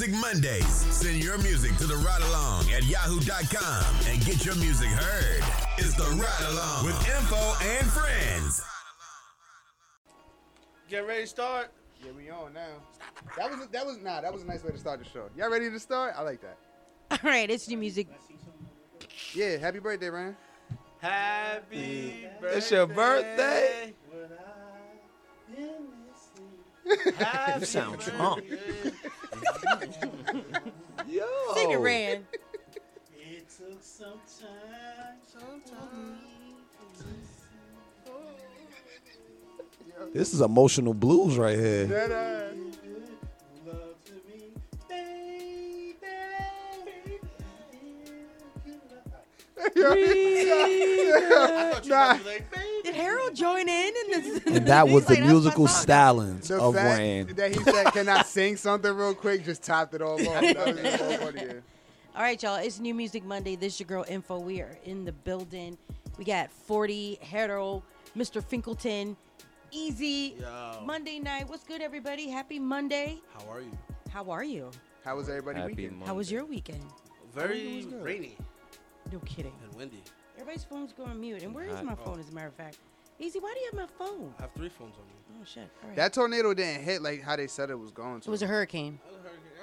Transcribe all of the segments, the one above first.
Music Mondays. Send your music to the Ride Along at yahoo.com and get your music heard. It's the Ride Along with info and friends. Get ready to start. Yeah, we on now. That was that was nah. That was a nice way to start the show. Y'all ready to start? I like that. All right, it's new music. Yeah, happy birthday, Ryan. Happy birthday. It's your birthday? Happy You sound drunk. Yo. Sing it, Rand. It took some time. This is emotional blues right here. I Nah. were like, baby. Did Harold join in? in this, And that was the like, musical stylings The of fact Rand. that he said, "Can I sing something real quick?" Just topped it all off. That so All right, y'all. It's New Music Monday. This is your girl Info. We are in the building. We got 40 Harold, Mr. Finkelton, Easy. Yo. Monday night. What's good, everybody? Happy Monday. How are you? How are you? How was everybody Happy weekend? How was your weekend? Very rainy No kidding. and windy. Everybody's phone's going on mute. And where is my oh. phone, as a matter of fact? Easy, why do you have my phone? I have three phones on me. Oh, shit. All right. That tornado didn't hit like how they said it was going to. it was a hurricane.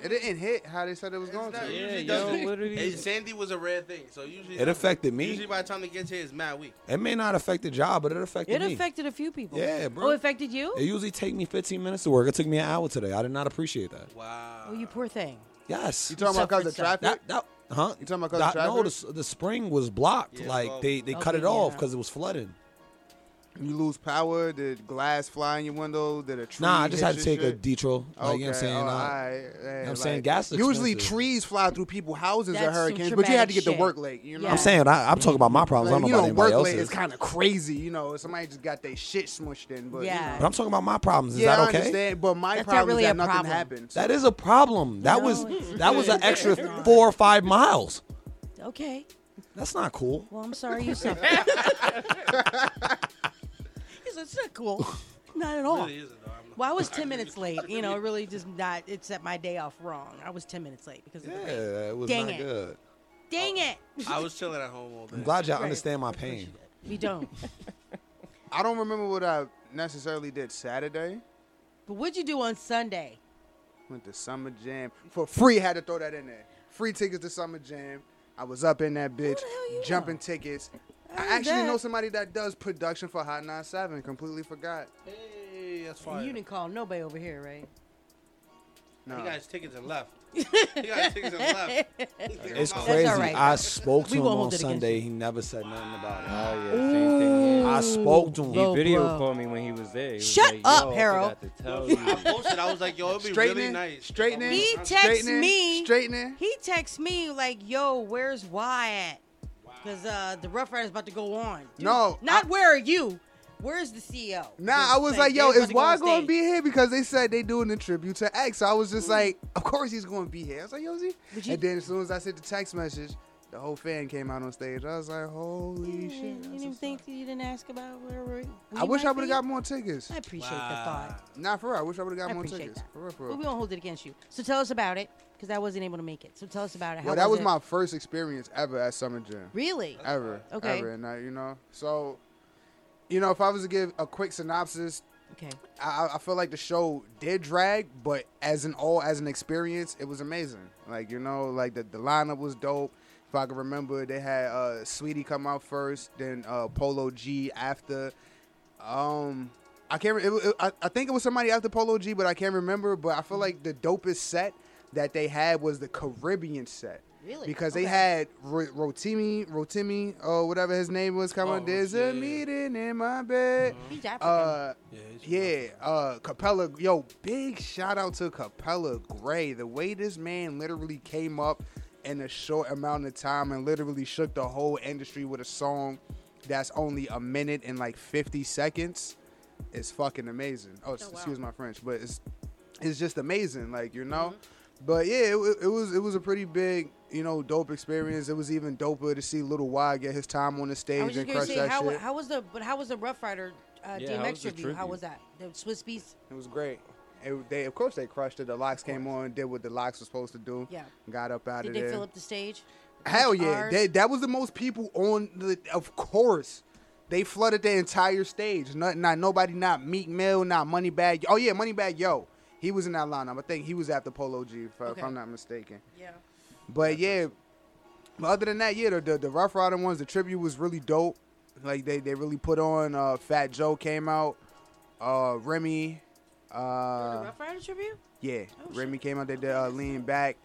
It didn't hit how they said it was going It's to. usually yo, literally- Hey, Sandy was a rare thing, so usually It affected me. Usually by the time it gets here, it's mad weak. It may not affect the job, but it affected me. It me. affected a few people. Yeah, bro. Oh, it affected you? It usually take me 15 minutes to work. It took me an hour today. I did not appreciate that. Wow. Oh, you poor thing. Yes. You talking about because of Suffered traffic? that, that, huh? You talking about 'cause of That- No, the, the spring was blocked. Yeah, like all- they, they cut it off because it was flooding. You lose power? Did glass fly in your window? Did a tree? Nah, I just had to your take a shit? detro. Like, you know what I'm saying? oh, Uh, alright. know what I'm saying? Gas Usually expensive. trees fly through people's houses That's at hurricanes, but you had to get to work late. You know, Yeah. I'm saying I, I'm talking about my problems. I don't you know know, about work anybody late else's. is kind of crazy. You know, somebody just got their shit smushed in. But you Yeah. But I'm talking about my problems. Is yeah, that I okay? understand. But my That's not problem really is a that nothing problem. happens. That is a problem. That No, was that was an extra four or five miles. Okay. That's not cool. Well, I'm sorry you suffered. He it's not cool. Not at all. really isn't, though. I'm- Well, I was 10 minutes late. You know, it really just not, it set my day off wrong. I was 10 minutes late because of Yeah, the rain. it was Dang not it. good. Dang it. I was chilling at home all day. I'm glad y'all Right. understand my pain. We don't. I don't remember what I necessarily did Saturday. But what'd you do on Sunday? Went to Summer Jam for free. Had to throw that in there. Free tickets to Summer Jam. I was up in that bitch, hell you jumping know? tickets. I I actually that. know somebody that does production for Hot 97. Completely forgot. Hey, that's fine. you didn't call nobody over here, right? No. He got his tickets and left. he got his tickets and left. It's crazy. all right. I spoke to We him on hold it against Sunday. He never said nothing about it. Oh yeah, same thing. I spoke to him. He Low video blow. called me when he was there. He was Shut like, up, Yo, I Harold. forgot to tell I you. posted. I was like, yo, it'd be Straightening, really nice. straightening. He I'm texted straightening, me. straightening. He texts me like, "Yo, where's Wyatt? Because uh, the Ruff Ryder's about to go on." Dude, No, not I- where are you? Where's the CEO? Nah, I was like, they're yo, is Why go Y going to be here? Because they said they doing the tribute to X. So I was just like, of course he's going to be here. I was like, yo, is he? You- And then as soon as I sent the text message, the whole fan came out on stage. I was like, holy You shit. you didn't what's think up. you didn't ask about where we I wish I would have got more tickets. I appreciate the thought. Nah, for real. I wish I would have got I more tickets. that. For real, for But we won't hold it against you. So tell us about it. Because I wasn't able to make it. So tell us about it. How Well, that was it? my first experience ever at Summer Jam. Really? Ever. Okay. Ever. And I, you know, so, you know, if I was to give a quick synopsis, Okay. I, I feel like the show did drag, but as an all as an experience, it was amazing. Like you know, like the, the lineup was dope. If I can remember, they had uh, Saweetie come out first, then uh, Polo G after. Um, I can't. It, it, I, I think it was somebody after Polo G, but I can't remember. But I feel like the dopest set that they had was the Caribbean set. Really? Because they had Ro- Rotimi, Rotimi, or whatever his name was coming. Oh, There's yeah. a meeting in my bed. He's African. Uh, Yeah, he's yeah, uh, Capella, yo, big shout out to Capella Gray. The way this man literally came up in a short amount of time and literally shook the whole industry with a song that's only a minute and like 50 seconds is fucking amazing. Oh, wow. excuse my French, but it's it's just amazing, like you know. Mm-hmm. But yeah, it, it was it was a pretty big, you know, dope experience. It was even doper to see Little Y get his time on the stage and crush say that how shit. how was the but how was the Ruff Ryder uh, Yeah, how DMX was the review? How was that? The Swizz Beatz. It was great. It, they of course they crushed it. The LOX came on, did what the LOX were supposed to do. Yeah. Got up out Did of there. Did they fill up the stage? Hell Much yeah, they, that was the most people on the. Of course, they flooded the entire stage. Not, not nobody, not Meek Mill, not Moneybagg. Oh yeah, Moneybagg Yo, he was in that lineup. I think he was after Polo G, if, Okay. if I'm not mistaken. Yeah. But yeah, but other than that, yeah, the, the the Ruff Ryder ones, the tribute was really dope. Like they they really put on. Uh, Fat Joe came out. Uh, Remy. the Uh, Ruff Ryder tribute? yeah, Oh, Remy came out. They did uh, Lean Back.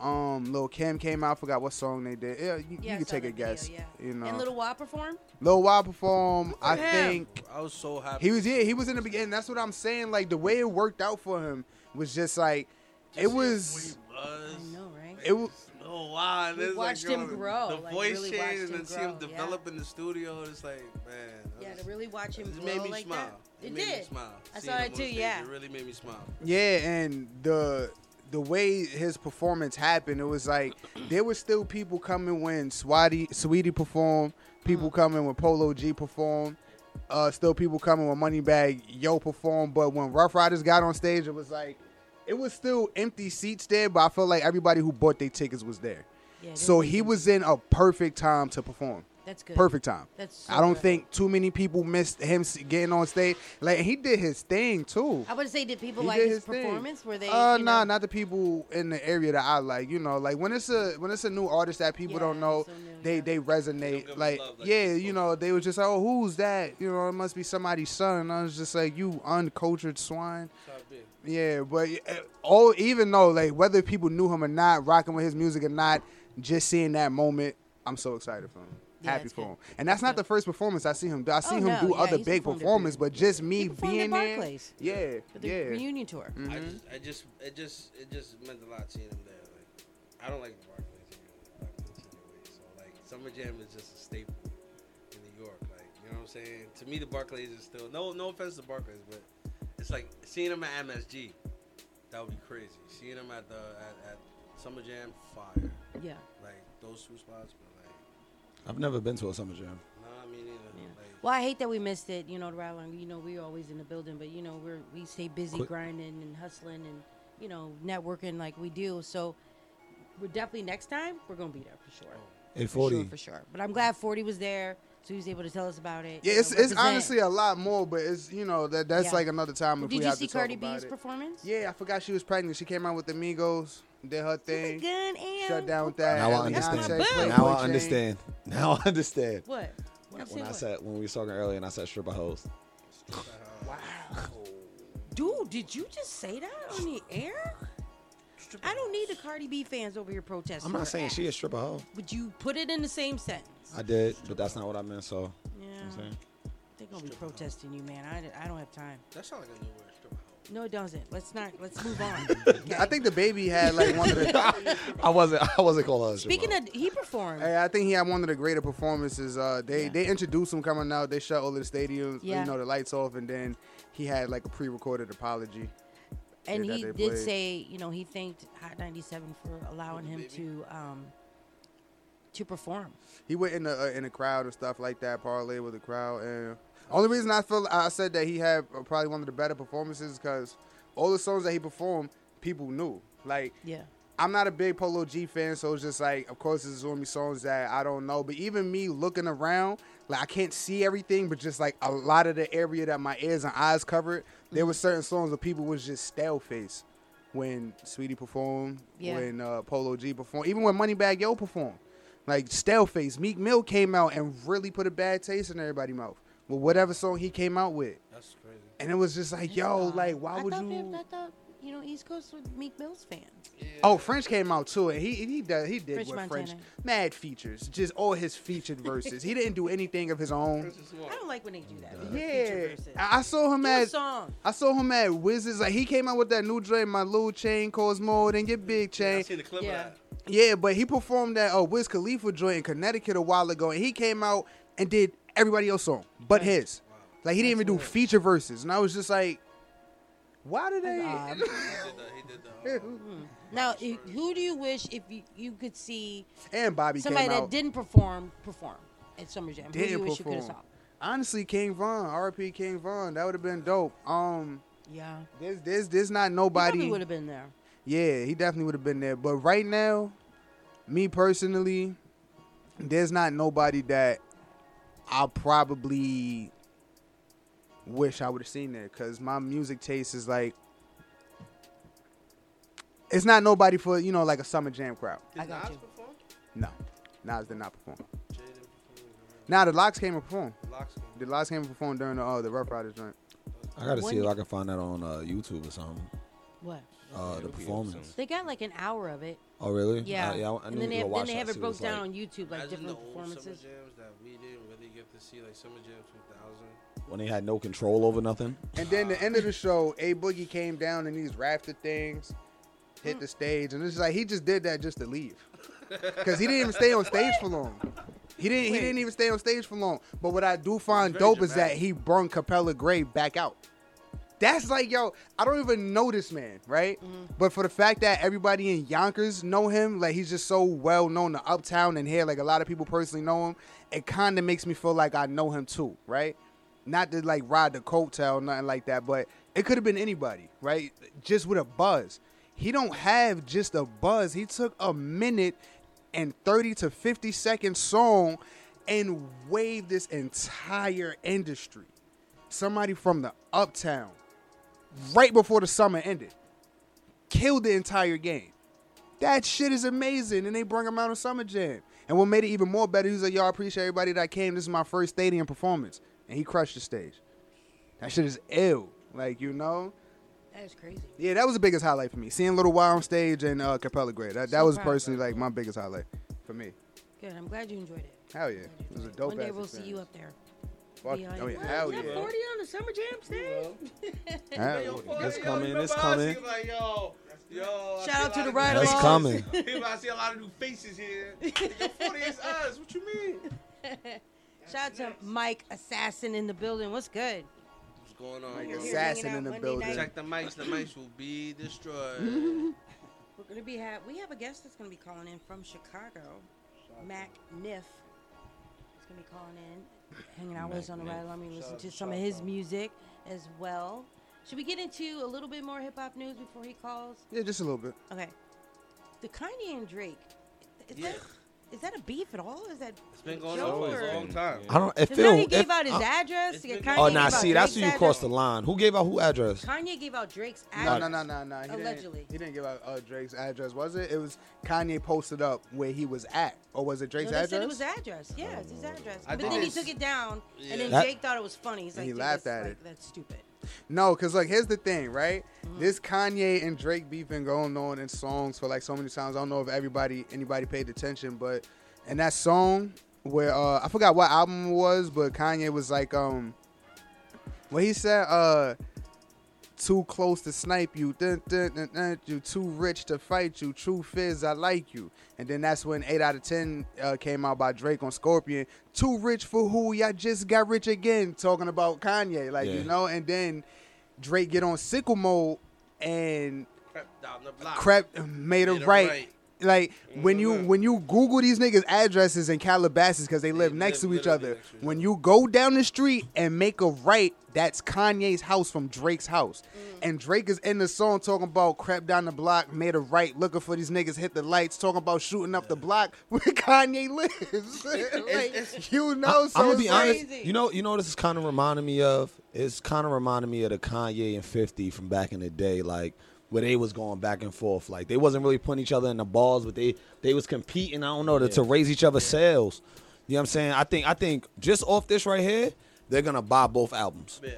Um, Lil Kim came out. Forgot what song they did. Yeah, you, Yeah, you can take a that video, guess. yeah. You know, And Little Wop performed? Lil Wild performed. I for him. think I was so happy. he was. Yeah, he was in the beginning. That's what I'm saying. Like the way it worked out for him was just like it was. seeing he was. I know, right? It was. Oh wow! We There's watched like, him yo, grow, The like, voice really change and him then see him grow, yeah. develop in the studio. It's like man. Yeah, was- to really watch him it grow made me like smile. that. It, made did. Me smile. I Seeing saw him it too, stage, yeah. It really made me smile. Yeah, and the the way his performance happened, it was like there were still people coming when Swati, Saweetie performed, people Uh-huh. coming when Polo G performed, uh, still people coming when Moneybagg Yo performed. But when Ruff Ryders got on stage, it was like it was still empty seats there, but I felt like everybody who bought their tickets was there. Yeah, So he was in a perfect time to perform. That's good. Perfect time. That's so I don't good. think too many people missed him getting on stage. Like he did his thing too. I would say, did people He like did his, thing. performance? Were they? Uh, you nah, know, not the people in the area that I like. You know, like when it's a when it's a new artist that people don't know, so they they resonate. give Like, love like yeah, this you know, they were just like, oh, who's that? You know, it must be somebody's son. And I was just like, you uncultured swine. That's how it be. Yeah, but uh, all even though like whether people knew him or not, rocking with his music or not, just seeing that moment, I'm so excited for him. Yeah, Happy it's for good. him. And that's not the first performance I see him do. I see Oh, him no, do yeah, other big performances, but just me He being at there. Barclays. Yeah, for the yeah. reunion tour. I Mhm. just, I just, it just, it just meant a lot seeing him there. Like, I don't like the Barclays anyway. So like, Summer Jam is just a staple in New York. Like, you know what I'm saying? To me, the Barclays is still no, no offense to Barclays, but it's like seeing him at MSG. That would be crazy. Seeing him at the at, at Summer Jam, fire. Yeah. Like those two spots, but like, I've never been to a summer jam. nah, me neither. Like, Well, I hate that we missed it. You know, the ride along. You know, we're always in the building, but you know, we're we stay busy Quick- grinding and hustling and you know networking like we do. So we're definitely next time we're gonna be there for sure. Oh. Hey, For 40. sure, for sure. But I'm glad 40 was there, so he was able to tell us about it. Yeah, it's, know, it's honestly a lot more, but it's you know that that's Yeah. like another time Well, if Did we you have see to Cardi B's it. performance? Yeah, I forgot she was pregnant. She came out with the Migos, did her thing, Gun and shut down with that. Now I Beyonce understand. played Now I understand. Now I understand. What? When, When I what? said when we were talking earlier and I said stripper hoes. Wow. Dude, did you just say that on the air? I don't need the Cardi B fans over here protesting. I'm not saying ass. she a stripper hoe. Would you put it in the same sentence? I did, but that's not what I meant. So, Yeah, you know what I'm saying? they're gonna be protesting you, man. I, I don't have time. that sounds like a new word. Stripper hoe. No, it doesn't. Let's not. Let's move on. I think the baby had like one of the. I wasn't. I wasn't calling her a. Speaking hoe. of, he performed. Hey, I think he had one of the greater performances. Uh, they Yeah. they introduced him coming out. They shut all of the stadiums. Yeah. You know the lights off, and then he had like a pre-recorded apology. and he did played. say, you know, he thanked Hot 97 for allowing him to um to perform. He went in the uh, in the crowd and stuff like that, parlay with the crowd. And only reason I feel I said that he had probably one of the better performances because all the songs that he performed, people knew. Like Yeah. I'm not a big Polo G fan, so it's just like, of course, there's gonna be songs that I don't know. But even me looking around, like I can't see everything, but just like a lot of the area that my ears and eyes covered, there were certain songs where people was just stale face when Saweetie performed, Yeah. when uh, Polo G performed, even when Moneybagg Yo performed. Like stale face, Meek Mill came out and really put a bad taste in everybody's mouth with whatever song he came out with, That's crazy. and it was just like, yo, like why I would you? they- I thought you know East Coast with Meek Mill's fans. Oh, French came out too, and he he did he did French with Montana. French mad features, just all his featured verses. He didn't do anything of his own. I don't like when they do that. Feature Yeah. I I saw him Do a at song. I saw him at Wizards. Like he came out with that new joint, my little chain costs more than your big I chain. seen the clip Yeah. of that. Yeah, but he performed that uh, Wiz Khalifa joint in Connecticut a while ago, and he came out and did everybody else's song but his. Like he didn't even do feature verses, and I was just like, why did they? odd. The, the, um, Now, i- who do you wish if you, you could see and Bobby somebody came that out. didn't perform perform at Summer Jam? who do you Didn't wish you could have saw? Honestly, King Von, RP King Von, that would have been dope. Um, Yeah, there's there's there's not he nobody. would have been there. Yeah, he definitely would have been there. But right now, me personally, there's not nobody that I probably wish I would have seen there because my music taste is like. It's not nobody for you know like a summer jam crowd. I got Nas you. perform? No, Nas did not perform. Jay didn't. Now the LOX came and performed. LOX. The LOX came and performed during the uh, the Ruff Ryders joint. I gotta When see if I can find that on uh, YouTube or something. What? Uh, the performance. They got like an hour of it. Oh really? Yeah, Uh, yeah. I, I and need then to they go have, watch then they that, have see it what broke it's down like. on YouTube like Imagine different the old performances. Summer jams get to see, like Summer Jam 2000. when they had no control over nothing. And then the end of the show, A Boogie came down in these rafter things, hit the stage, and it's like he just did that just to leave, because he didn't even stay on stage for long. He didn't. He didn't even stay on stage for long. But what I do find very dope is that he brung Capella Gray back out. That's like, yo, I don't even know this man, right? Mm-hmm. But for the fact that everybody in Yonkers know him, like he's just so well known to Uptown and here, like a lot of people personally know him, it kind of makes me feel like I know him too, right? Not to like ride the coattail, nothing like that, but it could have been anybody, right? Just with a buzz. He don't have just a buzz. He took a minute and 30 to 50 second song and waved this entire industry. Somebody from the Uptown right before the summer ended. Killed the entire game. That shit is amazing. And they bring him out on Summer Jam. And what made it even more better, he was like, Yo, I appreciate everybody that came. This is my first stadium performance. And he crushed the stage. That shit is ill. Like, you know? That is crazy. Yeah, that was the biggest highlight for me. Seeing Little Wild on stage and uh, Capella Gray. That, that So was proud. personally like my biggest highlight for me. Good. I'm glad you enjoyed it. Hell yeah. It was a dope One day we'll see you up there. Fuck, Behind oh yeah, hell yeah. have 40 on the Summer Jam stage? Hell Yo, yeah. boy, It's coming, remember it's coming. Like, yo, yo, Shout out to the of Ride new That's Alongs. coming. faces. I see a lot of new faces here. Yo, 40 is us. What you mean? Shout out to Mike Assassin in the building. What's good? What's going on? Like bro? Assassin in the Monday building. night. Check the mics. The mics will be destroyed. We're gonna be have we have a guest that's gonna be calling in from Chicago, Mac Nif. He's gonna be calling in, hanging out with us on the ride along. We listen to some of his music as well. Should we get into a little bit more hip hop news before he calls? Yeah, just a little bit. Okay. The Kanye and Drake. Is Yeah. that is that a beef at all? Is that It's been going on for a long time. I don't. It Because now he gave if- out his I- address. It's Yeah, Kanye Oh, going nah. gave out See, that's where Drake's you cross the address. line. Who gave out who address? Kanye gave out Drake's No, address. no, no, no, no. He Allegedly. Didn't, he didn't give out uh, Drake's address, was it? It was Kanye posted up where he was at. Or was it No, Drake's they address? said it was address. Yeah, it's his address. I but think then he it's- took it down, Yeah. and then That- Jake thought it was funny. He's And like, he "Dude, laughed that's, at like, it. That's stupid. No, because like here's the thing, right? Mm-hmm. This Kanye and Drake beef been going on in songs for like so many times. I don't know if everybody anybody paid attention, but in that song where uh I forgot what album it was, but Kanye was like um what he said uh too close to snipe you, dun, dun, dun, dun, you too rich to fight you, true fizz, I like you. And then that's when 8 out of 10 uh, came out by Drake on Scorpion. Too rich for who? Y'all just got rich again, talking about Kanye, like, you know? And then Drake get on Sicko Mode and Crept down the block. Crep made it Made it right. right. Like when you when you Google these niggas' addresses in Calabasas because they live next live to each other. next When you go down the street and make a right, that's Kanye's house from Drake's house. And Drake is in the song talking about crept down the block, made a right, looking for these niggas, hit the lights, talking about shooting up the block where Kanye lives. like, you know, so I'm gonna be like- honest. You know, you know, what this is kind of reminding me of. It's kind of reminding me of the Kanye and Fifty from back in the day, like where they was going back and forth. Like they wasn't really putting each other in the balls, but they they was competing. I don't know to, to raise each other's sales. You know what I'm saying? I think I think just off this right here, they're gonna buy both albums. Yeah.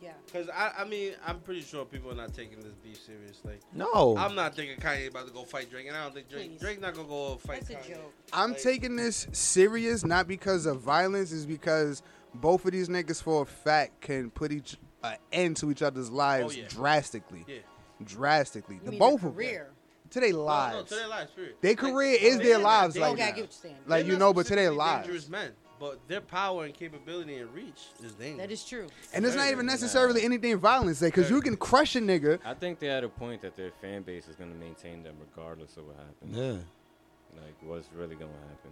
Yeah. Cause I, I mean, I'm pretty sure people are not taking this beef serious. Like, No, I'm not thinking Kanye about to go fight Drake, and I don't think Drake, Please. Drake not gonna go fight That's a Kanye. joke. I'm Like- taking this serious not because of violence, is because both of these niggas for a fact can put each an end to each other's oh, lives Oh, yeah. drastically. Yeah. Drastically. You the mean both their of them. career? To their No, no, lives. to their lives, period. Their Like, career is their lives they- like okay, I get what you're saying. Like they're you know, but to their lives. dangerous men, but their power and capability and reach is dangerous. That is true. And it's not even necessarily anything violent, because you can crush a nigga. I think they're at a point that their fan base is going to maintain them regardless of what happens. yeah. Like, what's really going to happen?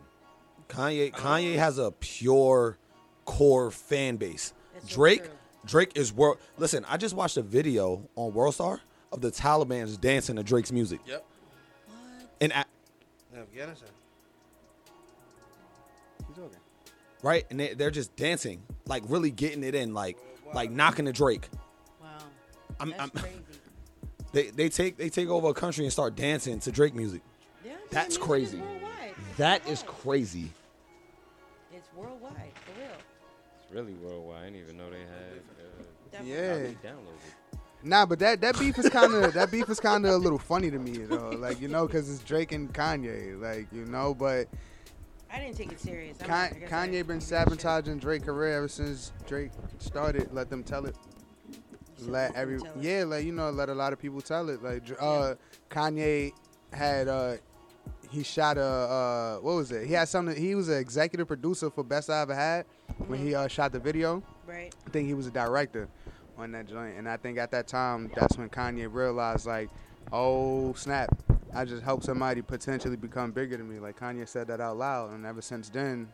Kanye Kanye has a pure core fan base. That's Drake true. Drake is world. Listen, I just watched a video on Worldstar of the Taliban's dancing to Drake's music. Yep. And a- In Afghanistan. right, and they, they're just dancing, like really getting it in, like like knocking the Drake. Wow. I'm, That's I'm, crazy. they they take they take over a country and start dancing to Drake music. Yeah, That's music is crazy. worldwide. That is Yeah. crazy. It's worldwide, for real. It's really worldwide. I didn't even know they had. Uh, Yeah. they downloaded. Nah, but that that beef is kind of that beef is kind of a little funny to me though. Like you know, because it's Drake and Kanye. Like you know, but I didn't take it serious. Con- like, I guess I Kanye been didn't give a shit. sabotaging Drake's career ever since Drake started. Let them tell it. Let every it. yeah, like you know, let a lot of people tell it. Like uh, Kanye had uh, he shot a uh, what was it? He had something. He was an executive producer for Best I Ever Had when he uh, shot the video. Right. I think he was a director on that joint, and I think at that time that's when Kanye realized like, oh snap, I just helped somebody potentially become bigger than me. Like Kanye said that out loud, and ever since then,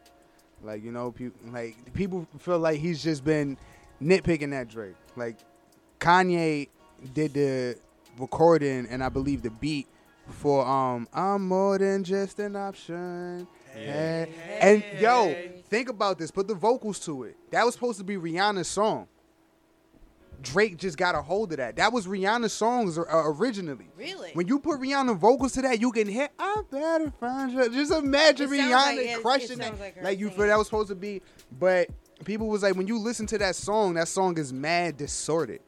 like you know, pe- like people feel like he's just been nitpicking that Drake. Like Kanye did the recording and I believe the beat for um I'm more than just an option. Hey. And yo, think about this. Put the vocals to it. That was supposed to be Rihanna's song. Drake just got a hold of that. That was Rihanna's songs uh, originally. Really? When you put Rihanna vocals to that, you can hit I better find you. Just imagine It sounds Rihanna like- yeah, it crushing that. like Like you singing. feel that was supposed to be, but people was like, when you listen to that song, that song is mad distorted.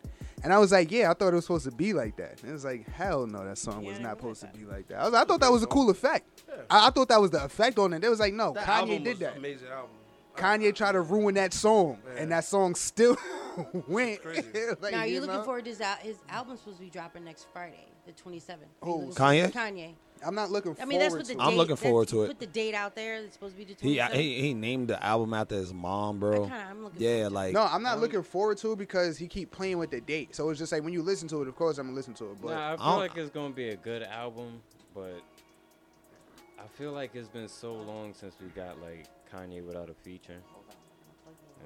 And I was like, yeah, I thought it was supposed to be like that. And it was like, hell no, that song was not it was supposed to be like that. I, was, I thought that was a cool effect. I, I thought that was the effect on it. They was like, no, That Kanye album did was that. Amazing album. Kanye tried to ruin that song, and that song still went. like, now, are you, you looking know? forward to his, al- his album's supposed to be dropping next Friday, the 27th. Are you Who? looking Kanye? Kanye. I'm not looking I mean, that's what to the it. I'm date- looking forward to it. Put the date out there. It's supposed to be the 27th. He he he named the album after his mom, bro. I kinda- I'm looking Yeah, forward like No, I'm not looking forward to it because he keep playing with the date. So it's just like when you listen to it, of course I'm gonna listen to it. But Nah, I feel don't- like it's gonna be a good album, but I feel like it's been so long since we got like Kanye without a feature.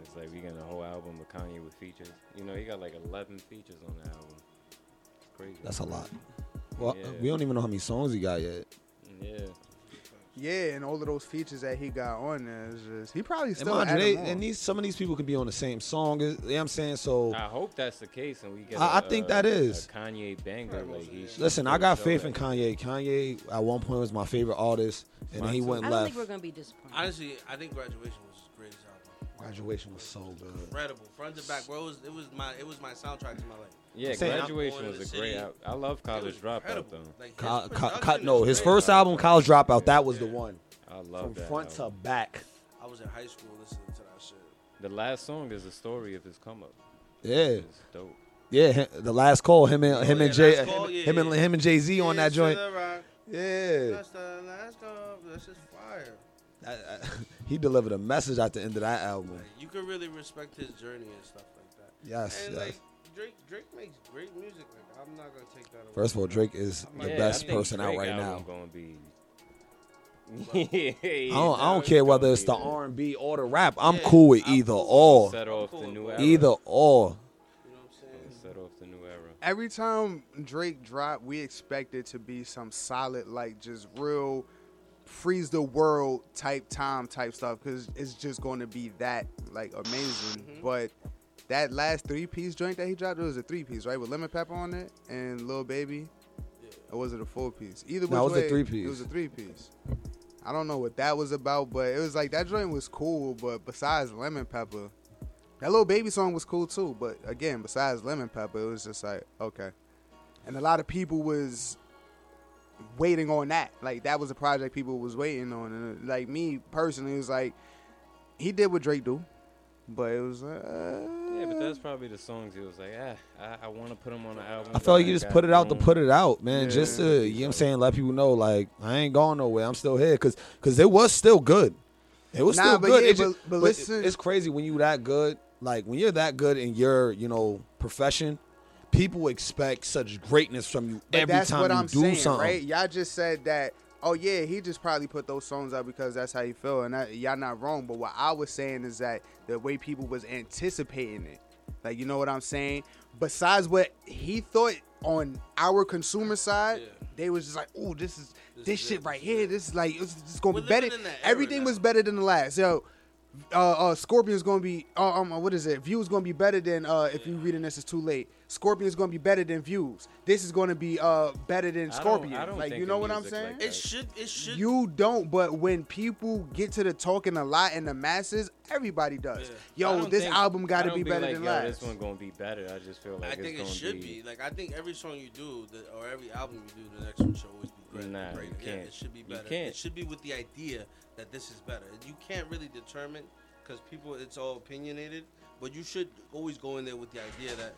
It's like we got a whole album with Kanye with features. You know, he got like 11 features on the album. It's crazy. that's a lot. Well, Yeah. we don't even know how many songs he got yet. Yeah. Yeah, and all of those features that he got on there is just he probably still mind you, add they, on. and these some of these people could be on the same song. You know what I'm saying? So I hope that's the case, and we get. I- I a- think a- that is. a Kanye banger. Like he listen, I got faith in Kanye. Kanye at one point was my favorite artist, and then he Mine went I don't left. think we're going to be disappointed. Honestly, I think Graduation was his greatest album. Graduation was so good. Incredible, front to back, bro. It was, it was my it was my soundtrack to my life. Yeah, saying, I'm graduation going to was the a great. city. Al- I love It College was Dropout incredible. though. Like, his Co- co- co- is no, his great. first album, College Dropout, that was the one. I love From that. front to album. back. I was in high school listening to that shit. The last song is the story of his come up. Yeah, It's dope. yeah. hi- The last call, him and oh, him yeah, and Jay, Last Call, him, yeah, him and yeah. him and Jay Z on that Cheers to joint. the rock. Yeah, That's the last call. That's just fire. I- I- he delivered a message at the end of that album. Like, you can really respect his journey and stuff like that. Yes, and yes. like Drake, Drake makes great music. Like I'm not gonna take that away. First of all, Drake is I'm the not- yeah, best I think person out Drake right album now. Gonna be yeah, I don't, I don't care whether it's the R and B or the rap. I'm cool with either or. Set off the new era. Either or. You know what I'm saying? Set off the new era. Every time Drake drop, we expect it to be some solid, like just real freeze the world type time type stuff because it's just going to be that like amazing. Mm-hmm. But that last three piece joint that he dropped, it was a three piece, right? With lemon pepper on it and Lil Baby. Or was it a four piece? Either No, which it was a way, three-piece. It was a three piece. I don't know what that was about, but it was like that joint was cool. But besides lemon pepper, that little baby song was cool too. But again, besides lemon pepper, it was just like okay. And a lot of people was waiting on that. Like that was a project people was waiting on. And uh, like me personally, it was like he did what Drake do, but it was uh, Yeah, but that's probably the songs he was like, ah, I, I want to put them on the album. I felt like you just put it out to put it out, man. Just to, Yeah. you know what I'm saying, let people know, like, I ain't going nowhere. I'm still here. Cause, cause it was still good. It was Nah, still but good. yeah, It just- but- but it- it's crazy when you that good. Like when you're that good in your, you know, profession, people expect such greatness from you But every that's time what you I'm do saying, something. right? Y'all just said that. Oh yeah, he just probably put those songs out because that's how he feel, and that, y'all not wrong. But what I was saying is that the way people was anticipating it, like you know what I'm saying. Besides what he thought on our consumer side, Yeah. they was just like, "Oh, this is This this, is shit it, right here. is it." This is like it's, it's gonna We're be better. living in that era Everything was better than the last. Yo, uh, uh, Scorpion's gonna be uh, um what is it? Views gonna be better than uh if you reading this is too late. Scorpion's gonna be better than Views. This is gonna be uh better than I don't- Scorpion. I don't like you know what I'm saying? like. It should. It should. you don't, but when people get to the talking a lot in the masses, everybody does. Yeah. Yo, this think- album got to don't be better like, than Yo, last. This one gonna be better. I just feel like I it's think it should be. be. Like I think every song you do, the, or every album you do, the next one should always be great. Nah, great. you Yeah, can't. it should be You better. can't. It should be with the idea that this is better. You can't really determine because people, it's all opinionated. But you should always go in there with the idea that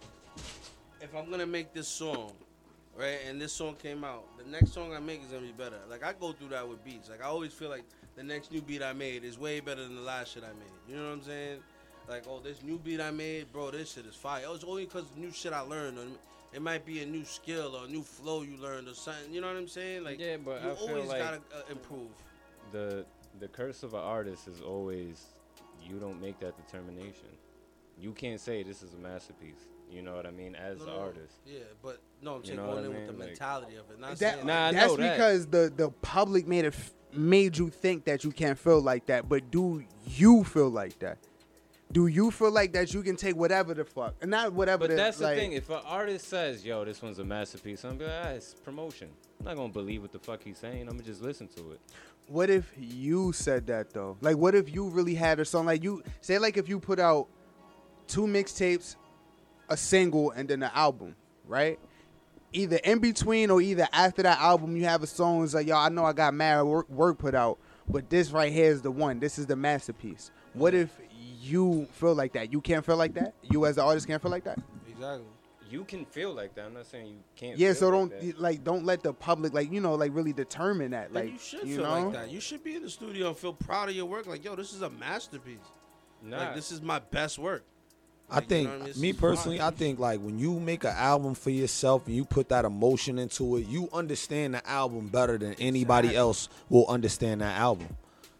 if I'm gonna make this song, right, and this song came out, the next song I make is gonna be better. Like I go through that with beats. Like I always feel like the next new beat I made is way better than the last shit I made. You know what I'm saying? Like, oh, this new beat I made, bro, this shit is fire. Oh, it's only because new shit I learned. Or it might be a new skill or a new flow you learned or something. You know what I'm saying? Like, Yeah, but you I feel always like- gotta uh, improve. the the curse of an artist is always you don't make that determination. You can't say this is a masterpiece. You know what I mean? As No, the no, no. artist. Yeah, but no, I'm You saying know going I in mean? with the Like- mentality of it. Not That, saying Nah, like, that's that. because the the public made it f- made you think that you can't feel like that. But do you feel like that? Do you feel like that you can take whatever the fuck and not whatever? But the, that's the like, thing. If an artist says, "Yo, this one's a masterpiece," I'm like, ah, it's promotion. I'm not gonna believe what the fuck he's saying. I'm gonna just listen to it. What if you said that though? Like, what if you really had a song like you say, like if you put out two mixtapes, a single, and then an album, right? Either in between or either after that album, you have a song that's like, y'all, I know I got mad work, work put out, but this right here is the one. This is the masterpiece. What if you feel like that? You can't feel like that. You as the artist can't feel like that. exactly. You can feel like that. I'm not saying you can't. Yeah. feel So like don't that. like don't let the public like you know like really determine that. And Like you should you feel know. like that. You should be in the studio and feel proud of your work. Like, yo, this is a masterpiece. Nah, Like, this is my best work. I Like, you think know I mean? Me personally, fire. I think like when you make an album for yourself and you put that emotion into it, you understand the album better than anybody Exactly. else will understand that album.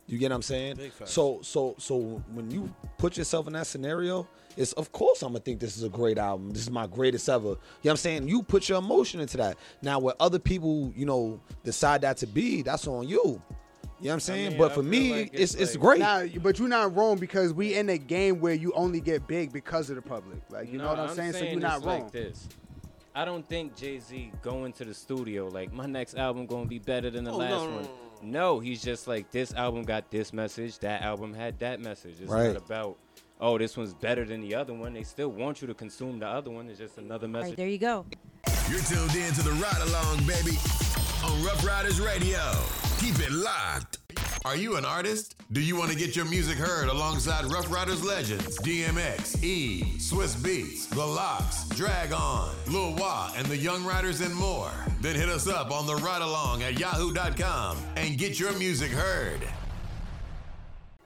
You get what I'm saying? So so so when you put yourself in that scenario, it's of course I'm gonna think this is a great album. This is my greatest ever. You know what I'm saying? You put your emotion into that. Now what other people, you know, decide that to be, that's on you. You know what I'm saying? mean, but I for me, like it's it's it's great. Nah, but you're not wrong because we in a game where you only get big because of the public. Like you know what I'm, saying? So you're not wrong. Like this. I don't think Jay Z going to the studio like my next album gonna be better than the Oh, last no, no, one. no, No, he's just like this album got this message, that album had that message. It's Right. not about oh this one's better than the other one. They still want you to consume the other one. It's just another All message. right, there you go. You're tuned in to the Ride Along, baby, on Ruff Ryders Radio. Keep it locked. Are you an artist? Do you want to get your music heard alongside Ruff Ryders legends DMX, E, Swizz Beatz, The LOX, Drag On, Lil Wah, and the Young Riders and more? Then hit us up on the Ride Along at yahoo.com and get your music heard.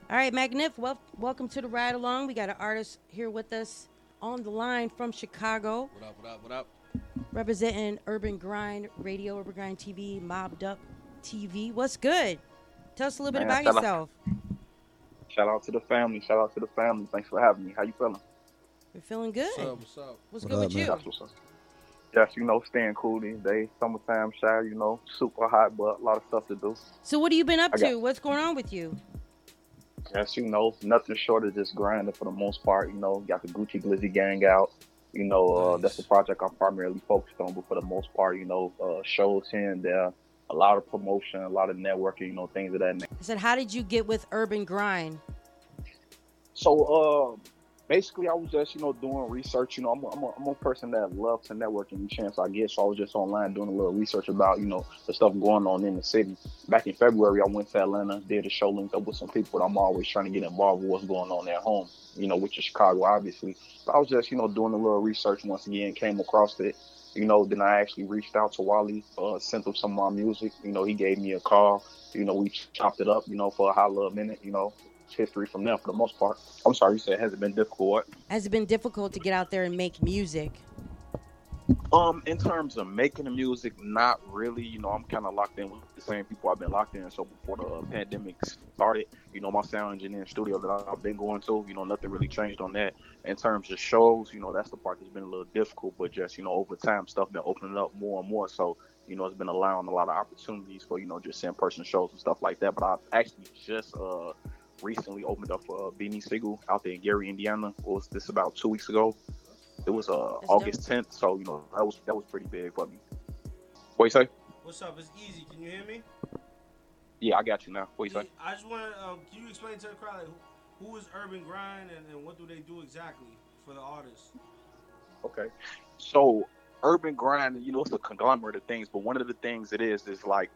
All right, Mac Nif, wel- welcome to the ride along. We got an artist here with us on the line from Chicago, What up? What up? What up? representing Urban Grind Radio, Urban Grind TV, Mobbed Up TV. What's good? Tell us a little bit Man, about shout out- yourself. Shout out to the family. Shout out to the family. Thanks for having me. How you feeling? We're feeling good. What's up? What's up? What's What good up, with man? you? That's what's up. Yes, you know, staying cool these days. Summertime shy, you know, super hot, but a lot of stuff to do. So what have you been up I got- to? What's going on with you? Yes, you know, nothing short of just grinding for the most part. You know, got the Gucci Glizzy gang out. You know, uh, that's the project I'm primarily focused on. But for the most part, you know, uh, shows here and there, a lot of promotion, a lot of networking, you know, things of that nature. I said, how did you get with Urban Grind? So, uh, basically, I was just, you know, doing research. You know, I'm a, I'm a, I'm a person that loves to network any chance I get. So I was just online doing a little research about, you know, the stuff going on in the city. Back in February, I went to Atlanta, did a show, linked up with some people I'm always trying to get involved with what's going on at home, you know, which is Chicago, obviously. So I was just, you know, doing a little research once again, came across it. You know, then I actually reached out to Wally, uh, sent him some of my music. You know, he gave me a call. You know, we chopped it up, you know, for a hot little minute, you know. History from there for the most part. I'm sorry, you said has it been difficult? What? Has it been difficult to get out there and make music? Um, in terms of making the music, not really. You know, I'm kind of locked in with the same people I've been locked in. So before the uh, pandemic started, you know, my sound engineering studio that I've been going to, you know, nothing really changed on that. In terms of shows, you know, that's the part that's been a little difficult. But just you know, over time, stuff been opening up more and more. So you know, it's been allowing a lot of opportunities for you know just in person shows and stuff like that. But I've actually just uh recently opened up for uh, Beanie Sigel out there in Gary, Indiana. What was this about two weeks ago? It was uh That's August 10th, so you know that was that was pretty big for me. What you say? What's up? It's easy. Can you hear me? Yeah, I got you now. What you say? I just want to. Um, can you explain to the crowd like, who, who is Urban Grind and, and what do they do exactly for the artists? Okay. So urban grind, you know, it's a conglomerate of things, but one of the things it is is like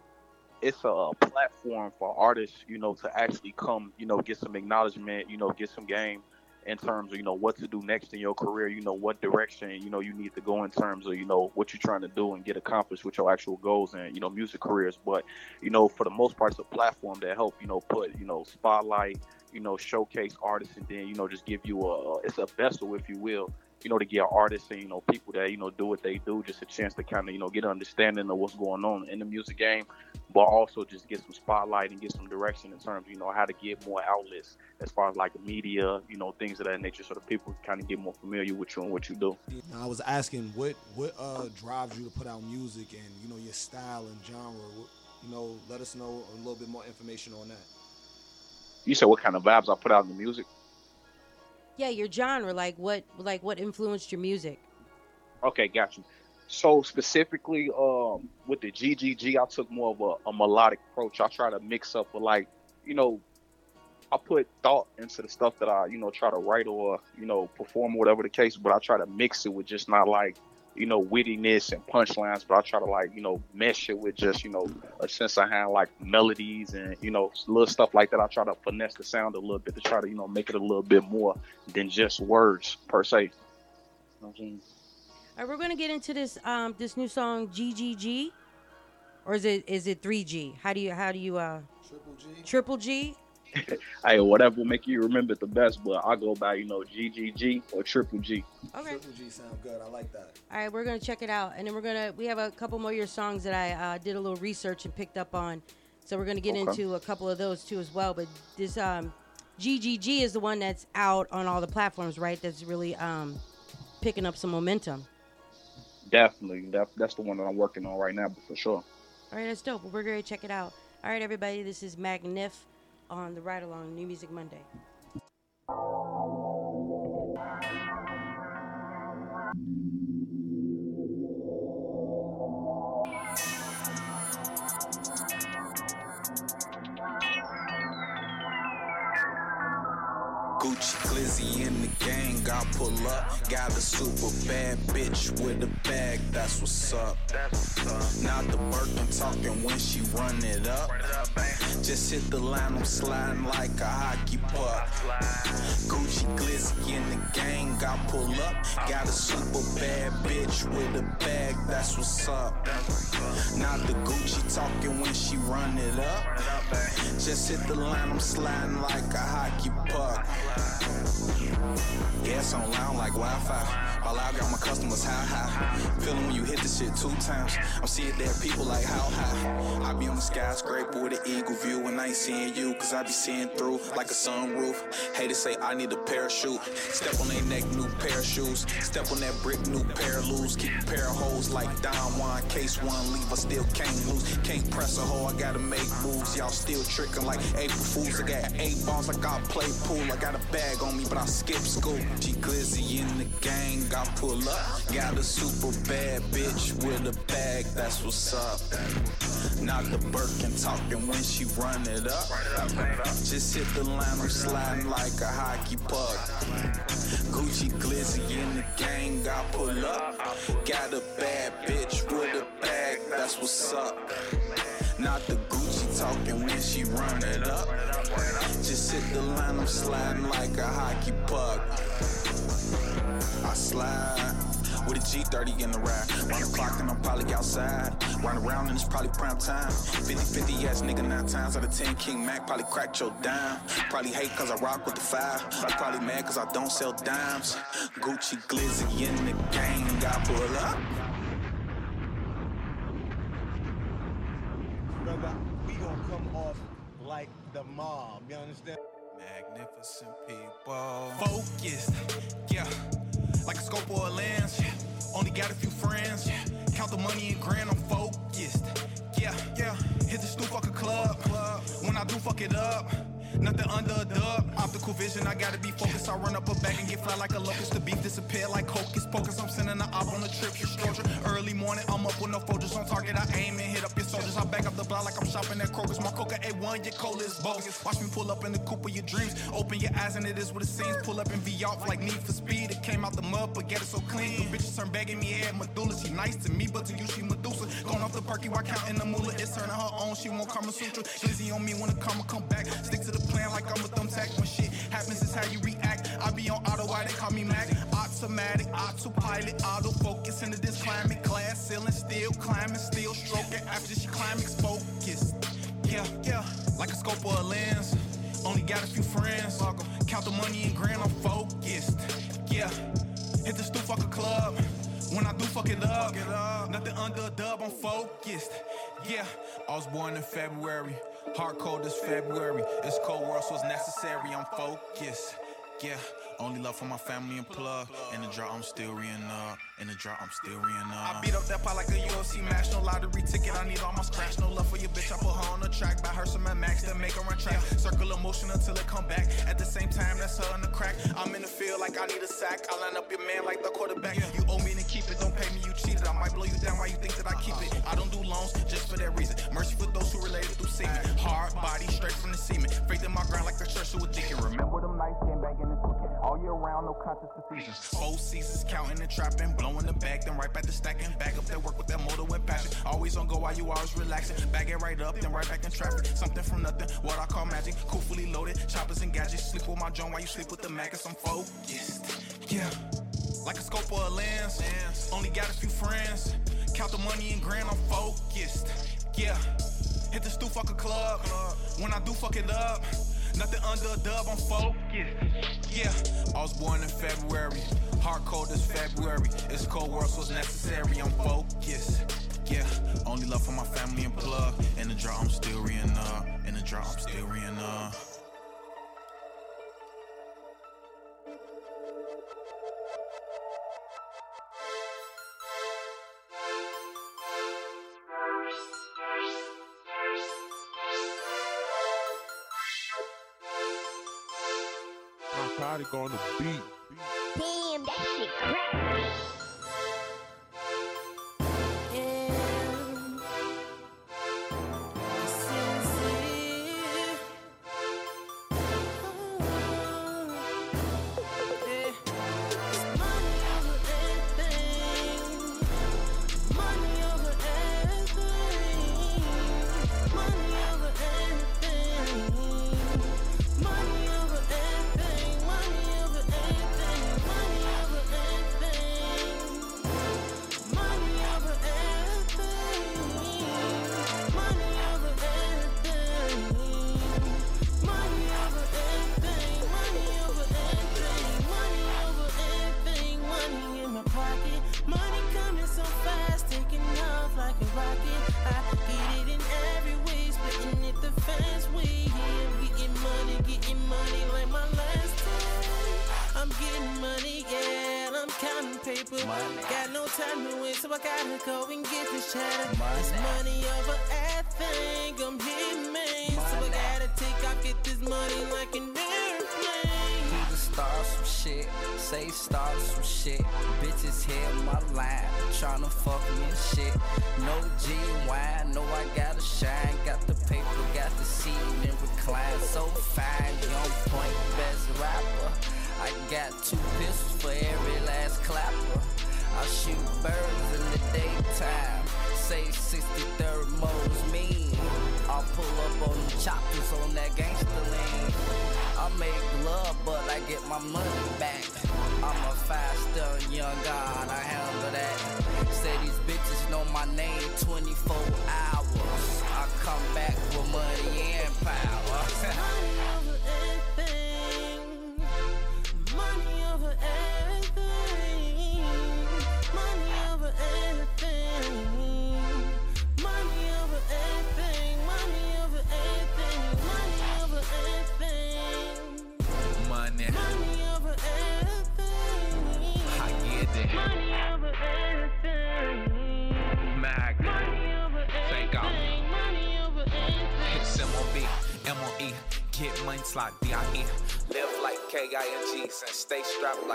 it's a platform for artists, you know, to actually come, you know, get some acknowledgement, you know, get some game in terms of, you know, what to do next in your career, you know, what direction, you know, you need to go in terms of, you know, what you're trying to do and get accomplished with your actual goals and, you know, music careers. But, you know, for the most part, it's a platform that help, you know, put, you know, spotlight, you know, showcase artists and then, you know, just give you a, it's a vessel, if you will, you know, to get artists and, you know, people that, you know, do what they do, just a chance to kind of, you know, get an understanding of what's going on in the music game, but also just get some spotlight and get some direction in terms you know, how to get more outlets as far as like the media, you know, things of that nature so the people kind of get more familiar with you and what you do. Now, I was asking what what uh, drives you to put out music and you know your style and genre. You know, let us know a little bit more information on that. You said what kind of vibes I put out in the music? Yeah, your genre, like what, like what influenced your music? Okay, got you. So specifically, um, with the GGG, I took more of a, a melodic approach. I try to mix up with like, you know, I put thought into the stuff that I, you know, try to write or, you know, perform, whatever the case. But I try to mix it with just not like, you know, wittiness and punchlines. But I try to like, you know, mesh it with just, you know, a sense of how like melodies and, you know, little stuff like that. I try to finesse the sound a little bit to try to, you know, make it a little bit more than just words per se. You know what I'm saying? All right, we're gonna get into this um this new song GGG, or is it is it 3G? How do you how do you uh Triple G. triple G? hey, whatever will make you remember it the best, but I go by, you know, GGG or Triple G. Okay. Triple G sound good. I like that. All right, we're gonna check it out, and then we're gonna we have a couple more of your songs that I uh, did a little research and picked up on, so we're gonna get Okay. into a couple of those too as well. But this um, GGG is the one that's out on all the platforms, right? That's really um, picking up some momentum. Definitely. That, that's the one that I'm working on right now, but for sure. All right, that's dope. We're gonna check it out. All right, everybody, this is Mac Nif on the Ride Along New Music Monday. Super bad bitch with a bag, that's what's up. Not the work I'm talking when she run it up. Just hit the line, I'm sliding like a hockey puck. Gucci Glizzy in the gang, I pull up. Got a super bad bitch with a bag, that's what's up. Not the Gucci talking when she run it up. Just hit the line, I'm sliding like a hockey puck. Gas on loud like Wi-Fi. All I got my customers high high. Feeling when you hit the shit two times. I'm seeing there people like how high. I be on the skyscraper with an eagle view and I ain't seeing you, cause I be seeing through like a sunroof. Haters say I need a parachute. Step on their neck, new pair of shoes. Step on that brick, new pair of loose. Keep a pair of like Don Juan. Case one leave, I still can't lose. Can't press a hoe, I gotta make moves. Y'all still tricking like April Fools. I got eight balls, like I play pool. I got a bag on me, but I skip school. G Glizzy in the gang, I pull up. Got a super bad bitch with a bag, that's what's up. Not the Birkin talking when she run it up. Just hit the line, I'm sliding like a hockey puck. Gucci Glizzy in the gang, I pull up. Got a bad bitch with a bag, that's what's up. Not the Gucci talking when she run it up. Just hit the line, I'm sliding like a hockey puck. I slide with a G30 in the ride. Round the clock and I'm probably outside. Round around and it's probably prime time. 50 50 ass nigga nine times out of 10. King Mac probably cracked your dime. Probably hate cause I rock with the five. I'm probably mad cause I don't sell dimes. Gucci Glizzy in the gang. Got pull up. Brother, we gonna come off like the mob. You understand? Magnificent people. Focused, yeah. A scope or a lens. Only got a few friends. Count the money and grand, I'm focused. Yeah, yeah. Hit the stoop, fuck a club. When I do fuck it up. Nothing under a dub. Optical vision, I gotta be focused. I run up a bag and get fly like a locust. The beef disappear like hocus pocus. I'm sending the op on a trip, your structure. Early morning, I'm up with no focus on target. I aim and hit up your soldiers. I back up the block like I'm shopping at Kroger's. My coca A1, your cola is bogus. Watch me pull up in the coupe of your dreams. Open your eyes and it is what it seems. Pull up and be off like Need for Speed. It came out the mud, but get it so clean. Them bitches turn begging me head medulla. She nice to me, but to you she Medusa. Going off the perky while counting the moolah. It's turning her on. She won't Kama Sutra. Glizzy on me when the karma come back. Stick to the plan like I'm a thumbtack. When shit happens, it's how you react. I be on auto, why they call me Mac? Automatic, autopilot, autofocus into this climate. Glass ceiling, still climbing, still stroking. After she climax, focused. Yeah, yeah, like a scope or a lens. Only got a few friends. Count the money and grand, I'm focused. Yeah, hit the stoop, fuck a club. When I do fuck it up, nothing under a dub, I'm focused. Yeah, I was born in February. Hard cold this February. It's cold world, so it's necessary. I'm focused. Yeah, only love for my family and plug. In the draw, I'm still re up. In the draw, I'm still re up. I beat up that pot like a UFC match. No lottery ticket, I need all my scratch. No love for your bitch, I put her on the track. Buy her some max to make her run track. Circle of motion until it come back. At the same time, that's her in the crack. I'm in the field like I need a sack. I line up your man like the quarterback. You owe me to keep it, don't pay me, you cheated. I might blow you down while you think that I keep it. I don't do loans just for that reason. Mercy for those who related through semen. Hard body, straight from the semen. Faith in my ground like the church to a deacon. Remember them nights came back in the cooking. All year round, no conscious decisions. Four seasons counting and trapping, blowing the bag, then right back to stacking. Back up that work with that motor and passion. Always on go while you always relaxing. Bag it right up, then right back in traffic. Something from nothing, what I call magic. Cool, fully loaded, choppers and gadgets. Sleep with my joint while you sleep with the maggots. I'm focused. Yeah. Like a scope or a lens. Only got a few friends. Count the money and grand, I'm focused. Yeah. Hit the stoop, fuck a club. When I do fuck it up, nothing under a dub, I'm focused. Yeah. I was born in February. Hard cold this February. It's cold world, so it's necessary. I'm focused. Yeah. Only love for my family and plug. In the draw, I'm still re up. In the draw, I'm still re up. On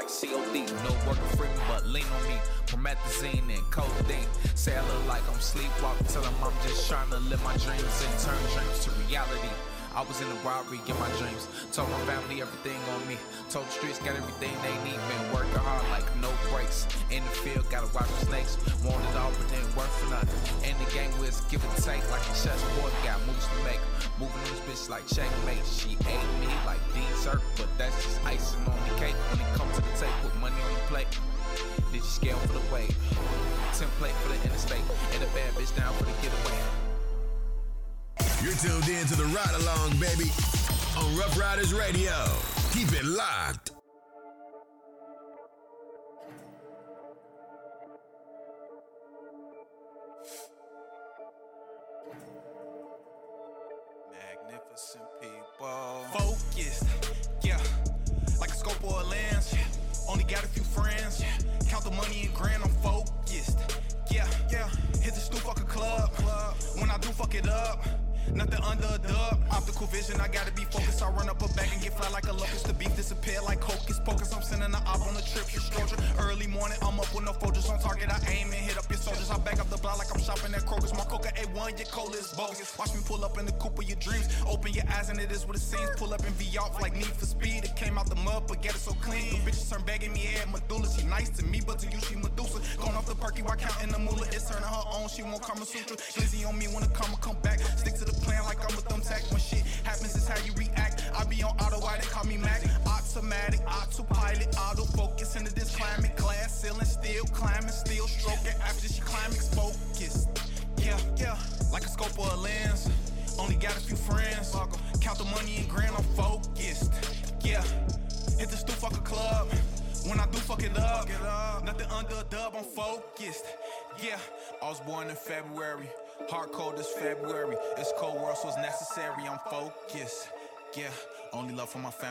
like C-O-D. No working for me, but lean on me. Promethazine and codeine. Say I look like I'm sleepwalking, tell 'em I'm just trying to live my dreams and turn dreams to reality. I was in the robbery, get my dreams. Told my family everything on me. Told the streets got everything they need. Been working hard like no breaks. In the field, gotta watch the snakes. Want it all, but didn't work for nothing. In the game, we give and take like a chessboard. Got moves to make. Moving on this bitch like checkmate. She ate me like dessert, but that's just icing on Template for the interstate. And a bad bitch down for the getaway. You're tuned in to the ride along, baby, on Ruff Ryders Radio. Keep it locked.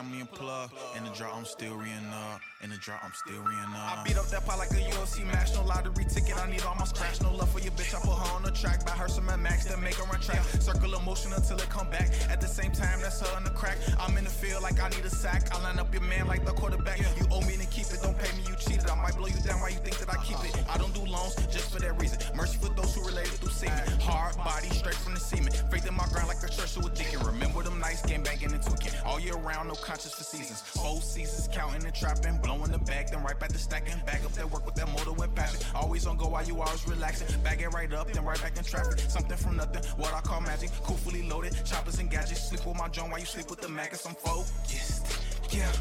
My family and plug. In the draw, I'm still re up. In the draw, I'm still re up. I beat up that pot like a UFC match. No lottery ticket, I need all my scratch. No love for your bitch, I put her on the track. Buy her some Max, then make her run track. Circle of motion until it come back. At the same time, that's her in the crack. I'm in the field like I need a sack. I line up your man like the quarterback. You owe me to keep it, don't pay me, you cheated. I might blow you down while you think that I keep it. I don't do loans just for that reason. Mercy for those who related through semen. Hard body, straight from the semen. Faith in my grind like a church to a deacon. Remember them nights, game banging and tweaking. All year round, no conscience for seasons. Four seasons, counting and trapping. Blowing the bag, then right back to stacking. Back up that work with that motor and passion. Always on go while you always relaxing. Bag it right up, then right back in traffic. Something from nothing, what I call magic. Cool, fully loaded, choppers and gadgets. Sleep with my joint while you sleep with the maggots. I'm focused. Yeah.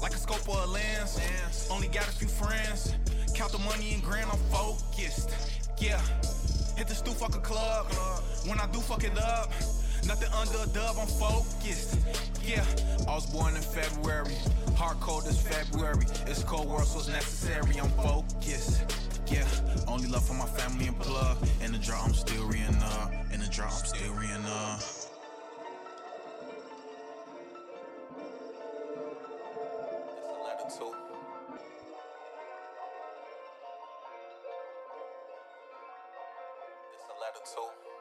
Like a scope or a lens. Only got a few friends. Count the money and grand, I'm focused. Yeah. Hit the stoop, fuck a club. When I do fuck it up, Nothing under a dub, I'm focused. Yeah, I was born in February. Hard cold is February. It's cold world, so it's necessary. I'm focused. Yeah, only love for my family and plug. In the draw, I'm still reeing up. In the draw, I'm still reeing up. It's a letter to.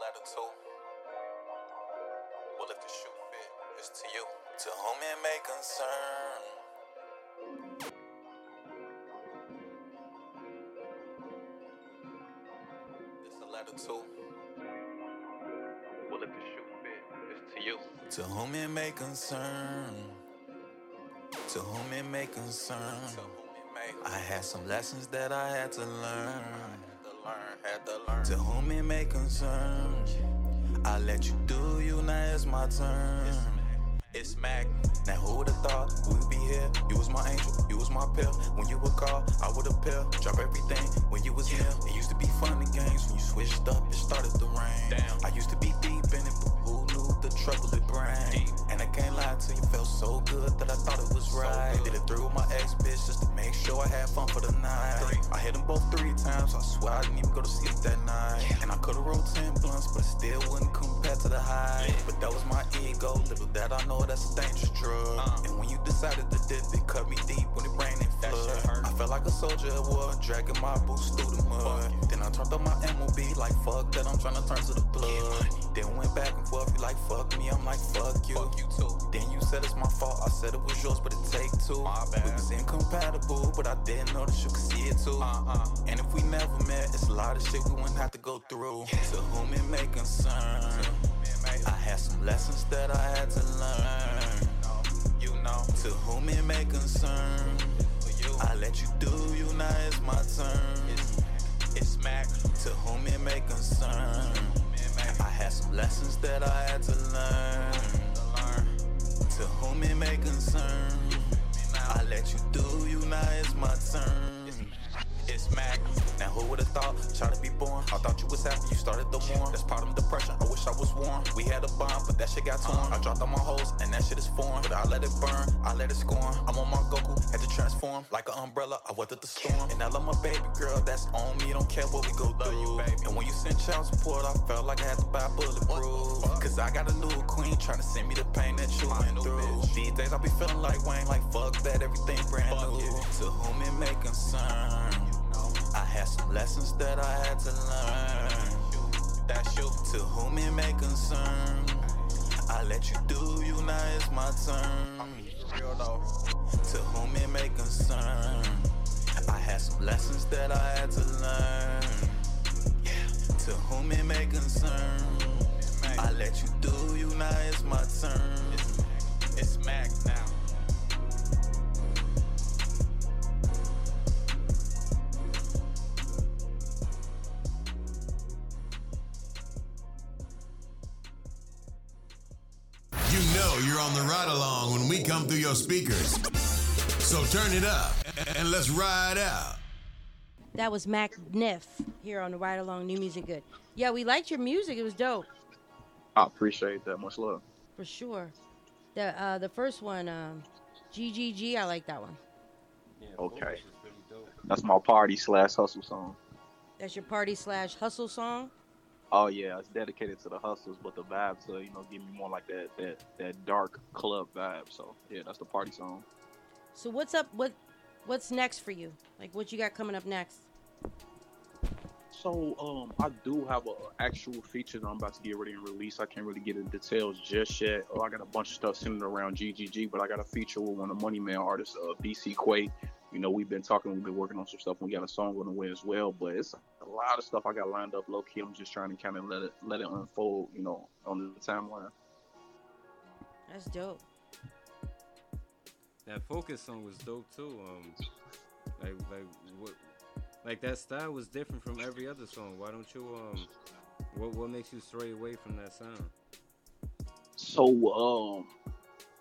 Well, if the shoe fit, it's to you. To whom it may concern. This a letter to. Well, if the shoe fit, it's to you. To whom it may concern. To whom it may concern. I had some lessons that I had to learn. To whom it may concern. I let you do you, now it's my turn. It's Mac. Now who would've thought we'd be here? You was my angel, you was my pill. When you would call, I would appeal. Drop everything when you was here. It used to be fun and games when you switched up. It started to rain. I used to be deep in it, trouble it bring? And I can't lie to you, felt so good that I thought it was right. Did it through with my ex bitch just to make sure I had fun for the night. I hit them both three times. I swear I didn't even go to sleep that night. And I could've rolled ten blunts, but it still wouldn't compare to the high. But that was my ego. Little that I know that's a dangerous drug. Uh. And when you decided to dip, it cut me deep when it rained and flood. I felt like a soldier at war, dragging my boots through the mud. Then I turned up my MOB like fuck that, I'm trying to turn to the blood. Then went back and forth, you like fuck me, I'm like fuck you. Fuck you too. Then you said it's my fault, I said it was yours, but it take two. My bad. We was incompatible, but I didn't know that you could see it too. Uh-uh. And if we never met, it's a lot of shit we wouldn't have to go through. To whom it may concern. I had some lessons that I had to learn. You know, to whom it may concern. I let you do you, now it's my turn. It's Mac. To whom it may concern. I had some lessons that I had to learn. To whom it may concern. I let you do you, now it's my turn. It's Mac. Now who would've thought? Try to be born. I thought you was happy, you started the war. That's part of depression. I wish I was warm. We had a bond, but that shit got torn. I dropped all my hoes, and that shit is foreign. But I let it burn, I let it scorn. I'm on my Goku, had to transform like an umbrella. I weathered the storm, and now I love my baby girl. That's on me. Don't care what we go through. You, baby. And when you send child support, I felt like I had to buy bulletproof. Cause I got a new queen trying to send me the pain that you went through. These days I be feeling like Wayne, like fuck that, everything brand new. To whom it may concern. I had some lessons that I had to learn. That's you. To whom it may concern. I let you do you, now it's my turn. To whom it may concern. I had some lessons that I had to learn. To whom it may concern. I let you do you, now it's my turn. It's Mac now. You know you're on the ride along when we come through your speakers. So turn it up and let's ride out. That was Mac Nif here on the Ride Along New Music Good. Yeah, we liked your music. It was dope I appreciate that. Much love. for sure. The uh, the first one, um, GGG, I like that one. Okay. That's my party slash hustle song. That's your party slash hustle song. Oh yeah, it's dedicated to the hustles, but the vibe to you know give me more like that that that dark club vibe. So yeah, that's the party song. So what's up? What what's next for you? Like what you got coming up next? So um, I do have an actual feature that I'm about to get ready and release. I can't really get into details just yet. Oh, I got a bunch of stuff centered around GGG, but I got a feature with one of the Money Man artists, uh, BC Quay. You know, we've been talking, we've been working on some stuff. We got a song on the way as well, but it's a lot of stuff I got lined up low key. I'm just trying to kind of let it let it unfold, you know, on the timeline. That's dope. That focus song was dope too. Um, like like what, like that style was different from every other song. Why don't you um, what what makes you stray away from that sound? So um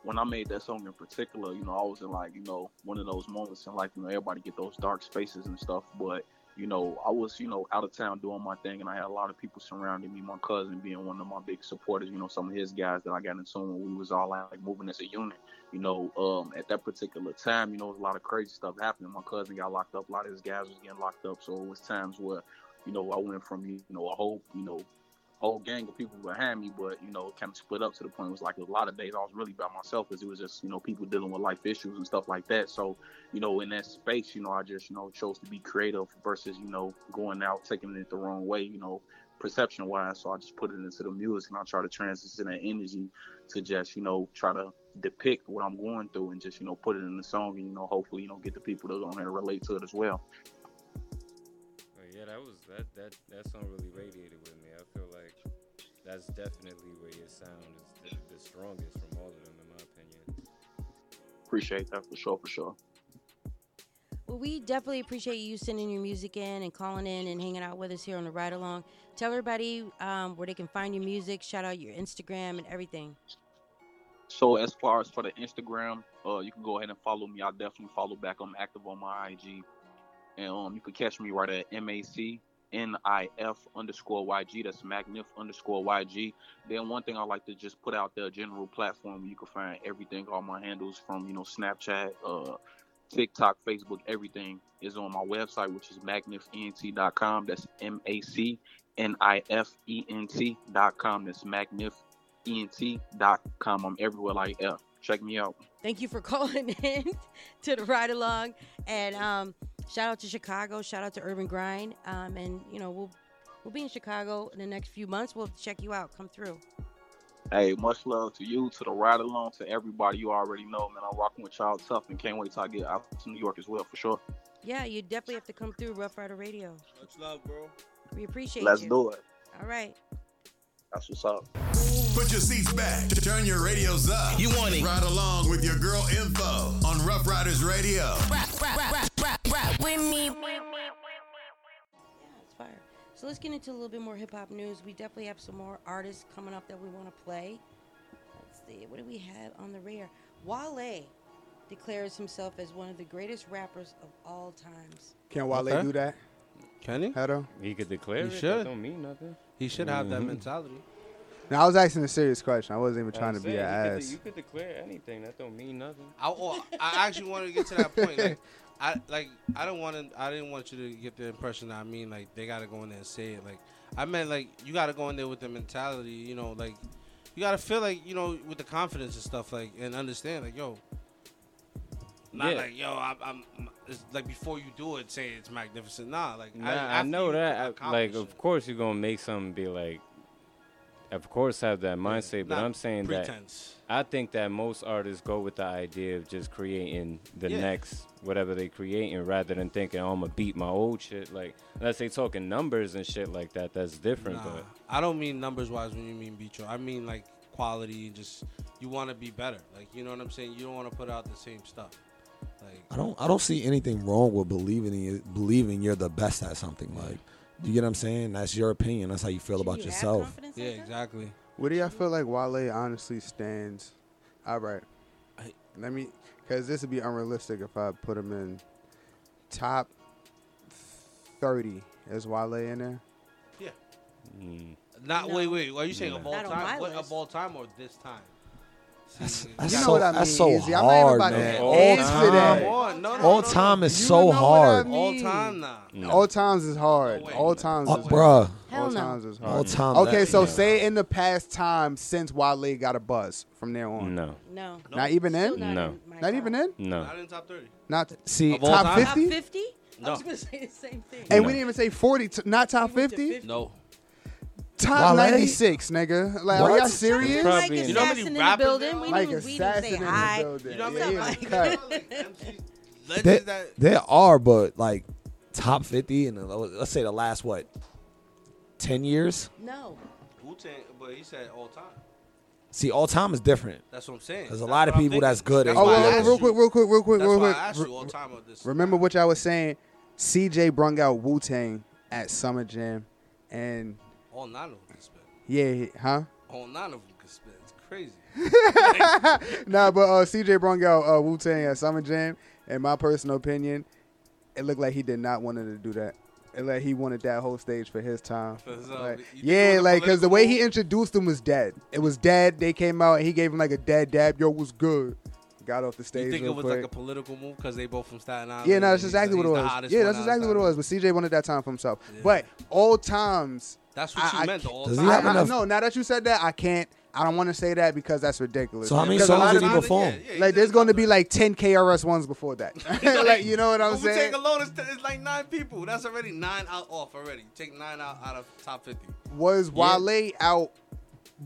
when I made that song in particular, you know, I was in like, you know, one of those moments in life, you know, everybody get those dark spaces and stuff. But, you know, I was, you know, out of town doing my thing and I had a lot of people surrounding me, my cousin being one of my big supporters, you know, some of his guys that I got in tune when we was all like moving as a unit. You know, um, at that particular time, you know, a lot of crazy stuff happening. My cousin got locked up, a lot of his guys was getting locked up. So it was times where, you know, I went from, you know, a whole, you know, whole gang of people behind me, but you know, kind of split up to the point it was like a lot of days I was really by myself because it was just you know people dealing with life issues and stuff like that. So you know, in that space, you know, I just you know chose to be creative versus you know going out taking it the wrong way, you know, perception wise. So I just put it into the music and I try to transition that energy to just you know try to depict what I'm going through and just you know put it in the song and you know hopefully you know get the people that are gonna relate to it as well. Yeah, that was that that that song really radiated with. I feel like that's definitely where your sound is the, the strongest from all of them, in my opinion. Appreciate that for sure, for sure. Well, we definitely appreciate you sending your music in and calling in and hanging out with us here on the ride along. Tell everybody um, where they can find your music. Shout out your Instagram and everything. So as far as for the Instagram, uh, you can go ahead and follow me. I'll definitely follow back. I'm active on my IG, and um, you can catch me right at M A C N I F underscore YG. That's Mac Nif underscore YG. Then one thing I like to just put out there, general platform you can find everything, all my handles from you know Snapchat, uh, TikTok, Facebook, everything is on my website, which is macnifent.com. That's M A C N I F E N T.com. That's macnifent.com. I'm everywhere like F. Check me out. Thank you for calling in to the ride along. And um, shout out to Chicago. Shout out to Urban Grind. Um, and, you know, we'll, we'll be in Chicago in the next few months. We'll check you out. Come through. Hey, much love to you, to the ride along, to everybody you already know, man. I'm rocking with y'all tough and can't wait till I get out to New York as well, for sure. Yeah, you definitely have to come through Ruff Ryder Radio. Much love, bro. We appreciate Let's you. do it. All right. That's what's up. Put your seats back. Turn your radios up. You want it? Ride along with your girl info on Ruff Ryders Radio. With me. It's fire. So let's get into a little bit more hip hop news. We definitely have some more artists coming up that we want to play. Let's see, what do we have on the radar? Wale declares himself as one of the greatest rappers of all times. Can Wale Okay. do that? Can he? Hedo? He could declare He it. should. That don't mean nothing. He should have that Mhm. mentality. Now I was asking a serious question. I wasn't even trying to be saying, an you could, ass. you could declare anything. That don't mean nothing. I, oh, I actually wanted to get to that point. Like, I like I don't want to. I didn't want you to get the impression that I mean like they got to go in there and say it. Like I meant like you got to go in there with the mentality. You know, like you got to feel like you know with the confidence and stuff. Like and understand like yo. Not Yeah. like yo, I'm, I'm. It's like before you do it, say it's magnificent. Nah, like Nah, I, after know that. I, like, of course, you're gonna make something be like. Of course, have that mindset, but not I'm saying pretense. that I think that most artists go with the idea of just creating the Yeah. next whatever they creating, rather than thinking, "Oh, I'm gonna beat my old shit." Like, unless they talking numbers and shit like that, that's different. Nah, But I don't mean numbers wise when you mean beat I mean like quality and just you want to be better. Like you know what I'm saying. You don't want to put out the same stuff. Like I don't I don't see anything wrong with believing in, believing you're the best at something. Like, you get what I'm saying? That's your opinion. That's how you feel about yourself. yeah, exactly. What do y'all feel like Wale honestly stands? All right. Let me, because this would be unrealistic if I put him in top 30. Is Wale in there? Yeah. Mm. Not No. wait wait. Are you saying No. of all Not time? What, of all time or this time? That's, You know so, what I mean. that's mean, so Izzy. I'm not hard, man. All time, that. No, no, all no, time is You so know what I hard. mean. All time nah. No. All times is hard. All times Oh, is bruh. Hell All no. times is hard. All time, Okay, that- so no. say in the past time since Wale got a buzz from there on. No. No. Not even in? Still not No. in Not even in? No. Not in top thirty. Not See, Of top time? Top 50? 50? I No. was going to say the same thing. And No. we didn't even say 40, t- not top 50? No. Top Wale? 96, nigga. Like, are y'all serious? Probably Mike You know how Assassin many in the building. We are? Mike didn't, we didn't say in hi. building. You know how Yeah, many he was Mike? cut. Legends There, there are, but like top 50 and let's say the last what 10 years. No. Wu Tang, but he said all time. See, all time is different. That's what I'm saying. There's a That's lot of what I'm people that's good That's Oh, why I wait, wait, real quick, real quick, real quick, That's real why quick. I you all time of this. Remember what y'all was saying? CJ brung out Wu Tang at Summer Jam, and All nine of them can spit. yeah, huh? All nine of them can spit. It's crazy. nah, but uh, CJ brung out uh, Wu Tang at Summer Jam. In my personal opinion, it looked like he did not want to do that. It like he wanted that whole stage for his time. His, uh, Like, you think it yeah, like because the way he introduced them was dead. It was dead. They came out and he gave him like a dead dab. Yo, was good. Got off the stage. You think it was quick. like a political move because they both from Staten Island? Yeah, no, that's exactly what it was. Yeah, that's exactly what it was. But CJ wanted that time for himself. But all times That's what you I, meant. All Does he have I- I- enough- no, now that you said that, I can't. I don't want to say that because that's ridiculous. So how many Because a songs lot did of he times- perform? Like, there's going to be like 10 KRS ones before that. like, you know what I'm Overtake saying? alone is it's like nine people. That's already nine out off already. Take nine out out of top fifty. Was Yeah. Wale out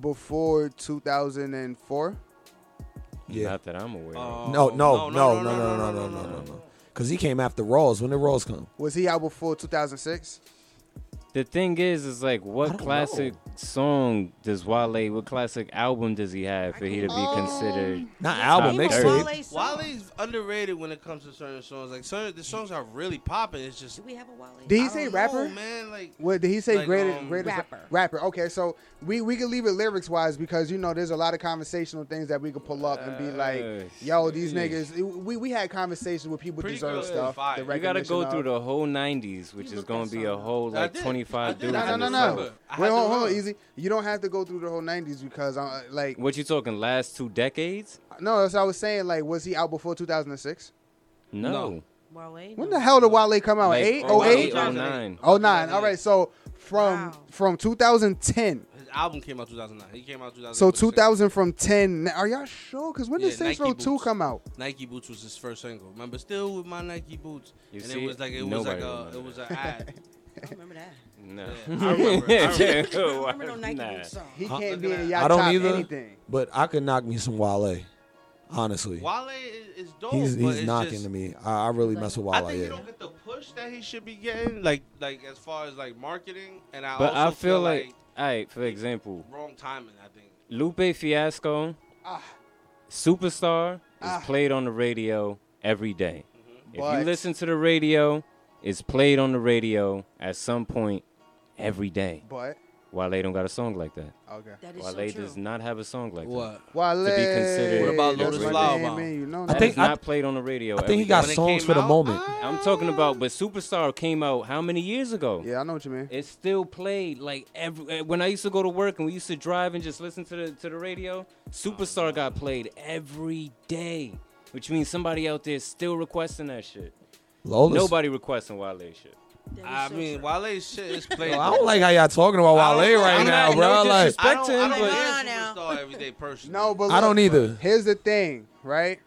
before 2004? Yeah. Not that I'm aware. Oh, of. No, no, no, no, no, no, no, no, no, no. Because he came after Rawls. When did Rawls come? Was he out before 2006? The thing is, is like, what don't classic song does Wale? What classic album does he have for he to be considered? Not album, 30? mixtape. Wale's underrated when it comes to certain songs. Like certain the songs are really popping. It's just Do we have a Wale? Did he I say don't rapper? know, man. Like What did he say? Like, greatest, um, greatest Rapper. Rapper. Okay, so we we can leave it lyrics wise because you know there's a lot of conversational things that we could pull up and be like, Uh, yo, these niggas. We we had conversations with people Pretty deserve stuff. Fire. You gotta go recognition through the whole '90s, which is gonna be a whole like did. 25 dudes. No, no, no, no. Wait, hold, to hold on, easy. You don't have to go through the whole '90s because uh, like What you talking? Last two decades? no, that's what I was saying. Like, was he out before 2006? No. Wale? When the hell did Wale come out? Like, Eight? oh, Oh, eight? 09. Oh, nine. All right. So from from 2010. his album came out 2009. He came out 2000. So 2000 from 10. Are y'all sure? Because when Yeah, did Saints Row 2 come out? Nike Boots was his first single. Remember, still with my Nike boots. You and see, it was like it was like a it was an ad. I remember that. No. Yeah, I remember. I remember. I remember no Nike Nah. Song. He can't be Look at in that. y'all I don't top either. anything. But I could knock me some Wale. Honestly. Wale is, is dope. He's but he's it's knocking just, to me. I, I really mess with Wale. I Wale. think he don't get the push that he should be getting, like like as far as like marketing. And I But also I feel like, all right, for example, wrong timing. I think. Lupe Fiasco, Ah. Superstar, is Ah. played on the radio every day. If But- you listen to the radio, it's played on the radio at some point every day. But Wale don't got a song like that. okay. That is Wale so true. does not have a song like that. What? Wale. To be considered- What about that's Lotus my Flower Bomb? man, You know that. I think- is not played on the radio. I think he got songs came for the out, moment. I'm talking about, but Superstar came out how many years ago? Yeah, I know what you mean. It's still played like every eh, when I used to go to work and we used to drive and just listen to the to the radio. Superstar got played every day, which means somebody out there still requesting that shit. Lola's- Nobody requesting Wale shit. That is I so mean, true. Wale's shit is played. Yo, I don't like how y'all talking about Wale right I'm now, not- bro. no like, I disrespect don't, to him, I don't but- hear Hold on every day personally. No, but I don't either. Here's the thing, right?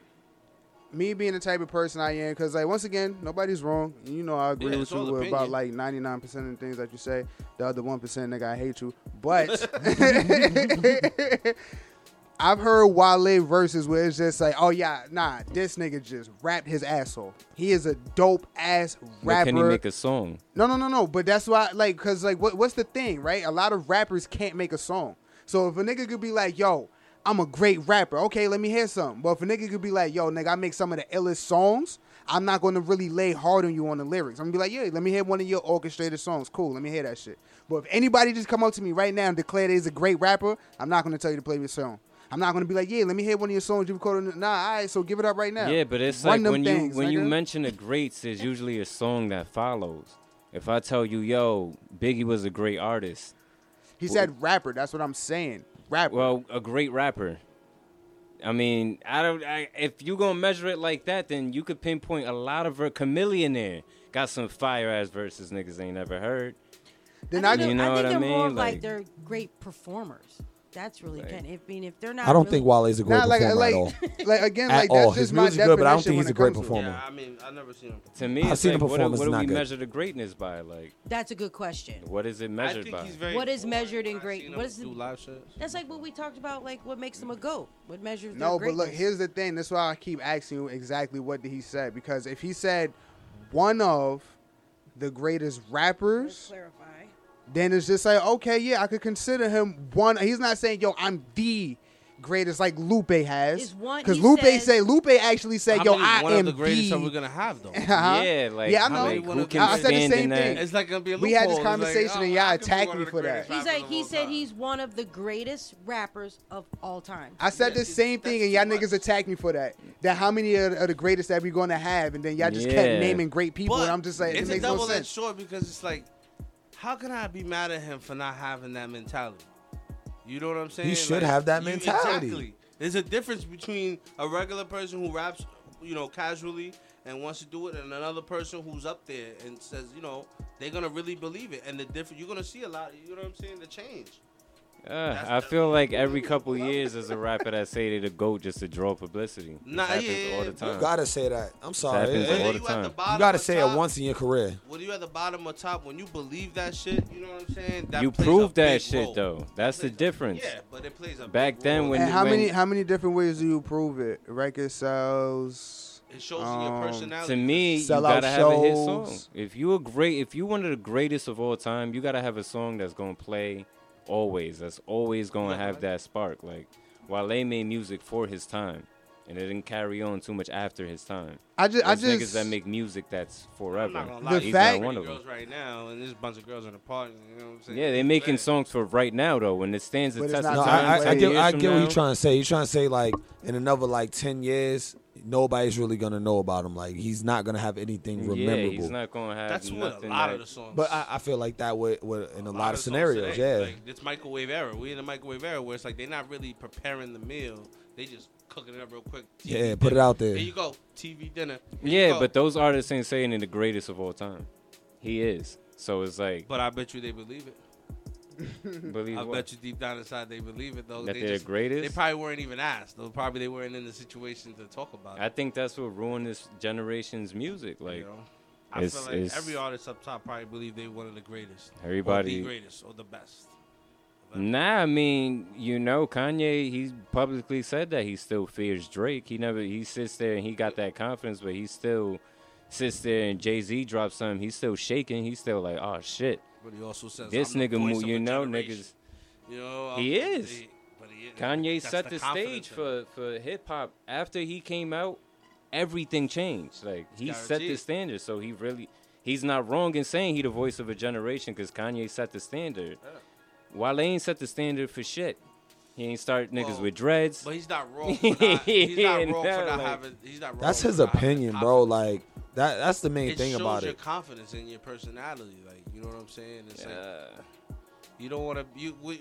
Me being the type of person I am, because like once again, nobody's wrong. You know, I agree Yeah, with it's all you about like 99% of the things that you say. The other one percent, nigga, I hate you. But I've heard Wale verses where it's just like, oh yeah, nah, this nigga just rapped his asshole. He is a dope ass But rapper. can he make a song? No, no, no, no. But that's why, like, cause like, what, what's the thing, right? A lot of rappers can't make a song. So if a nigga could be like, yo, I'm a great rapper, okay, let me hear something. But if a nigga could be like, yo, nigga, I make some of the illest songs, I'm not gonna really lay hard on you on the lyrics. I'm gonna be like, yeah, let me hear one of your orchestrated songs. Cool, let me hear that shit. But if anybody just come up to me right now and declare that he's a great rapper, I'm not gonna tell you to play your song. I'm not gonna be like, yeah, let me hear one of your songs you recorded. Nah, all right, so give it up right now. Yeah, but it's Run like when things, you when you mention the greats, there's usually a song that follows. If I tell you, yo, Biggie was a great artist, He said rapper. That's what I'm saying. Rapper. well, a great rapper. I mean, I don't. I, if you gonna measure it like that, then you could pinpoint a lot of ver- Chameleon there. Got some fire ass verses niggas ain't never heard. then I I, think, You know I think what I they're more mean? like, Like- they're great performers. That's really Like- kind. If, I mean, if they're not, I don't really, think Wale's a great Nah, like, performer like, at all. like again, At like all. that's His just my music's good, but I don't think he's a great comes to it. performer. Yeah, I mean, I've never seen him. To me, I've it's seen like, the what, what do we good. measure the greatness by? Like, That's a good question. what is it I measured think by? he's very. What is boring. measured in I've great- seen what him is the- do live shows. That's like what we talked about, like what makes them a goat. What measures No, but look, here's the thing. That's why I keep asking you exactly what did he say because if he said one of the greatest rappers, clarify. Then it's just like okay, yeah, I could consider him one. He's not saying yo, I'm the greatest like Lupe has because Lupe says- say Lupe actually said yo, many- I one am of the greatest the. we're gonna have though. Uh-huh. Yeah, like, yeah, I know. many- who can I, I said the same in that? thing. It's like gonna be a We had this loophole. It's like, conversation oh, and y'all I could be attacked me for that. greatest He's like he said time. he's one of the greatest rappers of all time. I said the same thing, and y'all much. niggas attacked me for that. That how many are, are the greatest that we gonna have, and then y'all just kept naming great people, But and I'm just like, it it's a makes no double edged sense. sword because it's like, how can I be mad at him for not having that mentality? You know what I'm saying? He should Like, have that you- mentality. Exactly. There's a difference between a regular person who raps, you know, casually and wants to do it, and another person who's up there and says, you know, they're gonna really believe it, and the different. You're gonna see a lot. You know what I'm saying? The change. Uh, I feel like every couple years as a rapper that say they the goat just to draw publicity. Nah, happens yeah, all the but- time. You gotta say that. I'm sorry. happens all it- the you time. the You gotta or say it once in your career. When you at the bottom or top, when you believe that shit, you know what I'm saying? That you prove that shit role. though. That's the difference. Yeah, but it plays a Back big then role. when and how when- many how many different ways do you prove it? Record sales. It shows um, your personality. To me, you Sell gotta out have a hit song. shows. If you a great, if you one of the greatest of all time, you gotta have a song that's gonna play always. That's always gonna have that spark. Like Wale made music for his time, and it didn't carry on too much after his time. I ju- I just- niggas that make music that's I'm forever. not gonna The. He's fact- not one of them. girls right now, and there's a bunch of girls in the party. You know what I'm saying? Yeah, they're making songs for right now though. and it stands the But it's test not of No, time, I, I, I 10 get, years I from get what now, you're trying to say. You're trying to say like in another like ten years, nobody's really gonna know about him. Like he's not gonna have anything Yeah, he's not gonna have That's what a lot that- of the songs. But I, I feel like that would, would in a, lot, of scenarios, today, yeah. Like it's microwave era. We in the microwave era where it's like they're not really preparing the meal. They just cooking it up real quick. Yeah, put it out there. There you go. TV dinner. Here Yeah, but those artists ain't saying he the greatest of all time. He is. So it's like, But I bet you they believe it. believe I what? bet you deep down inside they believe it though. That they they're just, greatest? They probably weren't even asked. Though probably they weren't in the situation to talk about it. I it. think that's what ruined this generation's music. Like, you know? I it's, feel like every artist up top probably believe they one of the greatest. Everybody- the greatest or the best. Nah, I mean, you know, Kanye, he publicly said that he still fears Drake. He never, he sits there and he got that confidence, but he still sits there and Jay Z drops something. He's still shaking. He's still like, oh shit. But he also says this I'm the nigga, voice mo- of you know, generation. niggas. You know, He I'm- is. he- but he. Kanye set the the stage for, for hip hop. After he came out, everything changed. Like he set the standard. So he really, he's not wrong in saying he the voice of a generation because Kanye set the standard. Wale ain't set the standard for shit. He ain't start niggas Well, with dreads. But he's not wrong for not, he's not wrong for not like- having. He's not wrong. That's his opinion, bro. Like that. That's the main it thing shows about your it. confidence in your personality. Like you know what I'm saying? It's Yeah. like you don't want to. You we,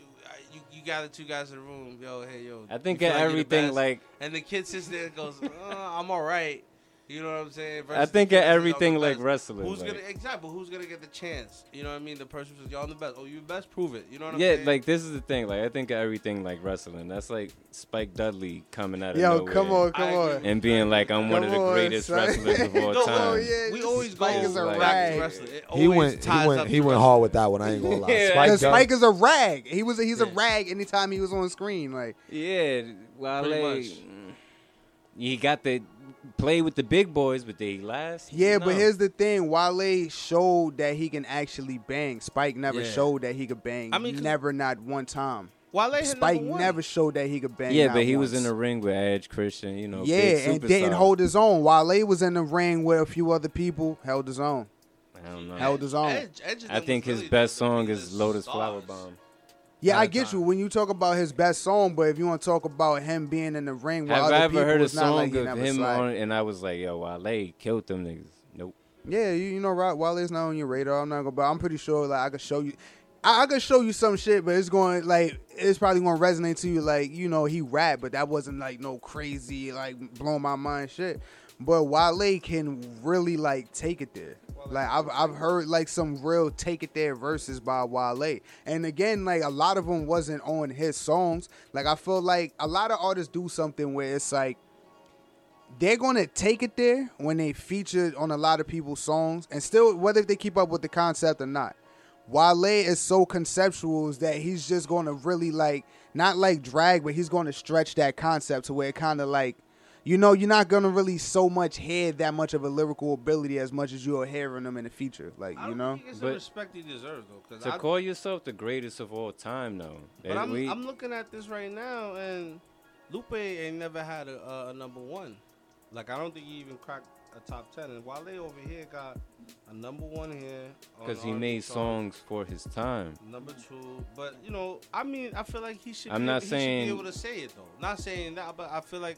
you you got the two guys in the room. Yo, hey yo. I think at like everything, like- and the kid sits there and goes, uh, "I'm all right." You know what I'm saying? I think the at kid says, "I'm everything like wrestling, Who's like- gonna exactly? Who's gonna get the chance? You know what I mean? The person says, "Y'all the best." Oh, you best? Prove it. You know what I'm yeah, saying? like this is the thing. Like I think of everything like wrestling. That's like Spike Dudley coming out of Yo, nowhere. come on, come on. and being like, I'm one of the greatest son. wrestlers of all No, time. Oh yeah, we always Spike go is a back to rag. wrestling. It He went. He ties up went. to He went hard with that one. I ain't gonna lie. Yeah. Spike Because Spike is a rag. He was a, he's a rag anytime he was on screen. Like Yeah, Wale. Pretty He got the play with the big boys, but they last. yeah, but here's the thing: Wale showed that he can actually bang. Spike never Yeah. showed that he could bang. I mean, 'cause- never, not one time. Wale hit Spike number one. never showed that he could bang. yeah, not but he was in the ring with Edge, Christian. You know, yeah, big and didn't superstars. hold his own. Wale was in the ring with a few other people, held his own. I don't know. Held his own. Edge, Edge and I them think was his really best the- song the is Lotus stars. Flower Bomb. Yeah, I get time. you when you talk about his best song, but if you want to talk about him being in the ring with Have other I ever people, heard a song like of him slide. on it and I was like, yo, Wale killed them niggas? Nope. Yeah, you, you know, right? Wale's not on your radar. I'm not gonna, but I'm pretty sure like I could show you. I, I could show you some shit, but it's going like it's probably gonna resonate to you. Like you know, he rap, but that wasn't like no crazy like blow my mind shit. But Wale can really like take it there. Like I've I've heard like some real take it there verses by Wale, and again like a lot of them wasn't on his songs. Like I feel like a lot of artists do something where it's like they're gonna take it there when they featured on a lot of people's songs, and still whether they keep up with the concept or not. Wale is so conceptual that he's just gonna really like not like drag, but he's gonna stretch that concept to where it kind of like, you know, you're not gonna really so much hear that much of a lyrical ability as much as you're hearing them in the future. like I you don't know. think he the But- respect he deserves though. 'cause To I- call yourself the greatest of all time, though. But Eh, I'm, we- I'm looking at this right now, and Lupe ain't never had a, a, a number one. Like I don't think he even cracked a top ten. And Wale over here got a number one here on because he R&B made songs, songs for his time. Number two, but you know, I mean, I feel like he should. I'm be, not he saying- should be able to say it though. Not saying that, but I feel like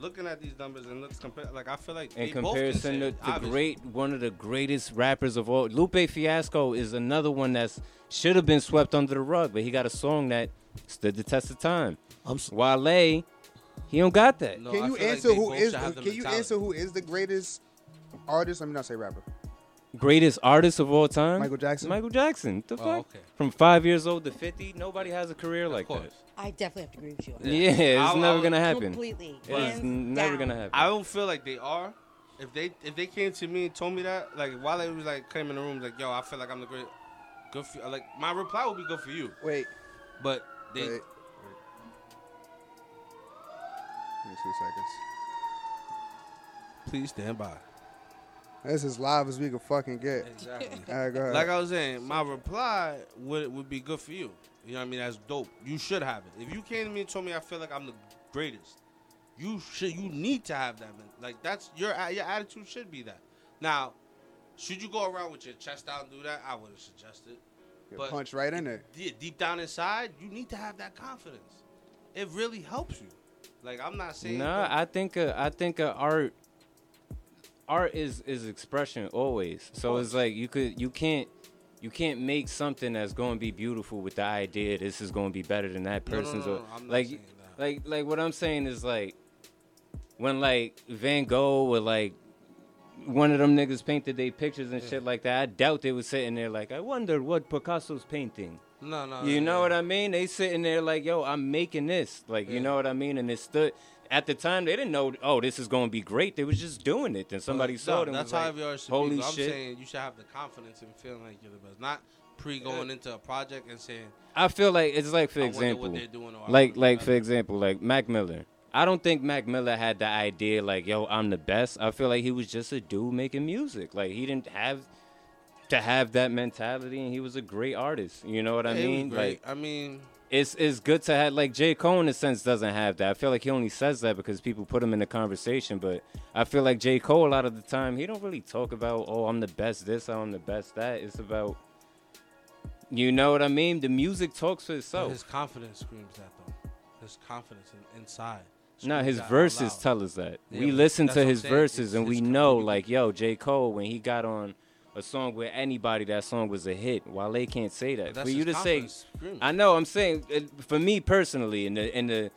looking at these numbers and looks compare, like I feel like In they both comparison to the great, one of the greatest rappers of all, Lupe Fiasco is another one that's should have been swept under the rug, but he got a song that stood the test of time. I'm s- Wale, he don't got that. No, can you feel like answer they who both is? should have the Can you mentality. answer who is the greatest artist? Let me not say rapper. Greatest artist of all time? Michael Jackson. Michael Jackson. The Oh, fuck? okay. From five years old to fifty, nobody has a career like that. I definitely have to agree with you. on that. Yeah, it's I- I never would- gonna happen. Completely. It's Hands never down. gonna happen. I don't feel like they are. If they if they came to me and told me that, like while they was like came in the room, like yo, I feel like I'm the great. Good for you. Like my reply would be good for you. Wait. But they. Wait. Give me two seconds. Please stand by. That's as live as we can fucking get. Exactly. All right, go ahead. Like I was saying, my reply would would be good for you. You know what I mean? That's dope. You should have it. If you came to me and told me I feel like I'm the greatest, you should. You need to have that. Man. Like that's your your attitude should be that. Now, should you go around with your chest out and do that? I wouldn't suggest it. Get punched right in it. Yeah, deep down inside, you need to have that confidence. It really helps you. Like I'm not saying. Nah, I think uh, I think uh, art art is is expression always. So it's like you could you can't you can't make something that's going to be beautiful with the idea this is going to be better than that No, no, person's. no, or- no, I'm not like like like what I'm saying is like when like Van Gogh or like one of them niggas painted their pictures and shit like that. I doubt they was sitting there like I wonder what Picasso's painting. No, no. You yeah, know yeah. what I mean? They sitting there like, yo, I'm making this. Like, you know what I mean? And it stood at the time they didn't know, oh, this is gonna be great. They was just doing it. Then somebody No, saw it and That's was how like, every should holy be. but I'm shit. saying you should have the confidence in feeling like you're the best, not pre going into a project and saying. I feel like it's like for I wonder what example, they're doing or I like like what for example, like Mac Miller. I don't think Mac Miller had the idea like, yo, I'm the best. I feel like he was just a dude making music. Like he didn't have to have that mentality, and he was a great artist. You know what I Yeah, he was mean? great. Like I mean, it's it's good to have like J. Cole in a sense doesn't have that. I feel like he only says that because people put him in the conversation. But I feel like J. Cole a lot of the time he don't really talk about oh I'm the best this oh, I'm the best that. It's about you know what I mean. The music talks for itself. his confidence screams that though. His confidence in, inside. No, his verses tell us that. Yeah, we listen to his verses It's- and we know, like, yo, J. Cole, when he got on a song with anybody, that song was a hit. Wale can't say that. But For you to say. I know, I'm saying, uh, for me personally, and the in the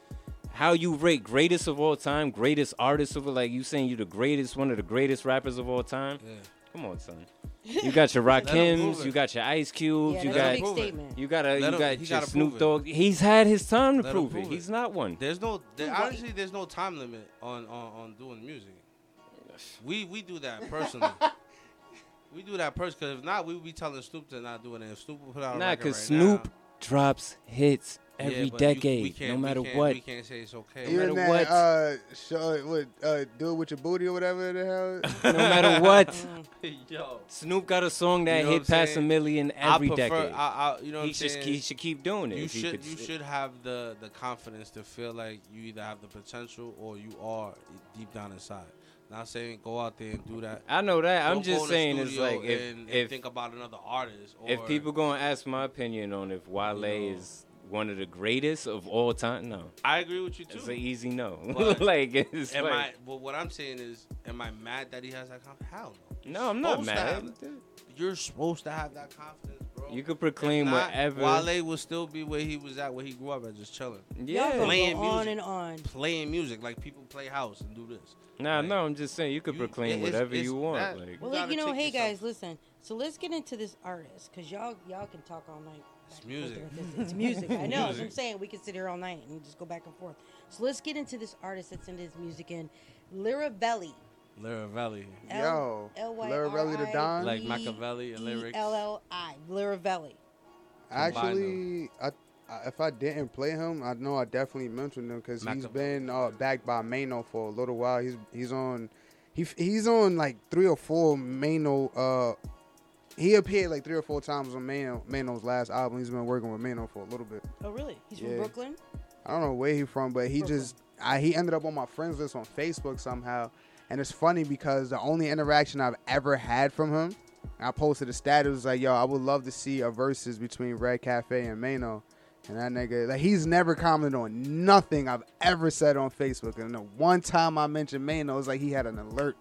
how you rate greatest of all time, greatest artist of like you saying you the greatest, one of the greatest rappers of all time. Yeah. Come on, son. You got your Let him Rakims, you got your Ice Cubes, Yeah, you that's a got big statement. you got a, you him- got he your gotta Snoop. Dogg. He's had his time to prove, prove it. it. He's not one. There's no there, honestly. There's no time limit on, on on doing music. We we do that personally. we do that personally because if not, we would be telling Snoop to not do it. If Snoop would put out a Nah, record because right Snoop now, drops hits every but you- decade, we can't- no matter can't- what. We can't say it's okay. Even matter that, what. uh, show, what, uh, do it with your booty or whatever the hell. no matter what. Yo, Snoop got a song that You know hit what I'm past a saying? million I every prefer- decade. I, I, you know he I'm should he should keep doing it. You should could you should have the the confidence to feel like you either have the potential or you are deep down inside. Not saying go out there and do that. I know that. I'm Don't just in the saying it's like if and, and if think about another artist. Or, if people gonna ask my opinion on if Wale know. is one of the greatest of all time, no, I agree with you too. it's an easy no. Like it's am like, I? Well, what I'm saying is, am I mad that he has that confidence? Hell no. no, I'm not mad. have. You're supposed to have that confidence. You could proclaim not, whatever. Wale will still be where he was at, where he grew up at, just chilling. Y'all yeah. Playing go on and on. Playing music like people play house and do this. Nah, Like, no, I'm just saying you could you- proclaim it's- whatever it's you want. that- like, Well, You like you know, take hey yourself- guys, listen. So let's get into this artist, cause y'all y'all can talk all night. It's back and forth music. It's music. I know. That's what I'm saying. We can sit here all night and just go back and forth. So let's get into this artist that's into his music in Lirivelli. Lirivelli. Yo, Lirivelli the Don? Like Machiavelli and lyrics. L L I. Lirivelli. Actually, I, I, if I didn't play him, I know I definitely mentioned him because he's been uh, backed by Maino for a little while. He's he's on, he he's on like three or four Maino. Uh, he appeared like three or four times on Maino Maino's last album. He's been working with Maino for a little bit. Oh really? He's Yeah. from Brooklyn. I don't know where he from, but he Brooklyn. just I, he ended up on my friends list on Facebook somehow, and it's funny because the only interaction I've ever had from him, I posted a status like, "Yo, I would love to see a versus between Red Cafe and Maino," and that nigga like he's never commented on nothing I've ever said on Facebook, and the one time I mentioned Maino, it was like he had an alert.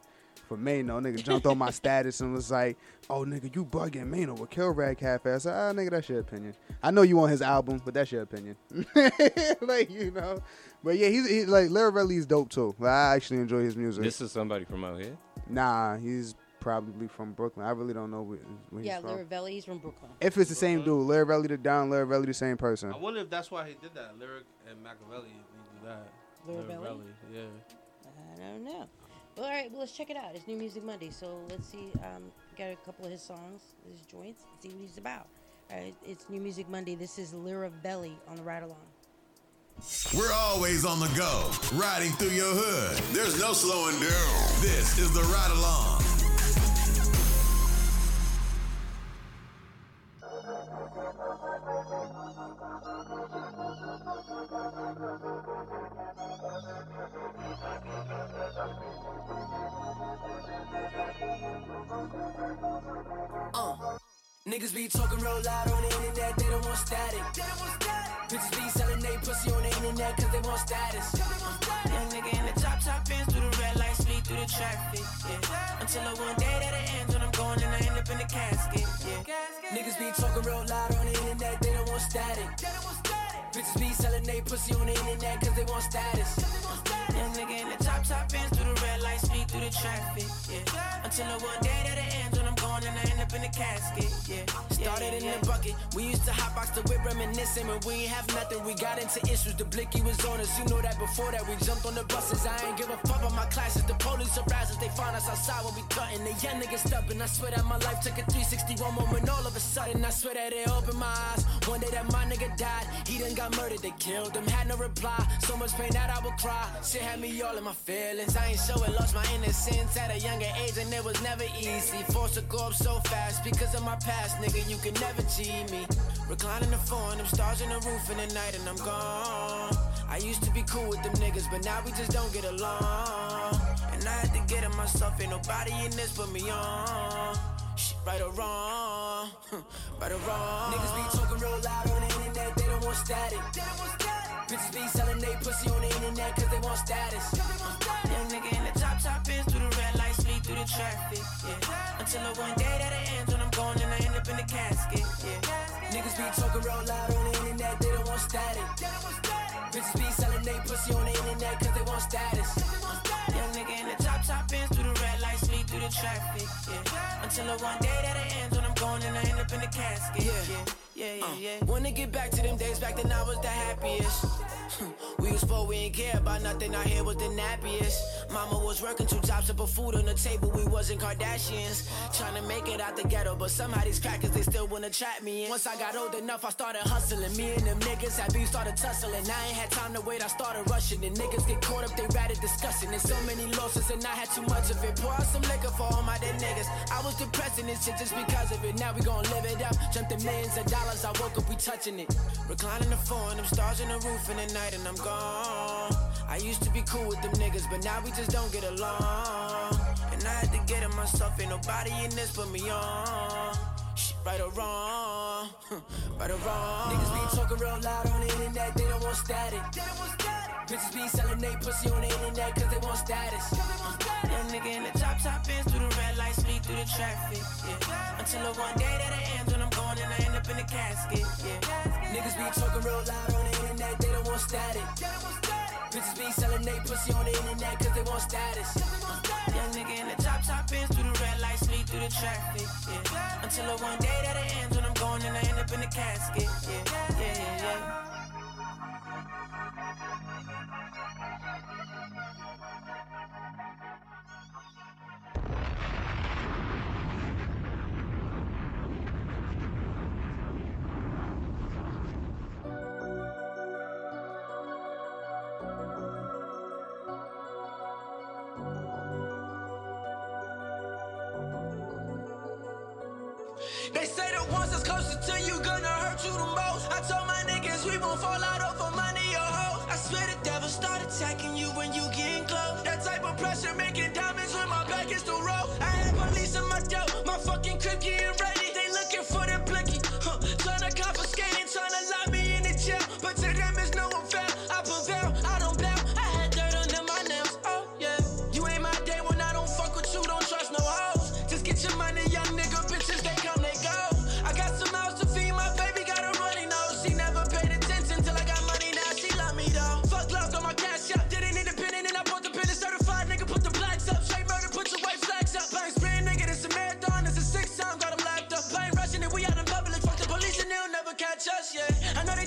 For Maino, nigga jumped on my status and was like, "Oh, nigga, you bugging Maino with Kill Red Cafe." I said, "Ah, nigga, that's your opinion. I know you want his album, but that's your opinion." like you know, but yeah, he's he, like Laravelli's dope too. Like, I actually enjoy his music. this is somebody from out here. nah, he's probably from Brooklyn. I really don't know where, where Yeah, he's from. Lirivelli, he's from Brooklyn. If it's the same dude, Lirivelli the Don, Lirivelli the same person. I wonder if that's why he did that. Lyric and Machiavelli, they do that. Lirivelli? yeah. I don't know. Well, All right, well, let's check it out. It's New Music Monday, so let's see. Um, got a couple of his songs, his joints, see what he's about. All right, it's New Music Monday. This is Lirivelli on the ride along. We're always on the go, riding through your hood. There's no slowing down. This is the ride along. Uh, niggas be talking real loud on the internet, they don't want static. Bitches be selling they pussy on the internet cause they want status. Young nigga in the top top fence through the red light, speed through the traffic. Yeah. Until the one day that it ends when I'm going and I end up in the casket. Yeah. Niggas be talking real loud on the internet, they don't want static. Bitches be selling they pussy on the internet cause they want status. Young nigga in the top top fence through the red light, speed through the traffic. Yeah. Until the one day that it ends when and I end up in the casket. Yeah. Started in the bucket. We used to hotbox the whip reminiscing when we ain't have nothing. We got into issues. The blicky was on us. You know that before that we jumped on the buses. I ain't give a fuck about my classes. The police us. They find us outside when we cutting. The young niggas stubborn. I swear that my life took a 361 moment. All of a sudden, I swear that it opened my eyes. One day that my nigga died. He done got murdered. They killed him. Had no reply. So much pain that I would cry. Shit had me all in my feelings. I ain't show it. Lost my innocence at a younger age and it was never easy. Forced to go up so fast because of my past, nigga. You can never cheat me. Reclining the phone, them stars in the roof in the night and I'm gone. I used to be cool with them niggas, but now we just don't get along. And I had to get it myself, ain't nobody in this but me on. Shit, right or wrong, right or wrong. Niggas be talking real loud on the internet, they don't want static. Bitches be selling they pussy on the internet cause they want status. Uh, young nigga light, speed through the traffic. Yeah. Until the one day that it ends when I'm going and I end up in the casket. Yeah. Niggas be talking real loud on the internet, they don't want static. Bitches be selling they pussy on the internet cause they want status. Young nigga in the top top fence through the red light, speed through the traffic. Yeah. Until the one day that it ends when I'm going and I end up in the casket. Yeah. Yeah, yeah, uh. yeah. Wanna get back to them days back then I was the happiest. we was poor, we ain't care about nothing. Our hair was the nappiest. Mama was working two jobs to put food on the table. We wasn't Kardashians. Trying to make it out the ghetto, but somehow these crackers they still wanna trap me in. Once I got old enough, I started hustling. Me and them niggas had beef, started tussling. I ain't had time to wait, I started rushing. And niggas get caught up, they ratted discussing. There's so many losses, and I had too much of it. Pour out some liquor for all my dead niggas. I was depressed in this shit just because of it. Now we gon' live it up. Jumped the millions of dollars, I woke up, we touching it. Reclining the phone, them stars in the roof in the night, and I'm gone. I used to be cool with them niggas, but now we just don't get along. And I had to get it myself, ain't nobody in this but me on. Right or wrong, right or wrong. Niggas be talking real loud on the internet, they don't want static. Bitches be selling they pussy on the internet cause they want status. Uh, young nigga in the top top fence through the red light, speed through the traffic. Yeah. Until the one day that it ends when I'm going and I end up in the casket. Yeah. Niggas be talking real loud on the internet, they don't want static. Bitches be selling they pussy on the internet cause they want status. Young nigga in the top top fence through the red light, speed through the traffic. Yeah. Until the one day that it ends when I'm going and I end up in the casket. Yeah, yeah, yeah, yeah. They say the ones that's closest to you gonna hurt you the most. I told my niggas we won't fall out over money or hoes. I swear the devil start attacking you when you getting close. That type of pressure making diamonds when my back is the road. I had police in my dope, my fucking crib getting ready. They looking for the blicky,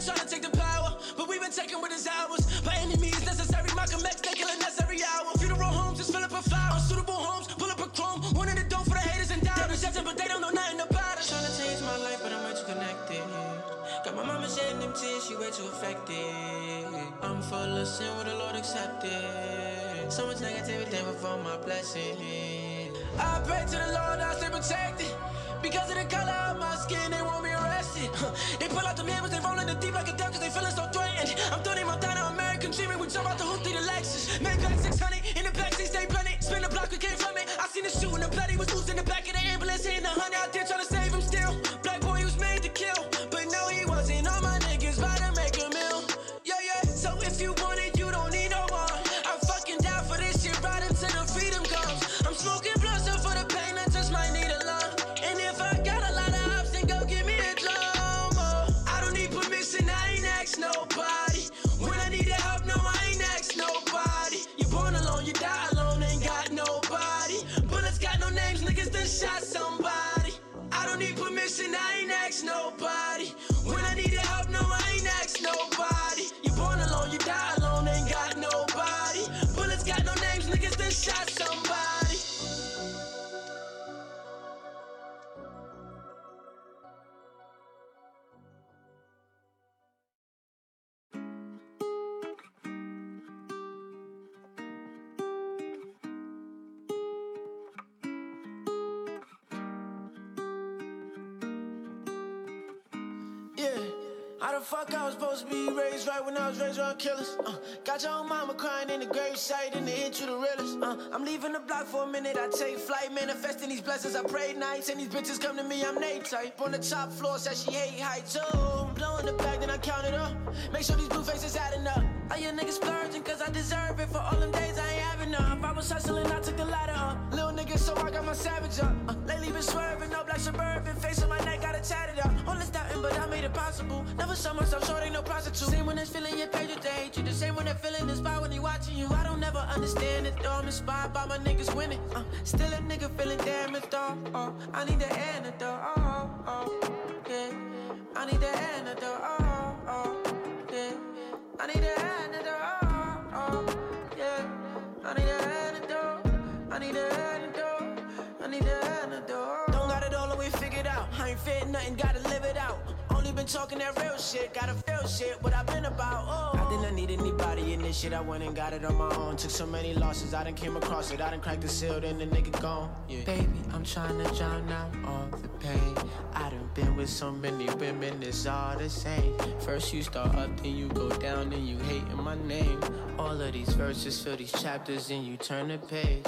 they tryna take the power, but we've been taking what is ours. By any means necessary, Malcolm X, they killing us every hour. Funeral homes, just fill up a flower. Unsuitable homes, pull up a chrome. One in the door for the haters and doubters. They but they don't know nothing about us. to change my life, but I'm way too connected. Got my mama shedding them tears, she way too affected. I'm full of sin, with the Lord accepted. So much negativity before my blessing. I pray to the Lord, I stay protected. Because of the color of my skin, they want me arrested. they pull out the mirrors, they roll in the deep American dreaming, we jump out the hoop through the Lexus. Man, got 600 in the backseat, stay blended. Spin the block, we came from it. I seen the shooting, the bloody was loose in the back of the ambulance, hitting the honey out there trying to save him still. Black boy, was made to kill, but no, he wasn't. All my niggas about to make a meal. Yeah, yeah, so if you want I was supposed to be raised right when I was raised around killers? Uh, got your own mama crying in the grave site and they hit you the realest. Uh, I'm leaving the block for a minute, I take flight, manifesting these blessings. I pray nights and these bitches come to me, I'm Nate type. On the top floor, said she hate heights. Oh, I'm blowing the bag, then I count it up. Make sure these blue faces adding up. All your niggas splurging, cause I deserve it for all them days I ain't having enough. I was hustling, I took the ladder up. Little niggas, so I got my savage up. Uh, swerving, no black suburban. Face on my neck, got it tatted up. All this doubting, but I made it possible. Never saw myself short, ain't no prostitute. Same when it's feeling your page, they hate you. The same when they're feeling inspired when they watching you. I don't never understand it, though. I'm inspired by my niggas winning. Uh, still a nigga feeling damaged, though. Oh, I need the antidote, oh, oh, yeah. I need the antidote, oh, oh, yeah. I need the antidote, oh, oh, yeah. I need the I need the antidote. Don't got it all the way figured out. I ain't fit nothing, gotta live it out. Only been talking that real shit, gotta feel shit, what I've been about. Oh, I didn't need anybody in this shit. I went and got it on my own. Took so many losses, I done came across it. I done cracked the seal, then the nigga gone. Yeah. Baby, I'm trying to drown out all the pain. I done been with so many women, it's all the same. First you start up, then you go down, then you hating my name. All of these verses fill these chapters, and you turn the page.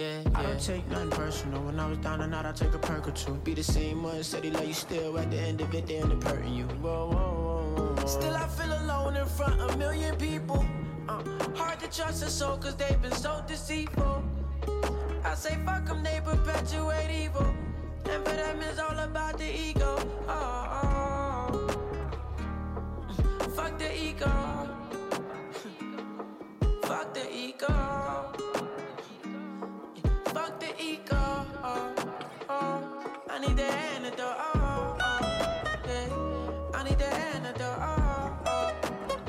Yeah, I don't take nothing personal. When I was down and out, I take a perk or two. Be the same one, steady love you still. At the end of it, they end up hurting you. Whoa, whoa, whoa, whoa. Still, I feel alone in front of a million people. Uh, hard to trust a soul, cause they've been so deceitful. I say fuck them, they perpetuate evil. And for them, it's all about the ego. Oh, oh. Fuck the ego. Fuck the ego. The ego. Oh, oh. I need the antidote. Oh, oh. Yeah. I need the antidote. Oh, oh.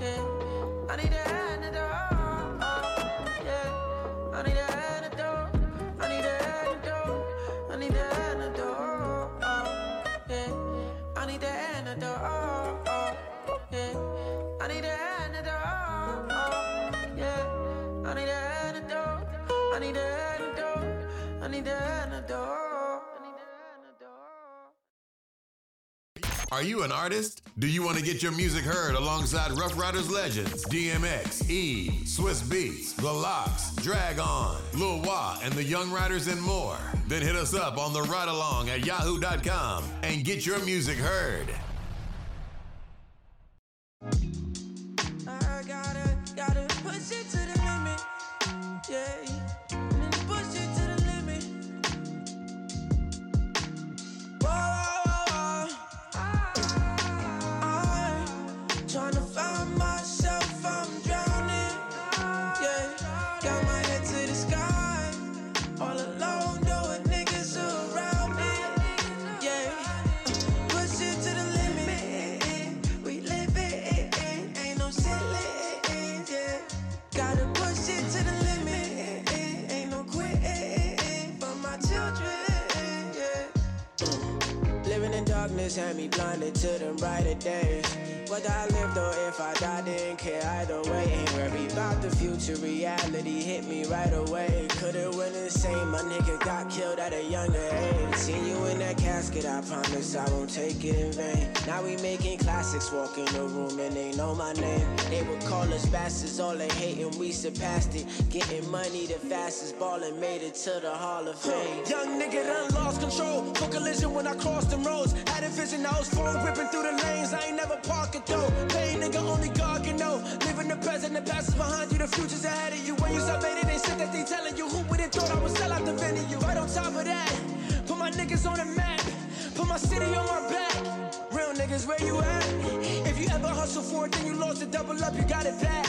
Yeah. I need the Are you an artist? Do you want to get your music heard alongside Ruff Ryders legends DMX, E, Swizz Beatz, The LOX, Drag On, Lil Wah, and the Young Riders and more? Then hit us up on the ride along at yahoo.com and get your music heard. I gotta, gotta push it to darkness had me blinded to them brighter days. Whether I lived or if I died, didn't care either way. Ain't worry about the future, reality hit me right away. Could've went insane, my nigga got killed at a younger age. Seen you in that casket, I promise I won't take it in vain. Now we making classics, walk in the room and they know my name. They would call us bastards, all they hating, we surpassed it. Getting money the fastest, ballin' made it to the Hall of Fame. Young nigga done lost control. For collision when I crossed them roads. Had a vision, I was phone whipping through the lanes. I ain't never park it though. Pain nigga, only God can know. Living the present, the past is behind you, the future's ahead of you. When you submitted, they said that they telling you who would've thought I would sell out the venue. Right on top of that, put my niggas on the map. Put my city on my back. Real niggas, where you at? If you ever hustle for it, then you lost it. Double up, you got it back.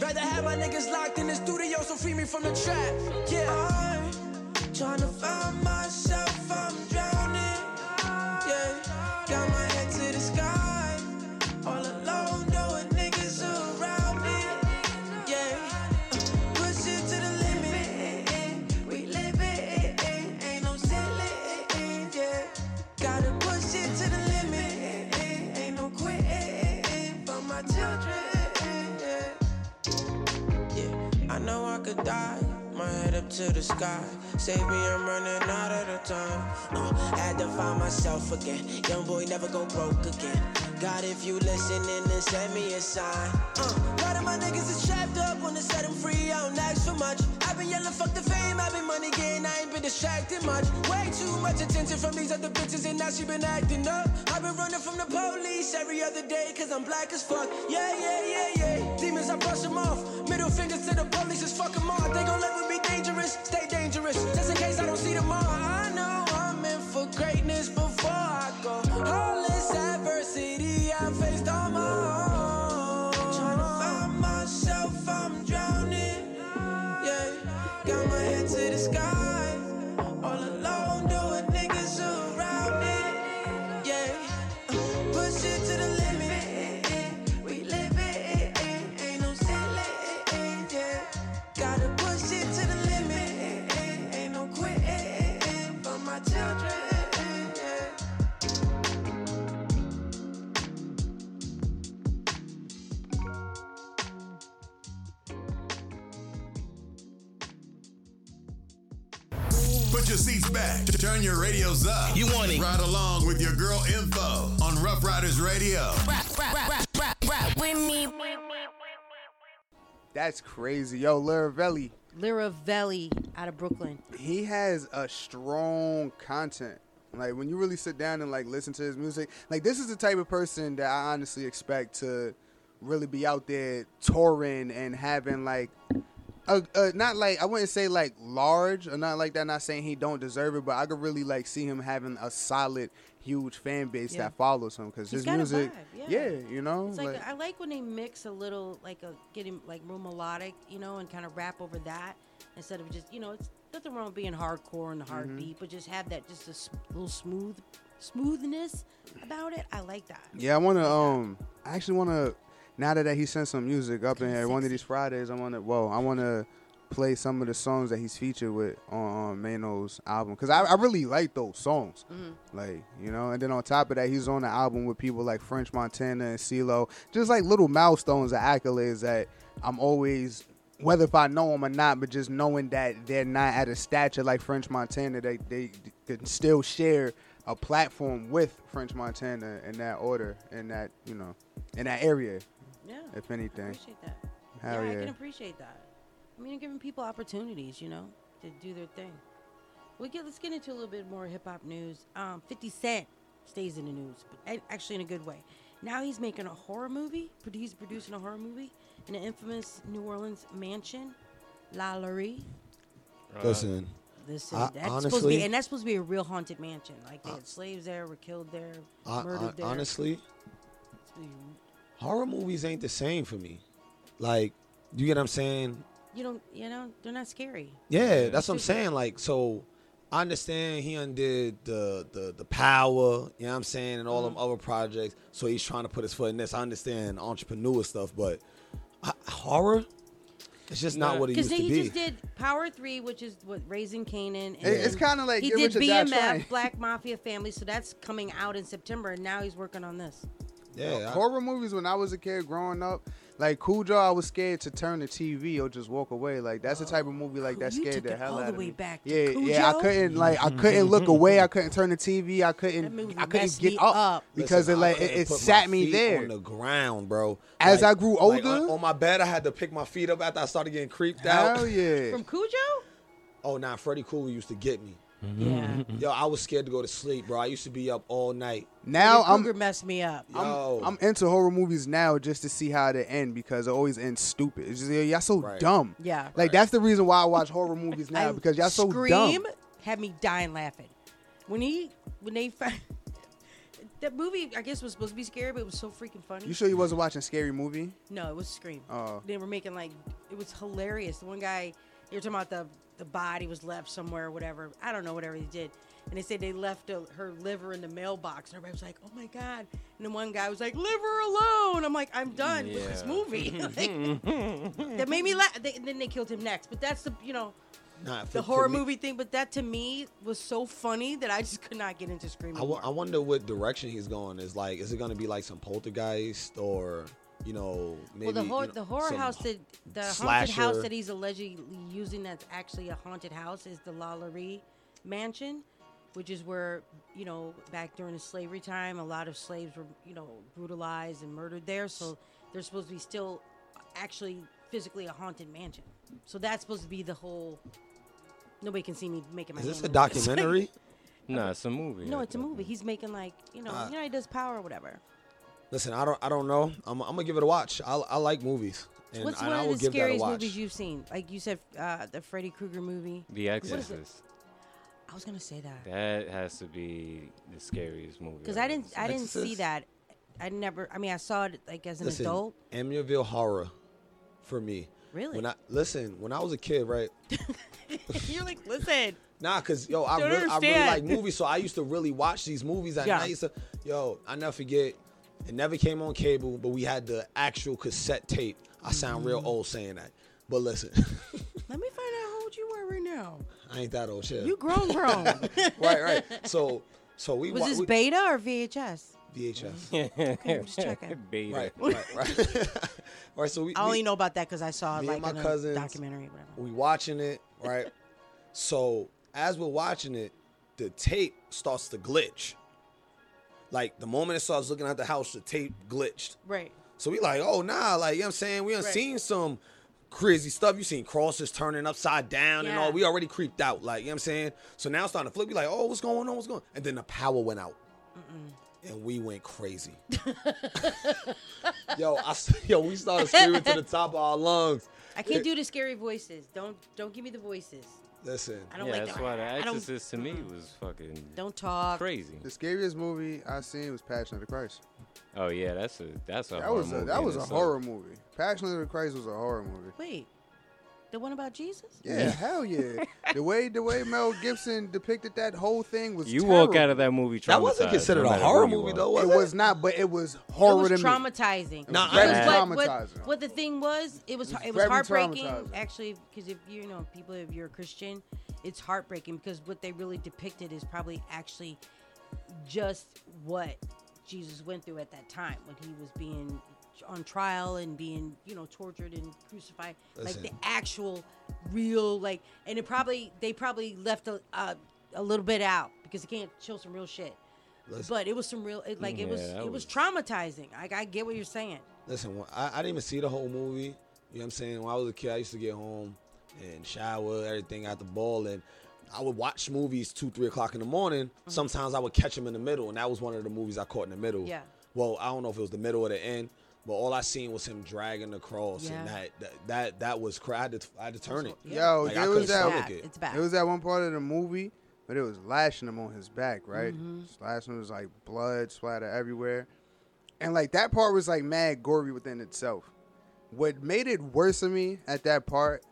Rather have my niggas locked in the studio, so free me from the trap. Yeah. I'm tryna find myself, I'm drowning. Could die. My head up to the sky. Save me, I'm running out of the time. Uh, had to find myself again. Young boy never go broke again. God, if you listening, then send me a sign. Uh, lot of my niggas is trapped up. Wanna set them free, I don't ask for much. I've been yelling, fuck the fame. I've been money getting, I ain't been distracted much. Way too much attention from these other bitches, and now she been acting up. I've been running from the police every other day, cause I'm black as fuck. Yeah, yeah, yeah, yeah. Demons, I brush them off. Middle fingers to the police, just fuck them off. They gon' let me be dangerous, stay dangerous. Just in case I don't see them all. I know I'm in for greatness before sky. Your seats back. Turn your radios up. You want it? Ride along with your girl info on Ruff Ryders Radio. with me. That's crazy. Yo, Laravelli, Lirivelli out of Brooklyn. he has a strong content. Like when you really sit down and like listen to his music, like this is the type of person that I honestly expect to really be out there touring and having like a, a not like I wouldn't say like large or not like that. Not saying he don't deserve it, but I could really like see him having a solid, huge fan base Yeah. that follows him because his music, vibe, yeah. you know, It's like, like- I like when they mix a little like a getting like real melodic, you know, and kind of rap over that instead of just you know it's nothing wrong with being hardcore and the hard Mhm. beat, but just have that just a s- little smooth smoothness about it. I like that. Yeah, I want to. Um, I actually want to. Now that he sent some music up in here, one of these Fridays, I want to. Whoa, I want to play some of the songs that he's featured with on, on Maino's album because I, I really like those songs. Mhm. Like you know, and then on top of that, he's on the album with people like French Montana and CeeLo, just like little milestones and accolades that I'm always. Whether if I know them or not, but just knowing that they're not at a stature like French Montana, they they can still share a platform with French Montana in that order, in that you know, in that area. Yeah, If anything. I appreciate that. Hell yeah, I can appreciate that. I mean, you're giving people opportunities, you know, to do their thing. We get let's get into a little bit more hip hop news. Um, Fifty Cent stays in the news, but actually in a good way. Now he's making a horror movie. He's producing a horror movie in an infamous New Orleans mansion, La Laurie. Listen, Listen, I- that's supposed to honestly- be, and that's supposed to be a real haunted mansion. Like they had slaves there, were killed there, I- murdered I- there. honestly, horror movies ain't the same for me. Like, you get what I'm saying? you don't, you know, they're not scary. Yeah, that's what I'm saying. Like, so I understand he undid the the the power, you know what I'm saying, and all them other projects. So he's trying to put his foot in this. I understand entrepreneur stuff, but uh, horror. It's just not what it used to he be. just did Power Three, which is what Raising Kanan. And it's kinda like he Get did Rich or Die BMF, Black Mafia Family. So that's coming out in September, and now he's working on this. Yeah, I- horror movies when I was a kid growing up, like Cujo, I was scared to turn the TV or just walk away. Like that's the type of movie like that scared the hell all out the of way me. back to yeah, yeah, I couldn't like I couldn't look away. I couldn't turn the TV. I couldn't I couldn't get up, up. because Listen, it like it, it put my sat me feet there. on the ground, bro. As I grew like, on- older- on, my bed, I had to pick my feet up after I started getting creeped out. Hell yeah. From Cujo? Oh, nah, Freddy Krueger used to get me. Yeah. Yo, I was scared to go to sleep, bro. I used to be up all night. Now Freddy I'm Krueger messed me up. Yo, I'm into horror movies now just to see how they end because it always ends stupid. It's just yeah, y'all so dumb. Yeah. Like that's the reason why I watch horror movies now I- because y'all so Scream dumb. had me dying laughing. When he when they found that movie, I guess was supposed to be scary, but it was so freaking funny. You sure you wasn't watching a Scary Movie? No, it was Scream. Oh. They were making like it was hilarious. The one guy, you were talking about the the body was left somewhere or whatever. I don't know whatever he did. And they said they left a, her liver in the mailbox, and everybody was like, "Oh my god!" And then one guy was like, "Leave her alone." I'm like, "I'm done with this Yeah. movie." Like, that made me laugh. They, then they killed him next, but that's the you know Nah, for- the for horror me- movie thing. But that to me was so funny that I just could not get into Scream I, anymore. w- I wonder what direction he's going. Is like, is it going to be like some poltergeist or you know maybe well, the, hor- you know, the horror house that the haunted house that he's allegedly using that's actually a haunted house is the Lalaurie Mansion, which is where you know back during the slavery time, a lot of slaves were you know brutalized and murdered there. So they're supposed to be still actually physically a haunted mansion. So that's supposed to be the whole. Nobody can see me making my. Is this hand a move. It's like- documentary? no, it's a movie. No, it's a movie. He's making like you know, Uh, you know, he does power or whatever. Listen, I don't, I don't know. I'm, I'm gonna give it a watch. I, I like movies, and, What's and one I of the give that a scariest movies you've seen? Like you said, uh, the Freddy Krueger movie. The What is it? Exorcist. I was gonna say that That has to be the scariest movie. because I've I ever didn't. seen. I didn't see that. I never. I mean, I saw it like as an Listen, adult. Amityville Horror, for me. Really? When I listen, when I was a kid, right? You're like, listen. Nah, cause yo, I Don't really, I really like movies, so I used to really watch these movies at Yeah. night. So, yo, I never forget. It never came on cable, but we had the actual cassette tape. I sound real Mm-hmm. old saying that, but listen, Let me find out how old you are right now. I ain't that old shit. You grown, grown. right, right. So, so we Was wa- this we, beta or VHS? VHS. Okay, I'm just checking. Beta. Right, right, right. right. So we, I we- only know about that because I saw like and my in a cousins, documentary whatever. we watching it, right? so as we're watching it, the tape starts to glitch. Like the moment it starts looking at the house, the tape glitched. Right. So we like, oh nah, like you know what I'm saying? We done Right. seen some crazy stuff. You seen crosses turning upside down and all. We already creeped out, like you know what I'm saying? So now it's starting to flip. We like, oh, what's going on? What's going on? And then the power went out. And we went crazy. yo, I, yo, we started screaming to the top of our lungs. I can't do the scary voices. Don't don't give me the voices. Listen. I don't yeah, like that's that. why The I don't- Exorcist to me was fucking Don't talk. crazy. The scariest movie I seen was Passion of the Christ. Oh yeah, that's a that's a That horror was a, movie that in was a itself. horror movie. Passion of the Christ was a horror movie. Wait, the one about Jesus? Yeah, hell yeah. The way the way Mel Gibson depicted that whole thing was You walk out of that movie traumatized. That wasn't considered no a matter horror who you movie, are. though, was it it? was not, but it was horror it was to me. traumatizing. Nah, Very Because what, what, traumatizing. what the thing was, it was It was it was very heartbreaking. traumatizing. Actually, because if you know people, if you're a Christian, it's heartbreaking because what they really depicted is probably actually just what Jesus went through at that time when he was being on trial and being you know tortured and crucified like the actual real like and it probably they probably left a, a, a little bit out because they can't show some real shit Listen. but it was some real it, like it was Yeah, that it was was- traumatizing I, I get what you're saying Listen, when- I, I didn't even see the whole movie. You know what I'm saying? When I was a kid, I used to get home and shower, everything at the ball, and I would watch movies two, three o'clock in the morning. Mm-hmm. Sometimes I would catch them in the middle, and that was one of the movies I caught in the middle. Yeah. Well, I don't know if it was the middle or the end, but all I seen was him dragging the cross, and that that that, that was cra- I had, to, I had to turn it. Yo, Like, I was that. stomach bad. it. It's bad. It was that one part of the movie, but it was lashing him on his back, right? Mm-hmm. Slashing him was like blood splatter everywhere, and like that part was like mad gory within itself. What made it worse for me at that part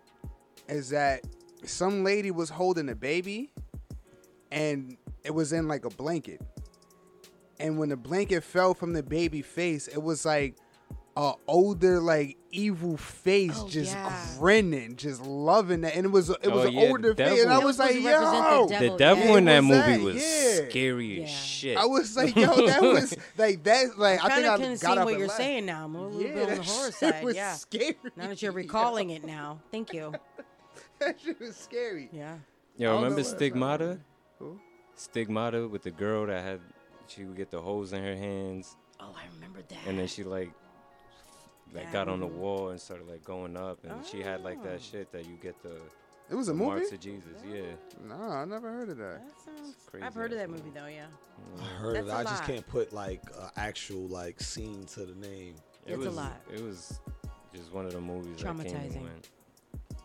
is that some lady was holding a baby, and it was in like a blanket, and when the blanket fell from the baby face, it was like a older like evil face, Oh, just yeah. grinning, just loving that, and it was it oh, was Oh, an yeah, older face, and I was like, supposed yo, the The devil, devil yeah. in that What was movie was Yeah. scary Yeah. as shit. I was like, yo, that was like that. Like I kind think I got see up what you're laughed. saying now. I'm a little Yeah, bit on the horror shit side. was Yeah. scary. Now that you're recalling it now, thank you. that shit was scary. Yeah. I Yo, remember Stigmata? Who? Stigmata with the girl that had she would get the hose in her hands, Oh, I remember that. and then she like like got on the mhm. wall and started like going up, and she had like Oh. that shit that you get the It was a movie. marks of Jesus. Yeah, No, I never heard of that. That sounds. crazy I've heard of that movie though. Yeah. I heard of it. I a I just can't put like an actual like scene to the name. it It's a lot. it was just one of the movies that came and went.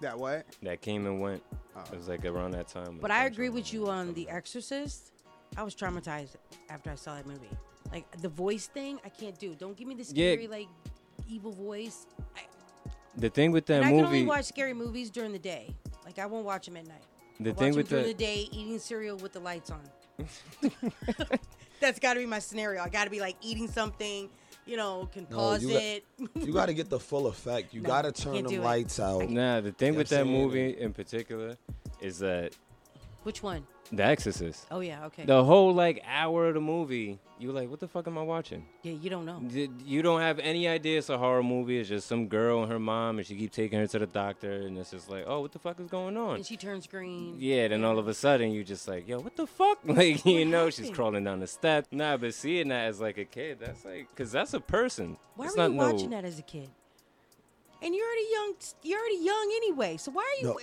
That what? That came and went. Oh. It was like around that time. But I agree with you on The. Exorcist. I was traumatized after I saw that movie. Like the voice thing, I can't do. Don't give me the Yeah. scary like evil voice. I, The thing with that and I can only movie, watch scary movies during the day. Like I won't watch them at night. the I thing watch with them during the the day, eating cereal with the lights on. That's got to be my scenario. I got to be like eating something. You know, can No, pause you got- it. You got to get the full effect. You No, got to turn can't it. lights out. nah, the thing You with that I'm saying? movie in particular is that Which one? The Exorcist. Oh yeah, okay. The whole like hour of the movie, you like, what the fuck am I watching? Yeah, you don't know. D- You don't have any idea it's a horror movie. It's just some girl and her mom, and she keep taking her to the doctor, and it's just like, oh, what the fuck is going on? And she turns green. Yeah, then all of a sudden you just like, yo, what the fuck? Like, you know, she's crawling down the steps. Nah, but seeing that as like a kid, that's like, cause that's a person. Why it's were not you no, watching that as a kid? And you're already young. You're already young anyway. So why are you? No,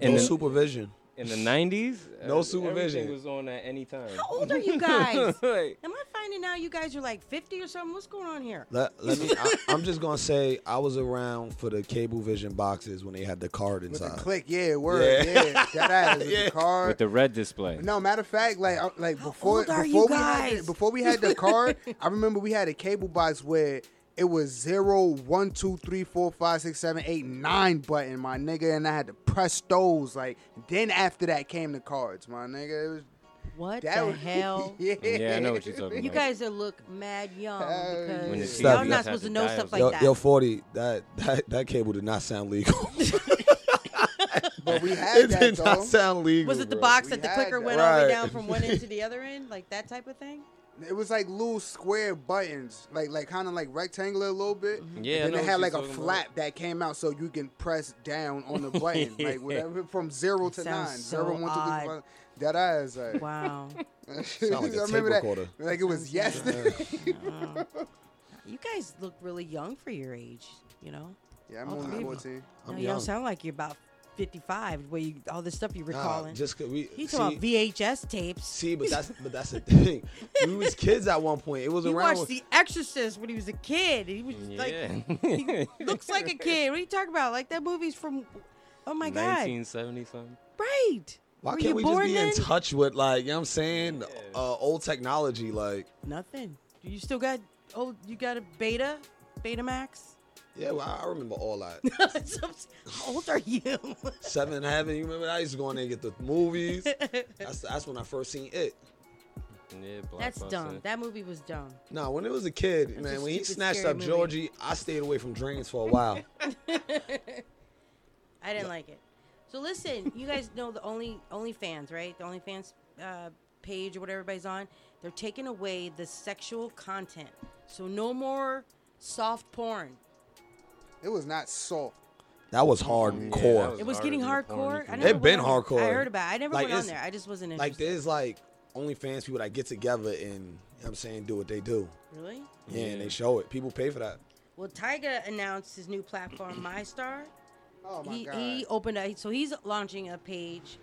In no the- supervision. In the '90s. No uh, supervision. Everything was on at any time. How old are you guys? Like, Am I finding out you guys are like 50 or something? What's going on here? Let, let me. I, I'm just gonna say I was around for the cable vision boxes when they had the card With the inside. click, yeah, word, Yeah. yeah, that ass Yeah. the card. with the red display. No, matter of fact, like uh, like before old are before you we had the, before we had the card, I remember we had a cable box where it was zero, one, two, three, four, five, six, seven, eight, nine button, my nigga, and I had to press those. Like then after that came the cards, my nigga. It was What that the was, hell? yeah. Yeah, I know what you're talking about. You guys are look mad young Hell because y'all TVs not had supposed the to know stuff like yo, that. yo, forty. That that that cable did not sound legal. But we had it that did though. not sound legal. was it the bro. box We that the clicker that. went all the way down from one end to the other end, like that type of thing? It was like little square buttons, like like kind of like rectangular a little bit. Mm-hmm. Yeah, And know then it had like a talking about. flap that came out so you can press down on the button, like whatever from zero to Sounds nine, so zero, one, two, three, odd. four. That ass. Like, Wow. Sound like a I tape remember that recorder. like it was yesterday. You guys look really young for your age, you know? yeah, I'm All only three of you. 14. No, I'm you don't sound like you're about 55, where you all this stuff you Nah, recalling. just 'cause we you see, talking about VHS tapes. see, but that's but that's the thing. we was kids at one point. It was You around. watched The Exorcist when he was a kid. He was like, Yeah. looks like a kid. What are you talking about? Like that movie's from, oh my god, 1970 something. right? Why Were can't we just be then? in touch with like you know what I'm saying? Uh, old technology, like Nothing. You still got oh, you got a Beta, Betamax. Yeah, well, I I remember all that. How old are you? Seven Heaven, you remember? that? I used to go in there and get the movies. That's that's when I first seen it. Yeah, That's Blockbuster. dumb. That movie was dumb. No, when it was a kid, That's man, a when he stupid, snatched scary up movie. Georgie, I stayed away from drains for a while. I didn't like it. So listen, you guys know the only OnlyFans, right? The OnlyFans uh, page or whatever everybody's on. They're taking away the sexual content. So no more soft porn. It was not soft. That was that hardcore. was It was harder getting than the porn hardcore. you I never It went been on hardcore. I heard about. it. I never Like, went on there. I just wasn't like interested. there's like only OnlyFans people that get together and you know what I'm saying do what they do. really? Yeah, and they show it. People pay for that. Well, Tyga announced his new platform, Myystar. Oh my he, god. he opened a so he's launching a page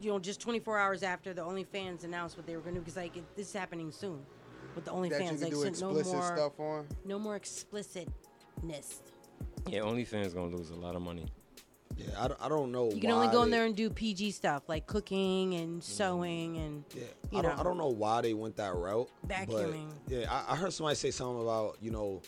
you know just 24 hours after the OnlyFans announced what they were going to do because like it, this is happening soon with the that you OnlyFans can like do so explicit no more stuff on. no more explicitness Yeah, OnlyFans gonna lose a lot of money. Yeah, I, don't- I don't know. you can only why go in they- there and do PG stuff like cooking and sewing and Yeah, you I don't, know. I don't know why they went that route. Vacuuming. But yeah, I, I heard somebody say something about you know,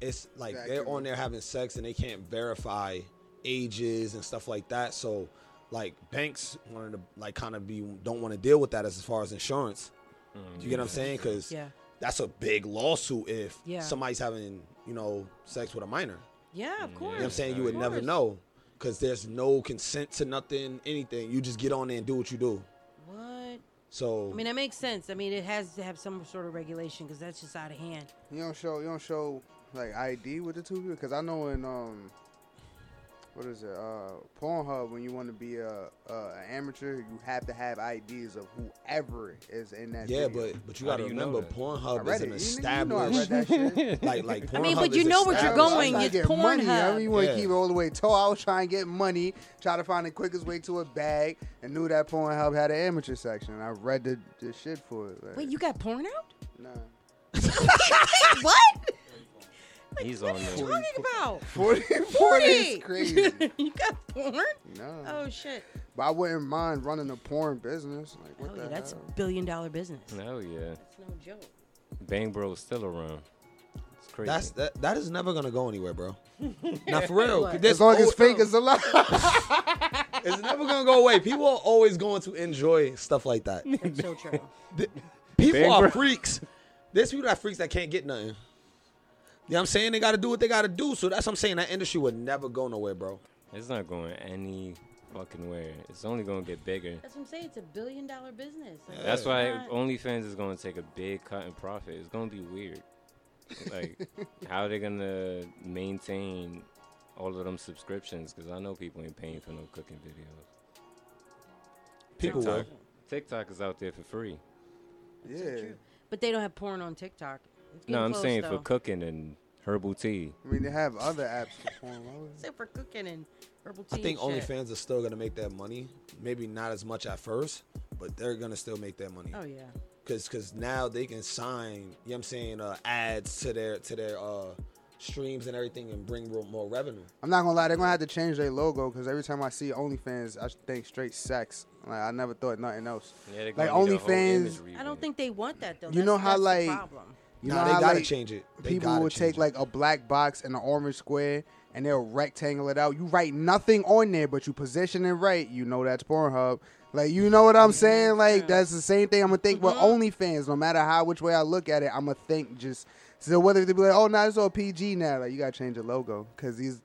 it's like they're on there having sex and they can't verify ages and stuff like that. So like banks wanted to like kind of be don't want to deal with that as far as insurance. Mm, Do you get what I'm saying? Because yeah that's a big lawsuit if Yeah. somebody's having you know sex with a minor. Yeah, of course. You know what I'm saying? You would never course. know because there's no consent to nothing, anything. You just get on there and do what you do. What? So I mean, that makes sense. I mean, it has to have some sort of regulation because that's just out of hand. You don't show you don't show like ID with the two people because I know in um what is it uh Pornhub when you want to be a, a an amateur you have to have ideas of whoever is in that yeah, video. but but you gotta remember I Pornhub is an it. You- you know I established like like Pornhub I mean, but you know what you're going. I It's get money. I Pornhub. mean, you want to Yeah. keep it all the way tall. I was trying to get money, try to find the quickest way to a bag, and knew that Pornhub had an amateur section. I read the, the shit for it. Like, Wait, you got porn out? Nah. what? He's on What are there. you talking about? 40, 40 is crazy. you got porn? No. Oh shit. But I wouldn't mind running a porn business. Like, what Oh the yeah, that's hell? a billion dollar business. Hell yeah. That's no joke. Bang Bro's still around. It's crazy. That's that that is never gonna go anywhere, bro. Not for real. What? As long as al- fake is alive. it's never gonna go away. People are always going to enjoy stuff like that. That's so true. People Bang are Bro- freaks. There's people that are freaks that can't get nothing. You know what I'm saying? They gotta do what they gotta do. So that's what I'm saying. That industry would never go nowhere, bro. It's not going any fucking where. It's only gonna get bigger. That's what I'm saying. It's a billion dollar business. Like, That's why not- OnlyFans is gonna take a big cut in profit. It's gonna be weird. Like, how are they gonna maintain all of them subscriptions? Because I know people ain't paying for no cooking videos. People will. TikTok, TikTok is out there for free. yeah. But they don't have porn on TikTok. It's No, I'm close, saying though. for cooking and herbal tea. I mean, they have other apps for porn. Why Except for cooking and herbal tea. I think. OnlyFans are still gonna make that money. Maybe not as much at first, but they're gonna still make that money. Oh yeah. Cause, cause now they can sign, you know what I'm saying, uh, ads to their to their uh, streams and everything and bring real- more revenue. I'm not gonna lie, they're gonna have to change their logo because every time I see OnlyFans, I think straight sex. Like I never thought nothing else. Yeah, they're like gonna need a whole OnlyFans, I don't think they want that though. You know how, that's like, problem. You Nah, know they gotta like, change it. They people will take it. like a black box and an orange square and they'll rectangle it out. You write nothing on there, but you position it right. You know that's Pornhub. Like you know what I'm mm-hmm. saying? Like that's the same thing I'm gonna think with mm-hmm. OnlyFans. No matter how which way I look at it, I'm gonna think just so whether they be like, oh, now it's all PG now. Like you gotta change the logo because these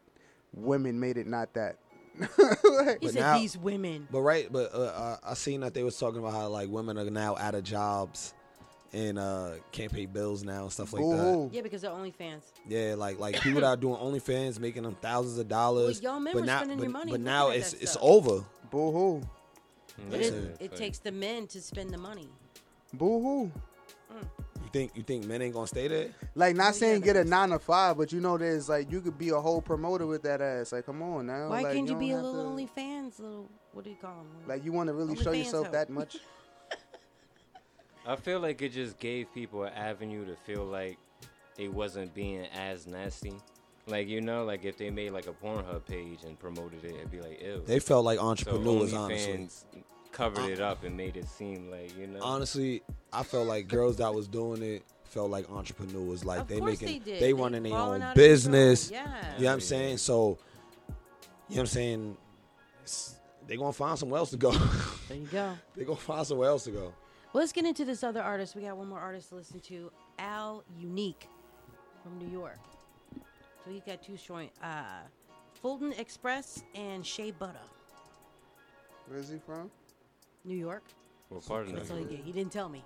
women made it not that. Like, He said now- these women. But right, but uh, I I seen that they was talking about how like women are now out of jobs and uh, can't pay bills now and stuff like that. Boo-hoo. Yeah, because of OnlyFans. Yeah, like like people that are doing OnlyFans making them thousands of dollars. Well, y'all men but were now, spending but, your money but looking now at it's that it's stuff. over. Boo hoo. But it, it. it takes the men to spend the money. Boo hoo. You think you think men ain't gonna stay there? Like not saying get a nine to five, but you know there's like you could be a whole promoter with that ass. Like come on now. Why like, can't you don't be a have little to- OnlyFans? Little what do you call them? Like you want to really show OnlyFans yourself hoe. that much? I feel like it just gave people an avenue to feel like they wasn't being as nasty. Like you know, like if they made like a Pornhub page and promoted it, it'd be like ew. They felt like So entrepreneurs, honestly. OnlyFans covered it up and made it seem like you know. Honestly, I felt like girls that was doing it felt like entrepreneurs. Like Of they making they did. they, They running their own out of control. business. Yeah. You know what I'm saying? So you know what I'm saying? S- They gonna find somewhere else to go. There you go. they gonna find somewhere else to go. Well, let's get into this other artist. We got one more artist to listen to, Al Unique from New York. So he's got two joint, uh, Fulton Express and Shea Butter, Where's he from? New York. What part of That's New all he York? He didn't tell me.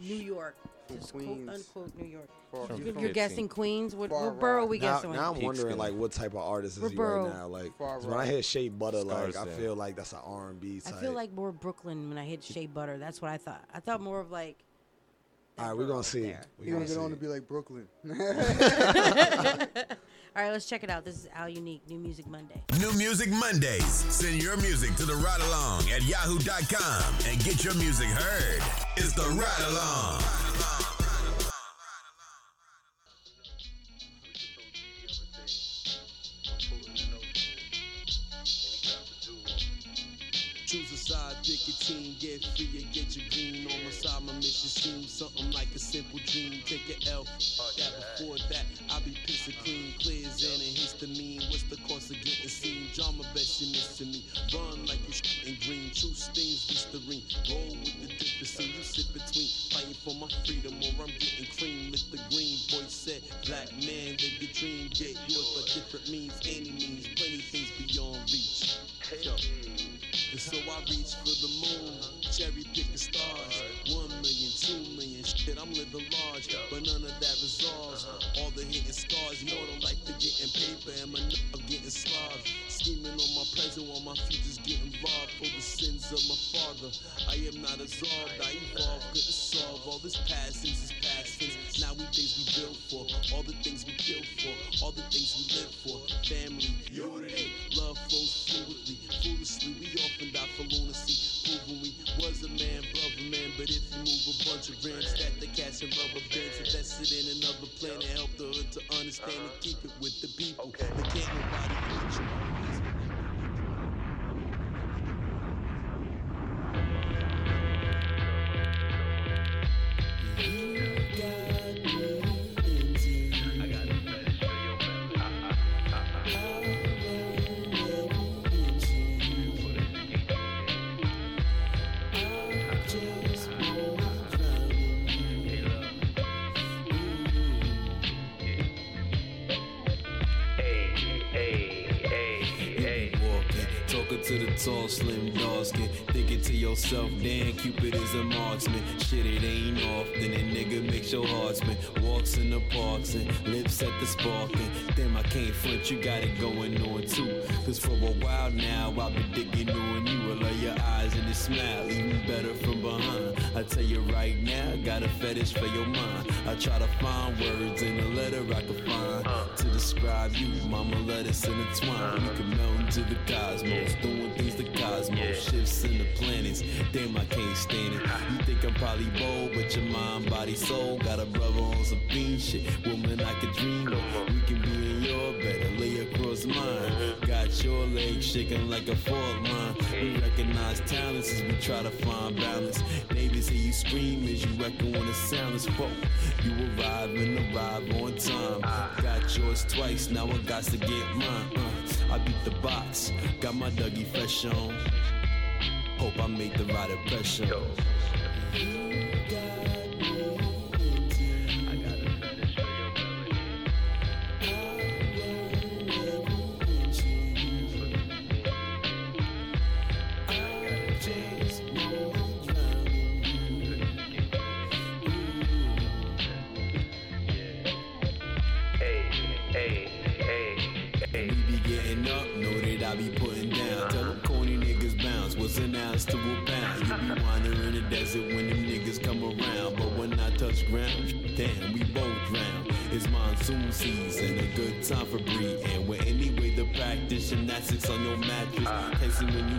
New York. From Just Queens. quote unquote New York. Far You're, from you're Queens. guessing Queens. What, Far what borough right. we Now, guessing? now I'm wondering Peekskill. like what type of artist is he borough? right now? Like Far 'cause when I right. hear Shea Butter, like I Scarsdale. feel like that's an R&B I type. feel like more Brooklyn when I hit Shea Butter. That's what I thought. I thought more of like. that All right, we're borough gonna see. there. We You gonna gonna get on see. to be like Brooklyn? All right, let's check it out. This is Al Unique, New Music Monday. New Music Mondays. Send your music to the ride along at yahoo.com and get your music heard. It's the ride along. Team, get free and get your green. On my side, my mission seems something like a simple dream. Take a L. That before that, I be of clean, clear as an histamine. What's the cost of getting seen? Drama best you miss to me. Run like you shit in green. True stains, Listerine. Roll with the difference. You sit between fighting for my freedom or I'm shit, large. But none of that resolves all the hidden scars. More than like the getting paper and my n- getting slobbed. Scheming on my present while my future's getting robbed for the sins of my father. I am not absolved, I evolved, couldn't solve all this past since is past tense. Now we things we built for, all the things we kill for, all the things we live for. Family, unity, love flows fluidly. Foolishly, we often die for lunacy. Proving we was a man, brother man. But if you move a bunch of rams, the and rubber invested in another plan to help the hood to understand and keep it with the people. They can't nobody to the tall, slim, dark skin. Thinking to yourself, damn, Cupid is a marksman. Shit, it ain't often. A nigga makes your heart spin. Walks in the parks and lips at the sparking. Damn, I can't front, you got it going on too. Cause for a while now, I've been digging on you. I love your eyes and your smile, even better from behind. I tell you right now, I got a fetish for your mind. I try to find words in a letter I can find to describe you. Mama, let us intertwine. We can melt into the cosmos, doing things the cosmos, shifts in the planets. Damn, I can't stand it. You think I'm probably bold, but your mind, body, soul got a brother on some fiend shit. Woman, I could dream like a fault line. We recognize talents as we try to find balance. Neighbors hear you scream as you echo when the silence. Whoa, you arrive and arrive on time. Got yours twice, now I got to get mine. Uh, I beat the box, got my Dougie fresh on. Hope I make the right impression. We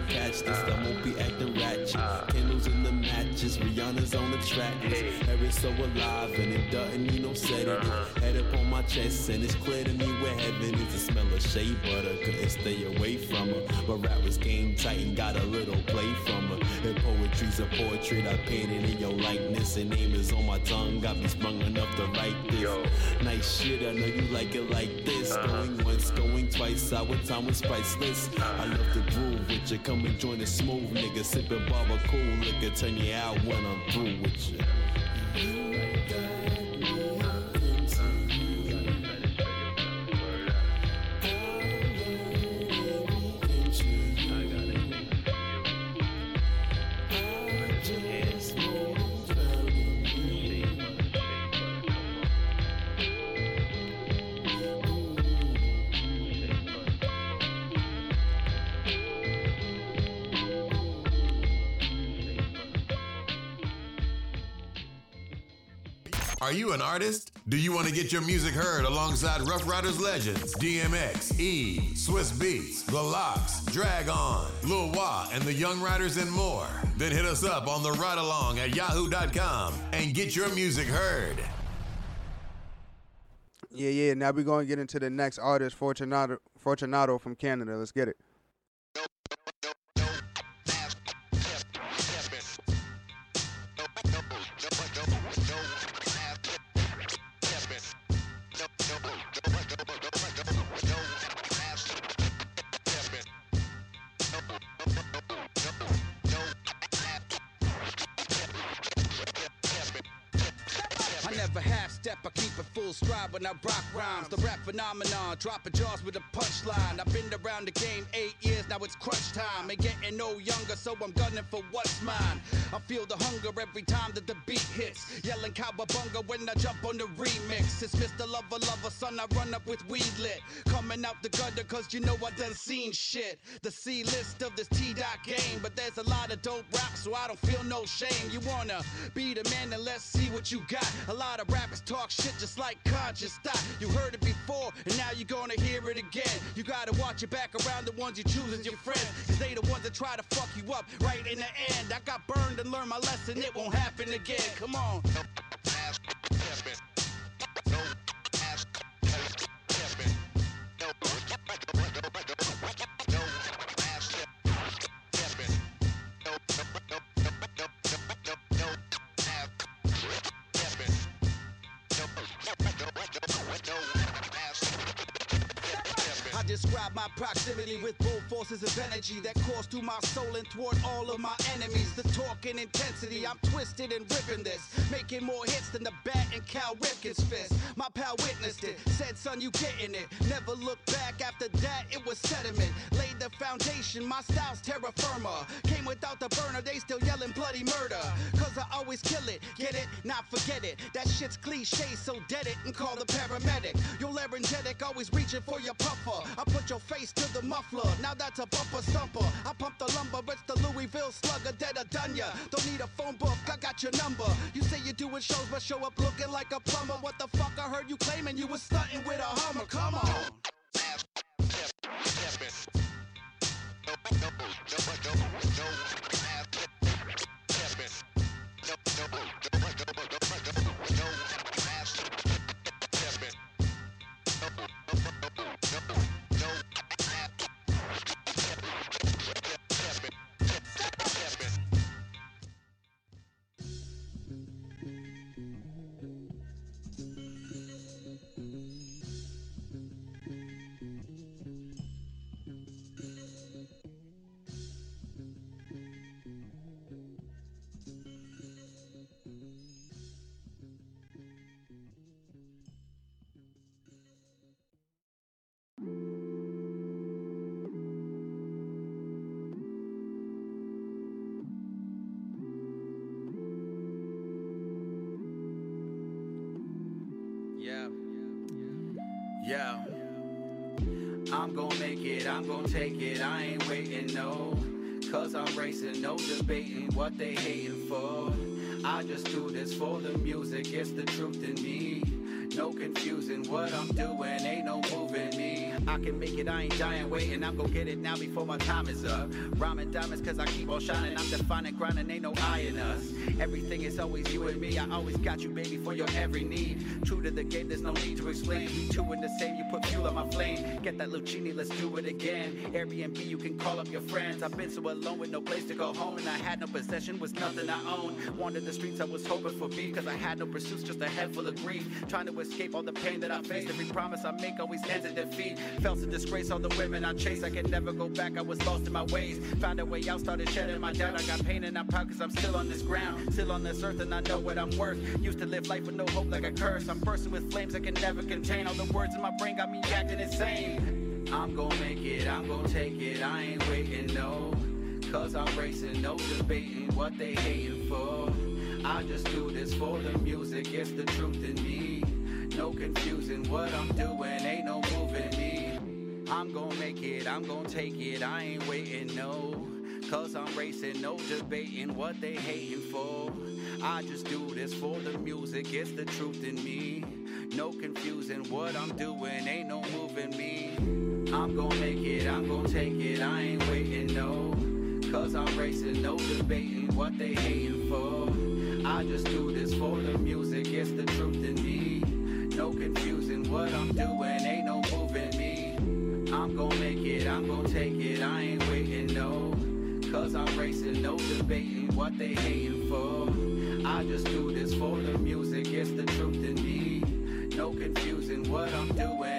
catch this, I won't be acting Rihanna's on the track is so alive and it doesn't need no sedative. Head up on my chest and it's clear to me where heaven is. The smell of shea butter, couldn't stay away from her. But rap was game tight and got a little play from her. And poetry's a portrait I painted in your likeness. And name is on my tongue, got me sprung enough to write this. Nice shit, I know you like it like this. Uh-huh. Going once, going twice, our time was priceless. Uh-huh. I love the groove with you, come and join the smooth nigga. Sipping barber cool liquor, turn you out when I'm through with you. You an artist? Do you want to get your music heard alongside Ruff Ryders legends DMX, E, Swizz Beatz, The LOX, Drag On, Lil Wah, and the Young Riders and more? Then hit us up on the ride along at yahoo.com and get your music heard. Yeah, yeah. Now we're going to get into the next artist, Fortunato, Fortunato from Canada. Let's get it. Rock rhymes. The rap phenomenon, dropping jaws with a punchline. I've been around the game eight years, now it's crunch time. Ain't getting no younger, so I'm gunning for what's mine. I feel the hunger every time that the beat hits. Yelling cowabunga when I jump on the remix. It's Mr. Lover Lover, son, I run up with weed lit. Coming out the gutter, cause you know I done seen shit. The C list of this T dot game, but there's a lot of dope rap, so I don't feel no shame. You wanna be the man, then let's see what you got. A lot of rappers talk shit just like conscious You heard it before, and now you're gonna hear it again. You gotta watch your back around the ones you choose as your friends, cause they the ones that try to fuck you up right in the end. I got burned and learned my lesson, it won't happen again. Come on. Describe my proximity with both forces of energy that course through my soul and toward all of my enemies. The talk and intensity, I'm twisted and ripping this, making more hits than the bat and Cal Ripken's fist. My pal witnessed it, said, son, you getting it. Never look back after that, it was sediment. Laid the foundation, my style's terra firma. Came without the burner, they still yelling bloody murder. Cause I always kill it, get it, not forget it. That shit's cliche, so dead it and call the paramedic. Your laryngetic, always reaching for your puffer. I put your face to the muffler, now that's a bumper stumper. I pump the lumber, it's the Louisville slugger, dead or done ya. Don't need a phone book, I got your number. You say you're doing shows, but show up looking like a plumber. What the fuck? I heard you claiming you was stunting with a Hummer. Come on. No confusing what I'm doing, ain't no moving me. I can make it, I ain't dying, waiting. I'm gonna get it now before my time is up. Rhyming diamonds, cause I keep on shining. I'm defining, grinding, ain't no eye in us. Everything is always you and me. I always got you, baby, for your every need. True to the game, there's no need to explain. We two in the same, you put fuel on my flame. Get that Lucini, let's do it again. Airbnb, you can call up your friends. I've been so alone with no place to go home, and I had no possession, was nothing I owned. Wandered the streets, I was hoping for beef, cause I had no pursuits, just a head full of grief. Trying to escape all the pain that I faced. Every promise I make always ends in defeat. Felt a disgrace, all the women I chased. I can never go back, I was lost in my ways. Found a way out, started shedding my doubt. I got pain and I'm proud cause I'm still on this ground. Still on this earth and I know what I'm worth. Used to live life with no hope like a curse. I'm bursting with flames I can never contain. All the words in my brain got me acting insane. I'm gonna make it, I'm gonna take it, I ain't waiting, no. Cause I'm racing, no debating what they hating for. I just do this for the music, it's the truth in me. No confusing what I'm doing, ain't no moving me. I'm gonna make it, I'm gonna take it, I ain't waiting, no. Cause I'm racing, no debating what they hating for. I just do this for the music, it's the truth in me. No confusing what I'm doing, ain't no moving me. I'm gonna make it, I'm gonna take it, I ain't waiting, no. Cause I'm racing, no debating what they hating for. I just do this for the music, it's the truth in me. No confusing what I'm doing, ain't no moving me. I'm gonna make it, I'm gonna take it, I ain't waiting, no. Cause I'm racing, no debating what they hating for. I just do this for the music, it's the truth in me. No confusing what I'm doing,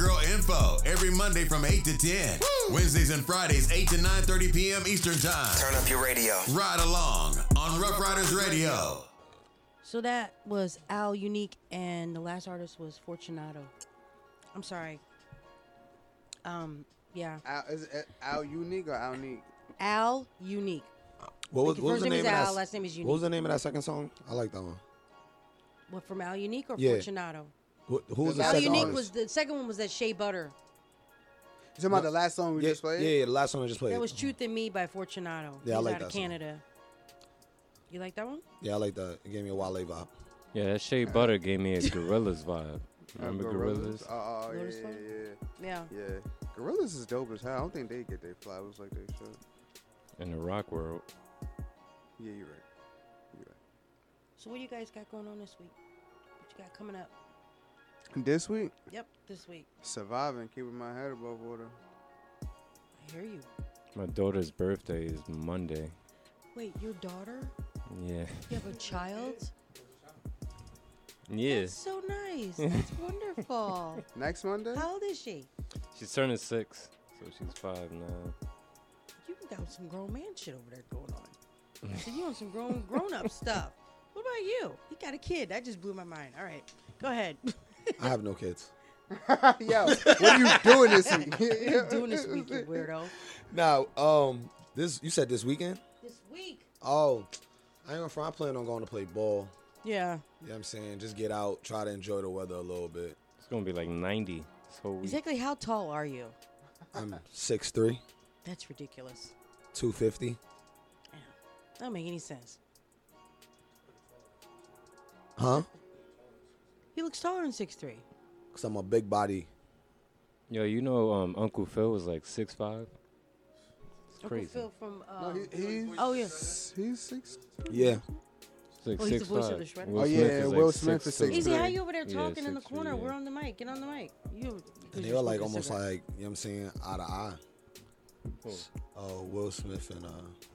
girl Info every Monday from 8 to 10. Wednesdays and Fridays, 8 to 9.30 p.m. Eastern Time. Turn up your radio. Ride along on Ruff Ryders Radio. So that was Al Unique, and the last artist was Fortunato. I'm sorry. Um, yeah. Al, is it Al Unique or Al Unique? Al Unique. What was, Like, what was the name name is of that? Last name is Unique. What was the name of that second song? I like that one. What from Al Unique or Yeah. Fortunato? Who, who was the Al second Unique artist? was the second one was that Shea Butter. You talking about the last song we yeah, just played? Yeah, yeah, the last song we just played. That was Truth in Me by Fortunato. Yeah, I like out of that song. Canada. You like that one? Yeah, I like that. It gave me a Wale vibe. Yeah, that Shea Butter gave me a Gorillaz vibe. Remember Gorillaz? Oh, oh, yeah, yeah, yeah, Yeah. yeah. Gorillaz is dope as hell. I don't think they get their flowers like they should. In the rock world. Yeah, you're right. So what do you guys got going on this week? What you got coming up? This week, Yep, this week. surviving, keeping my head above water. I hear you. My daughter's birthday is Monday. Wait, your daughter? Yeah. You have a child? Yeah. That's so nice. That's wonderful. Next Monday? How old is she? She's turning six, so she's five now. You got some grown man shit over there going on. So you on some grown grown up stuff. What about you? You got a kid. That just blew my mind. All right. Go ahead. I have no kids. Yo, what are you doing this week? what are you doing this week, you weirdo? Now, um, this you said this weekend? This week. Oh, I ain't gonna front. I plan on going to play ball. Yeah. You know what I'm saying? Just get out, try to enjoy the weather a little bit. It's gonna be like 90 this whole week. Exactly how tall are you? I'm 6'3", That's ridiculous. 250. Yeah. That don't make any sense. Huh? He looks taller than six three. Cause I'm a big body. Yo, you know, um, Uncle Phil was like six five. It's Uncle crazy. Phil from. Uh, No, he, he's oh yeah. He's six. Yeah. It's like Oh, he's the six voice of the Shredder? Will Oh, Smith yeah, is like Will Smith is two. six Easy, how you over there Yeah, talking in the corner? three, We're on the mic. Get on the mic. You. And they were like almost like, you know what I'm saying, eye to eye. Who? Oh, Will Smith and uh,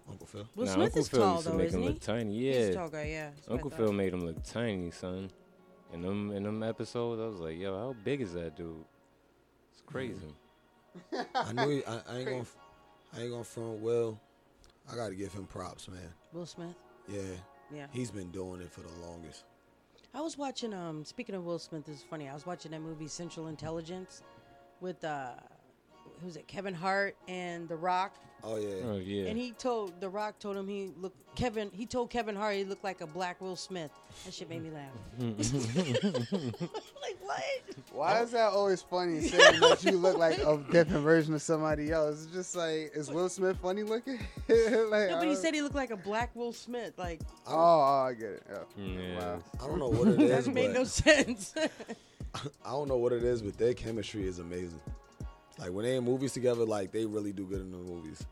Uncle Phil. Will Nah, Smith Uncle is Phil tall used to though, make isn't him he? look tiny. He's Yeah. a tall guy, yeah. that's what I Uncle. Phil made him look tiny, son. In them in them episodes, I was like, yo, how big is that dude? It's crazy. I knew he, I, I ain't gonna, I ain't gonna front Will. I gotta give him props, man. Will Smith. Yeah. Yeah. He's been doing it for the longest. I was watching. Um, speaking of Will Smith, this is funny. I was watching that movie Central Intelligence with uh, who's it? Kevin Hart and The Rock. Oh yeah. Oh yeah. And he told The Rock told him he looked Kevin. He told Kevin Hart he looked like a black Will Smith. That shit made me laugh. like what? Why is that always funny saying that you look like a different version of somebody else? It's just like, is Will Smith funny looking? like, No, but he said he looked like a black Will Smith. Like Oh, oh, I get it. Yeah. Yeah. Wow. I don't know what it is, doesn't make no sense. I don't know what it is, but their chemistry is amazing. Like when they in movies together, like they really do good in the movies.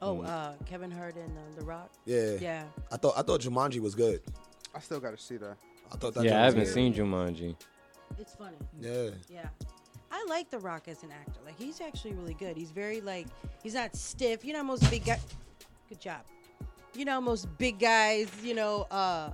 oh, uh, Kevin Hart and uh, The Rock. Yeah. Yeah. I thought I thought Jumanji was good. I still got to see that. I thought that. yeah, I haven't good. seen Jumanji. It's funny. Yeah. Yeah. I like The Rock as an actor. Like he's actually really good. He's very like he's not stiff. You know most big guy Good job. You know most big guys, you know, uh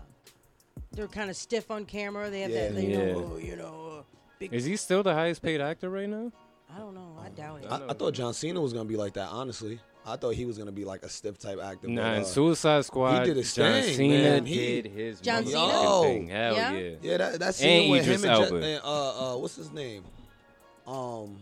they're kind of stiff on camera. They have that they Yeah. know, oh, you know, uh, big Is he still the highest paid actor right now? I don't know. I doubt it. I, I thought John Cena was gonna be like that. Honestly, I thought he was gonna be like a stiff type actor. Nah, but, in uh, Suicide Squad, he did his John thing, Cena man. He- did his John motherfucking Cena? thing. Hell Yeah? yeah. Yeah, that that And scene with Idris him and, Elba. And uh uh what's his name? Um,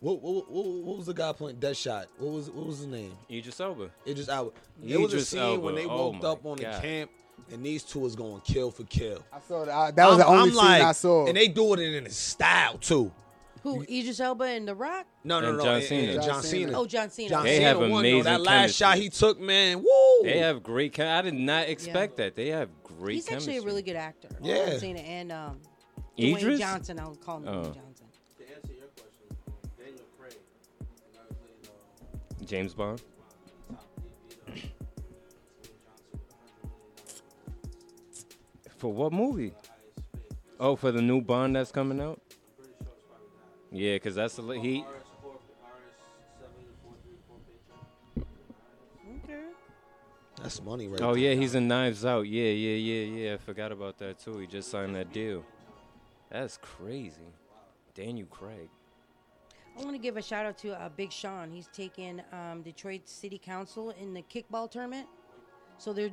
what what, what, what was the guy playing Deadshot? What was what was his name? Idris Elba. Idris Elba. There was a Idris scene Elba, when they oh woke my up on the camp and these two was going kill for kill. I saw that. That was the I'm- only I'm scene like- I saw. and they do it in a style too. Who Idris Elba and The Rock? No, no, And no. John and- and Cena. John, John Cena. Cena. Oh, John Cena. John They Cena have won, though. amazing That last shot he took, man. Woo! They have great. Chem- I did not expect that. They have great He's chemistry. actually a really good actor. Yeah. John Cena and um Dwayne Idris? Johnson. I'll call him Oh. Dwayne Johnson. To answer your question, um, Daniel Craig, and I played uh, James Bond. top DB, uh, Dwayne Johnson with $100 million. For what movie? Oh, for the new Bond that's coming out. Yeah, cause that's the li- he. RS four, RS seven four three four page. Okay. That's money right Oh there. yeah, he's in Knives Out. Yeah, yeah, yeah, yeah. I forgot about that too. He just signed that deal. That's crazy. Daniel Craig. I want to give a shout out to uh, Big Sean. He's taken um, Detroit City Council in the kickball tournament. So they're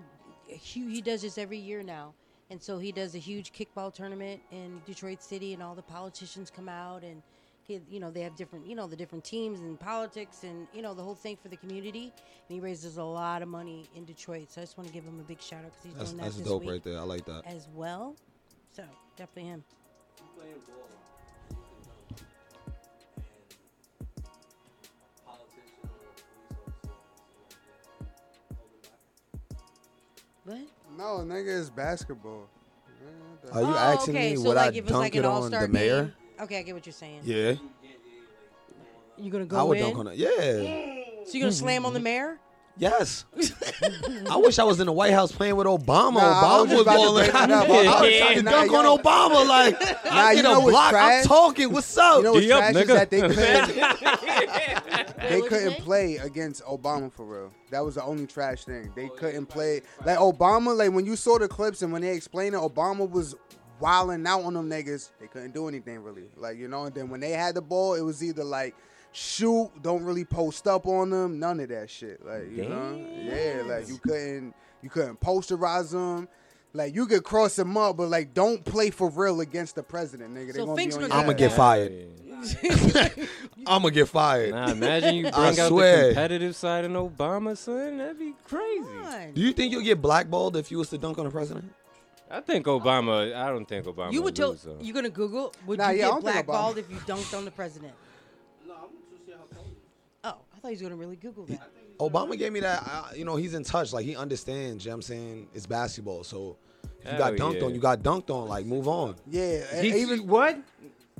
hu- he does this every year now, and so he does a huge kickball tournament in Detroit City, and all the politicians come out, and he, you know they have different you know the different teams and politics, and you know the whole thing for the community. And he raises a lot of money in Detroit. So I just want to give him a big shout out because he's That's, doing that that's this dope week right there. I like that. as well. So definitely him. What? No, nigga, it's basketball. Are you Oh, asking okay, me so would like I if dunk like it an on all-star the mayor? game- Okay, I get what you're saying. Yeah. You're gonna go I would in? dunk on it. Yeah. So you're gonna slam on the mayor? Yes. I wish I was in the White House playing with Obama. Nah, I Obama was just was about to balling. bring that I was trying to Nah, dunk yo. on Obama. Like, Nah, I you get know a what's block. I'm trash? talking. What's up? You know what's D up, trash is nigga. that they couldn't, they couldn't play against Obama for real. That was the only trash thing. They couldn't play like Obama. Like when you saw the clips and when they explained it, Obama was wilding out on them niggas. They couldn't do anything really. Like you know. And then when they had the ball, it was either like shoot, don't really post up on them, none of that shit. Like you know, yeah. Like you couldn't you couldn't posterize them. Like you could cross them up, but like don't play for real against the president, nigga. They So gonna be on I'm gonna get fired. I'm gonna get fired. Nah, imagine you I bring out swear. the competitive side in Obama, son. That'd be crazy. Do you think you'll get blackballed if you was to dunk on the president? I think Obama. I don't think Obama. You would tell. lose, though. You gonna Google? Would Nah, you yeah, I get don't think blackballed if you dunked on the president? No, I'm gonna just see how tall he is. Oh, I thought he was gonna really Google that. Obama gave me that. I, you know, he's in touch. Like he understands. You know what I'm saying it's basketball. So if you got Hell dunked yeah. on, you got dunked on. Like move on. Yeah, and He- even what?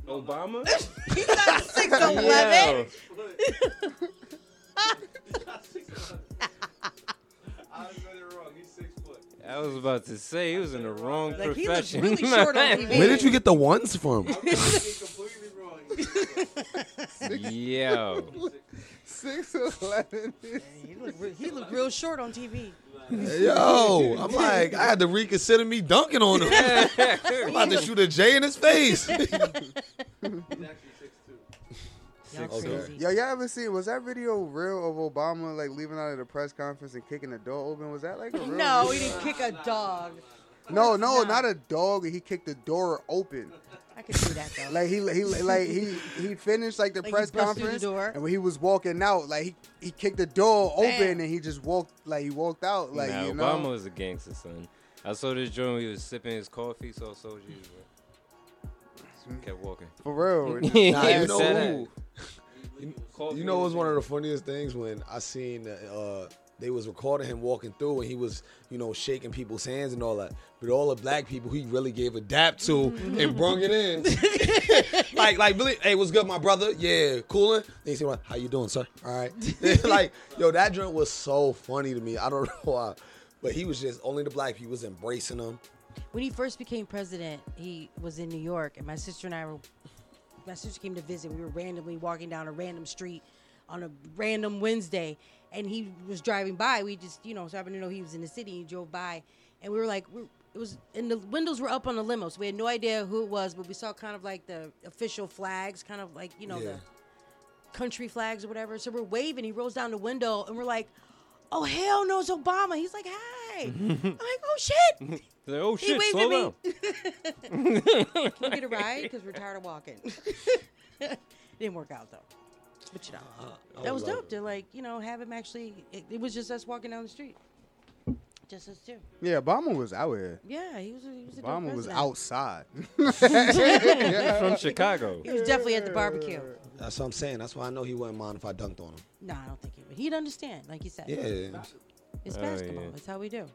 Obama? He's not six Yo. eleven. I was about to say he was in the wrong Like, he looks profession. really short on TV. Where did you get the ones from? Yo. six eleven. He looked, re- he looked real short on TV. Yo, I'm like, I had to reconsider me dunking on him. I'm about to shoot a J in his face. Y'all Okay. crazy. Yo, y'all ever see? Was that video real of Obama like leaving out of the press conference and kicking the door open? Was that like a real? No, he didn't kick a dog. No, no, not a dog. He kicked the door open. I could see that though. Like he, he, like he, he finished like the Like, he press bust the conference, door? and when he was walking out, like he, he kicked the door Bam. open, and he just walked, like he walked out, like nah, you know. Obama was a gangster, son. I saw this joint when he was sipping his coffee, so soldiers. Kept walking. For real. Nah, you know who? You, you know, it was one of the funniest things when I seen uh, they was recording him walking through, and he was, you know, shaking people's hands and all that. But all the black people, he really gave a dap to and brung it in. like, like, really, hey, what's good, my brother? Yeah, coolin'. Then he said, "How you doing, sir? All right." like, yo, that joint was so funny to me. I don't know why, but he was just only the black people was embracing him. When he first became president, he was in New York, and my sister and I were. My sister came to visit. We were randomly walking down a random street on a random Wednesday, and he was driving by. We just, you know, so happened to know he was in the city. He drove by, and we were like, we're, it was, and the windows were up on the limo, so we had no idea who it was, but we saw kind of like the official flags, kind of like you know Yeah. the country flags or whatever. So we're waving. He rolls down the window, and we're like, "Oh hell no, it's Obama!" He's like, "Hi." I'm like, "Oh shit." Like, oh He shit, waved slow at down. me. Can we get a ride? Because we're tired of walking. Didn't work out though. But you know, Uh, that was love dope to like you know have him actually. It, it was just us walking down the street, just us two. Yeah, Obama was out here. Yeah, he was. A, he was a dope Obama was president. outside. From Chicago. He was definitely at the barbecue. That's what I'm saying. That's why I know he wouldn't mind if I dunked on him. No, I don't think he would. He'd understand, like you said. Yeah. It's Oh, basketball. yeah. That's how we do. All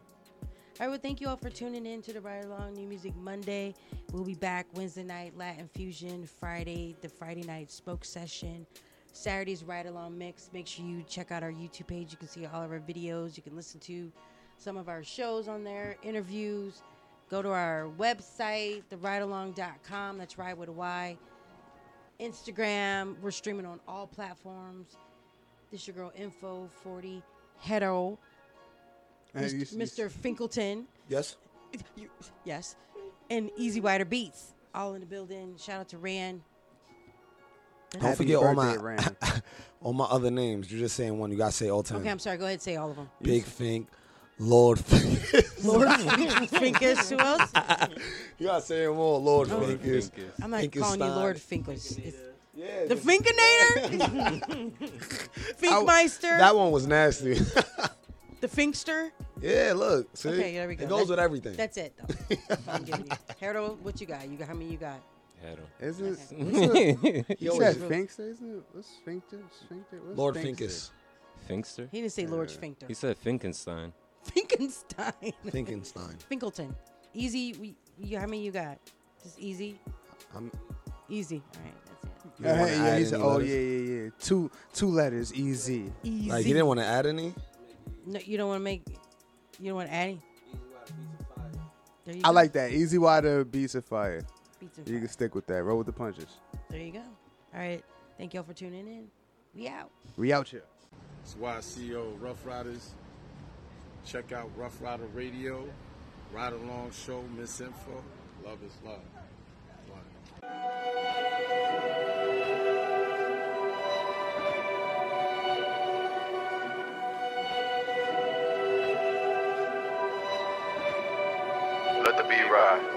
right, well, thank you all for tuning in to the Ride Along New Music Monday. We'll be back Wednesday night, Latin Fusion, Friday, the Friday night Spoke Session, Saturday's Ride Along Mix. Make sure you check out our YouTube page. You can see all of our videos. You can listen to some of our shows on there, interviews. Go to our website, theridealong.com. That's Ride with a Y. Instagram. We're streaming on all platforms. This your girl Info 40 Hetero. Hey, Mr. you- you- Mr. Finkelton. Yes. You- yes. And Easy Wider Beats. All in the building. Shout out to Rand. Don't Happy forget all my all my other names. You're just saying one. You gotta say all ten. Okay, I'm sorry. Go ahead, and say all of them. Big Fink, Lord Finkus. Lord Finkus. Who else? you gotta say them all. Lord Oh. Finkus. I'm not Finkelstein. calling you Lord Finkus. It's Yeah, the Finkinator. Finkmeister. That one was nasty. The Finkster. yeah, look. See? Okay, there we go. It goes That's- with everything. That's it, though. I'm giving you. Harold, what you got? You got how many you got? Is it? Okay. what's it- He You said Finkster, isn't it? What's Finkster? Sphincter? What's Lord Finkster? Finkus. Finkster? He didn't say Lord Sphincter. He said Finkenstein. Finkenstein. Finkenstein. Finkelton. Easy. We, you, how many you got? Just easy. I'm, Easy. All right. That's it. You don't wanna yeah, add he said, any oh letters? yeah, yeah, yeah. Two two letters, easy. Easy. like, you didn't want to add any? No, you don't want to make. You don't want to add any. There you I go. like that. Easy water beats of fire. Beats of You can stick with that. Roll with the punches. There you go. All right. Thank y'all for tuning in. We out. We out here. It's YCO Ruff Ryders. Check out Ruff Ryder Radio, Ride Along Show, Miss Info. Love is love. Let the beat ride.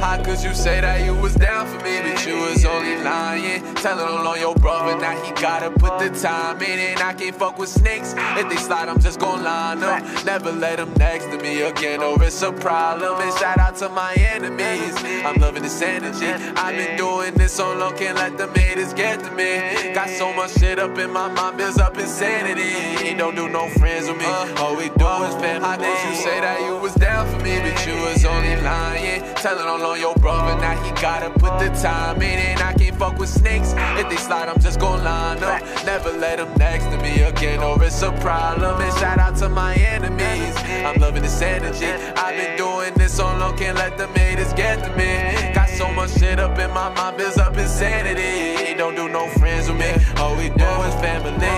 How could you say that you was down for me, but you was only lying? Telling on your brother, now he gotta put the time in, and I can't fuck with snakes. If they slide, I'm just gon' line up. Never let them next to me again, or it's a problem. And shout out to my enemies. I'm loving this energy. I've been doing this so long, can't let the haters get to me. Got so much shit up in my mind, builds up insanity. Don't do no friends with me. All we do is family. How could you say that you was down for me, but you was only lying? Telling on on your brother, now he gotta put the time in, and I can't fuck with snakes. If they slide, I'm just gon' line up. Never let them next to me again, or it's a problem. And shout out to my enemies. I'm loving this energy. I've been doing this so long, can't let the haters get to me. Got so much shit up in my mind, builds up insanity. Don't do no friends with me. All we do is family.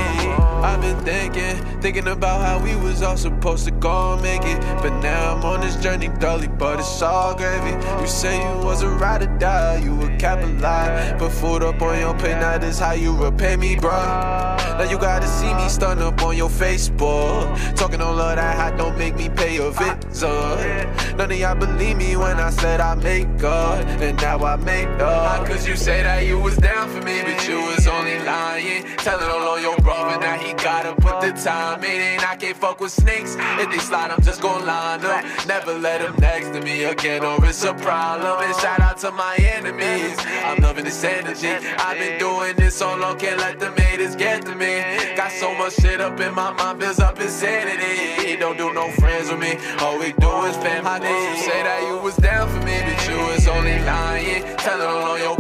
I've been thinking, thinking about how we was all supposed to go and make it. But now I'm on this journey, dully, but it's all gravy. You say you was a ride or die, you a capitalize. Put food up on your plate, now this how you repay me, bruh. Now you gotta see me stun up on your Facebook. Talking on love that hot don't make me pay your visa. None of y'all believe me when I said I make up, and now I make up. Could you say that you was down for me, but you was only lying? Telling all on your brother, now he gotta put the time in, and I can't fuck with snakes. If they slide, I'm just gon' line up. Never let them next to me again, or it's a problem. And shout out to my enemies. I'm loving this energy. I've been doing this so long, can't let the haters get to me. Got so much shit up in my mind, builds up insanity. Don't do no friends with me. All we do is family. How did you say that you was down for me, but you was only lying? Telling on your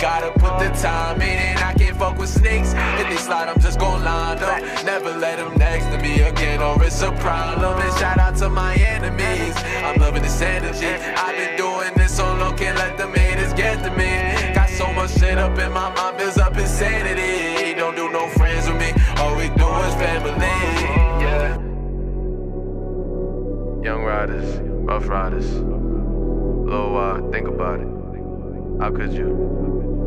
gotta put the time in, and I can't fuck with snakes. If they slide, I'm just gon' line up. Never let them next to me again, or it's a problem. And shout out to my enemies. I'm loving this energy. I've been doing this so long, can't let them haters get to me. Got so much shit up in my mind, builds up insanity. Don't do no friends with me. All we do is family. Young riders, rough riders. Lil' uh, think about it. How could you?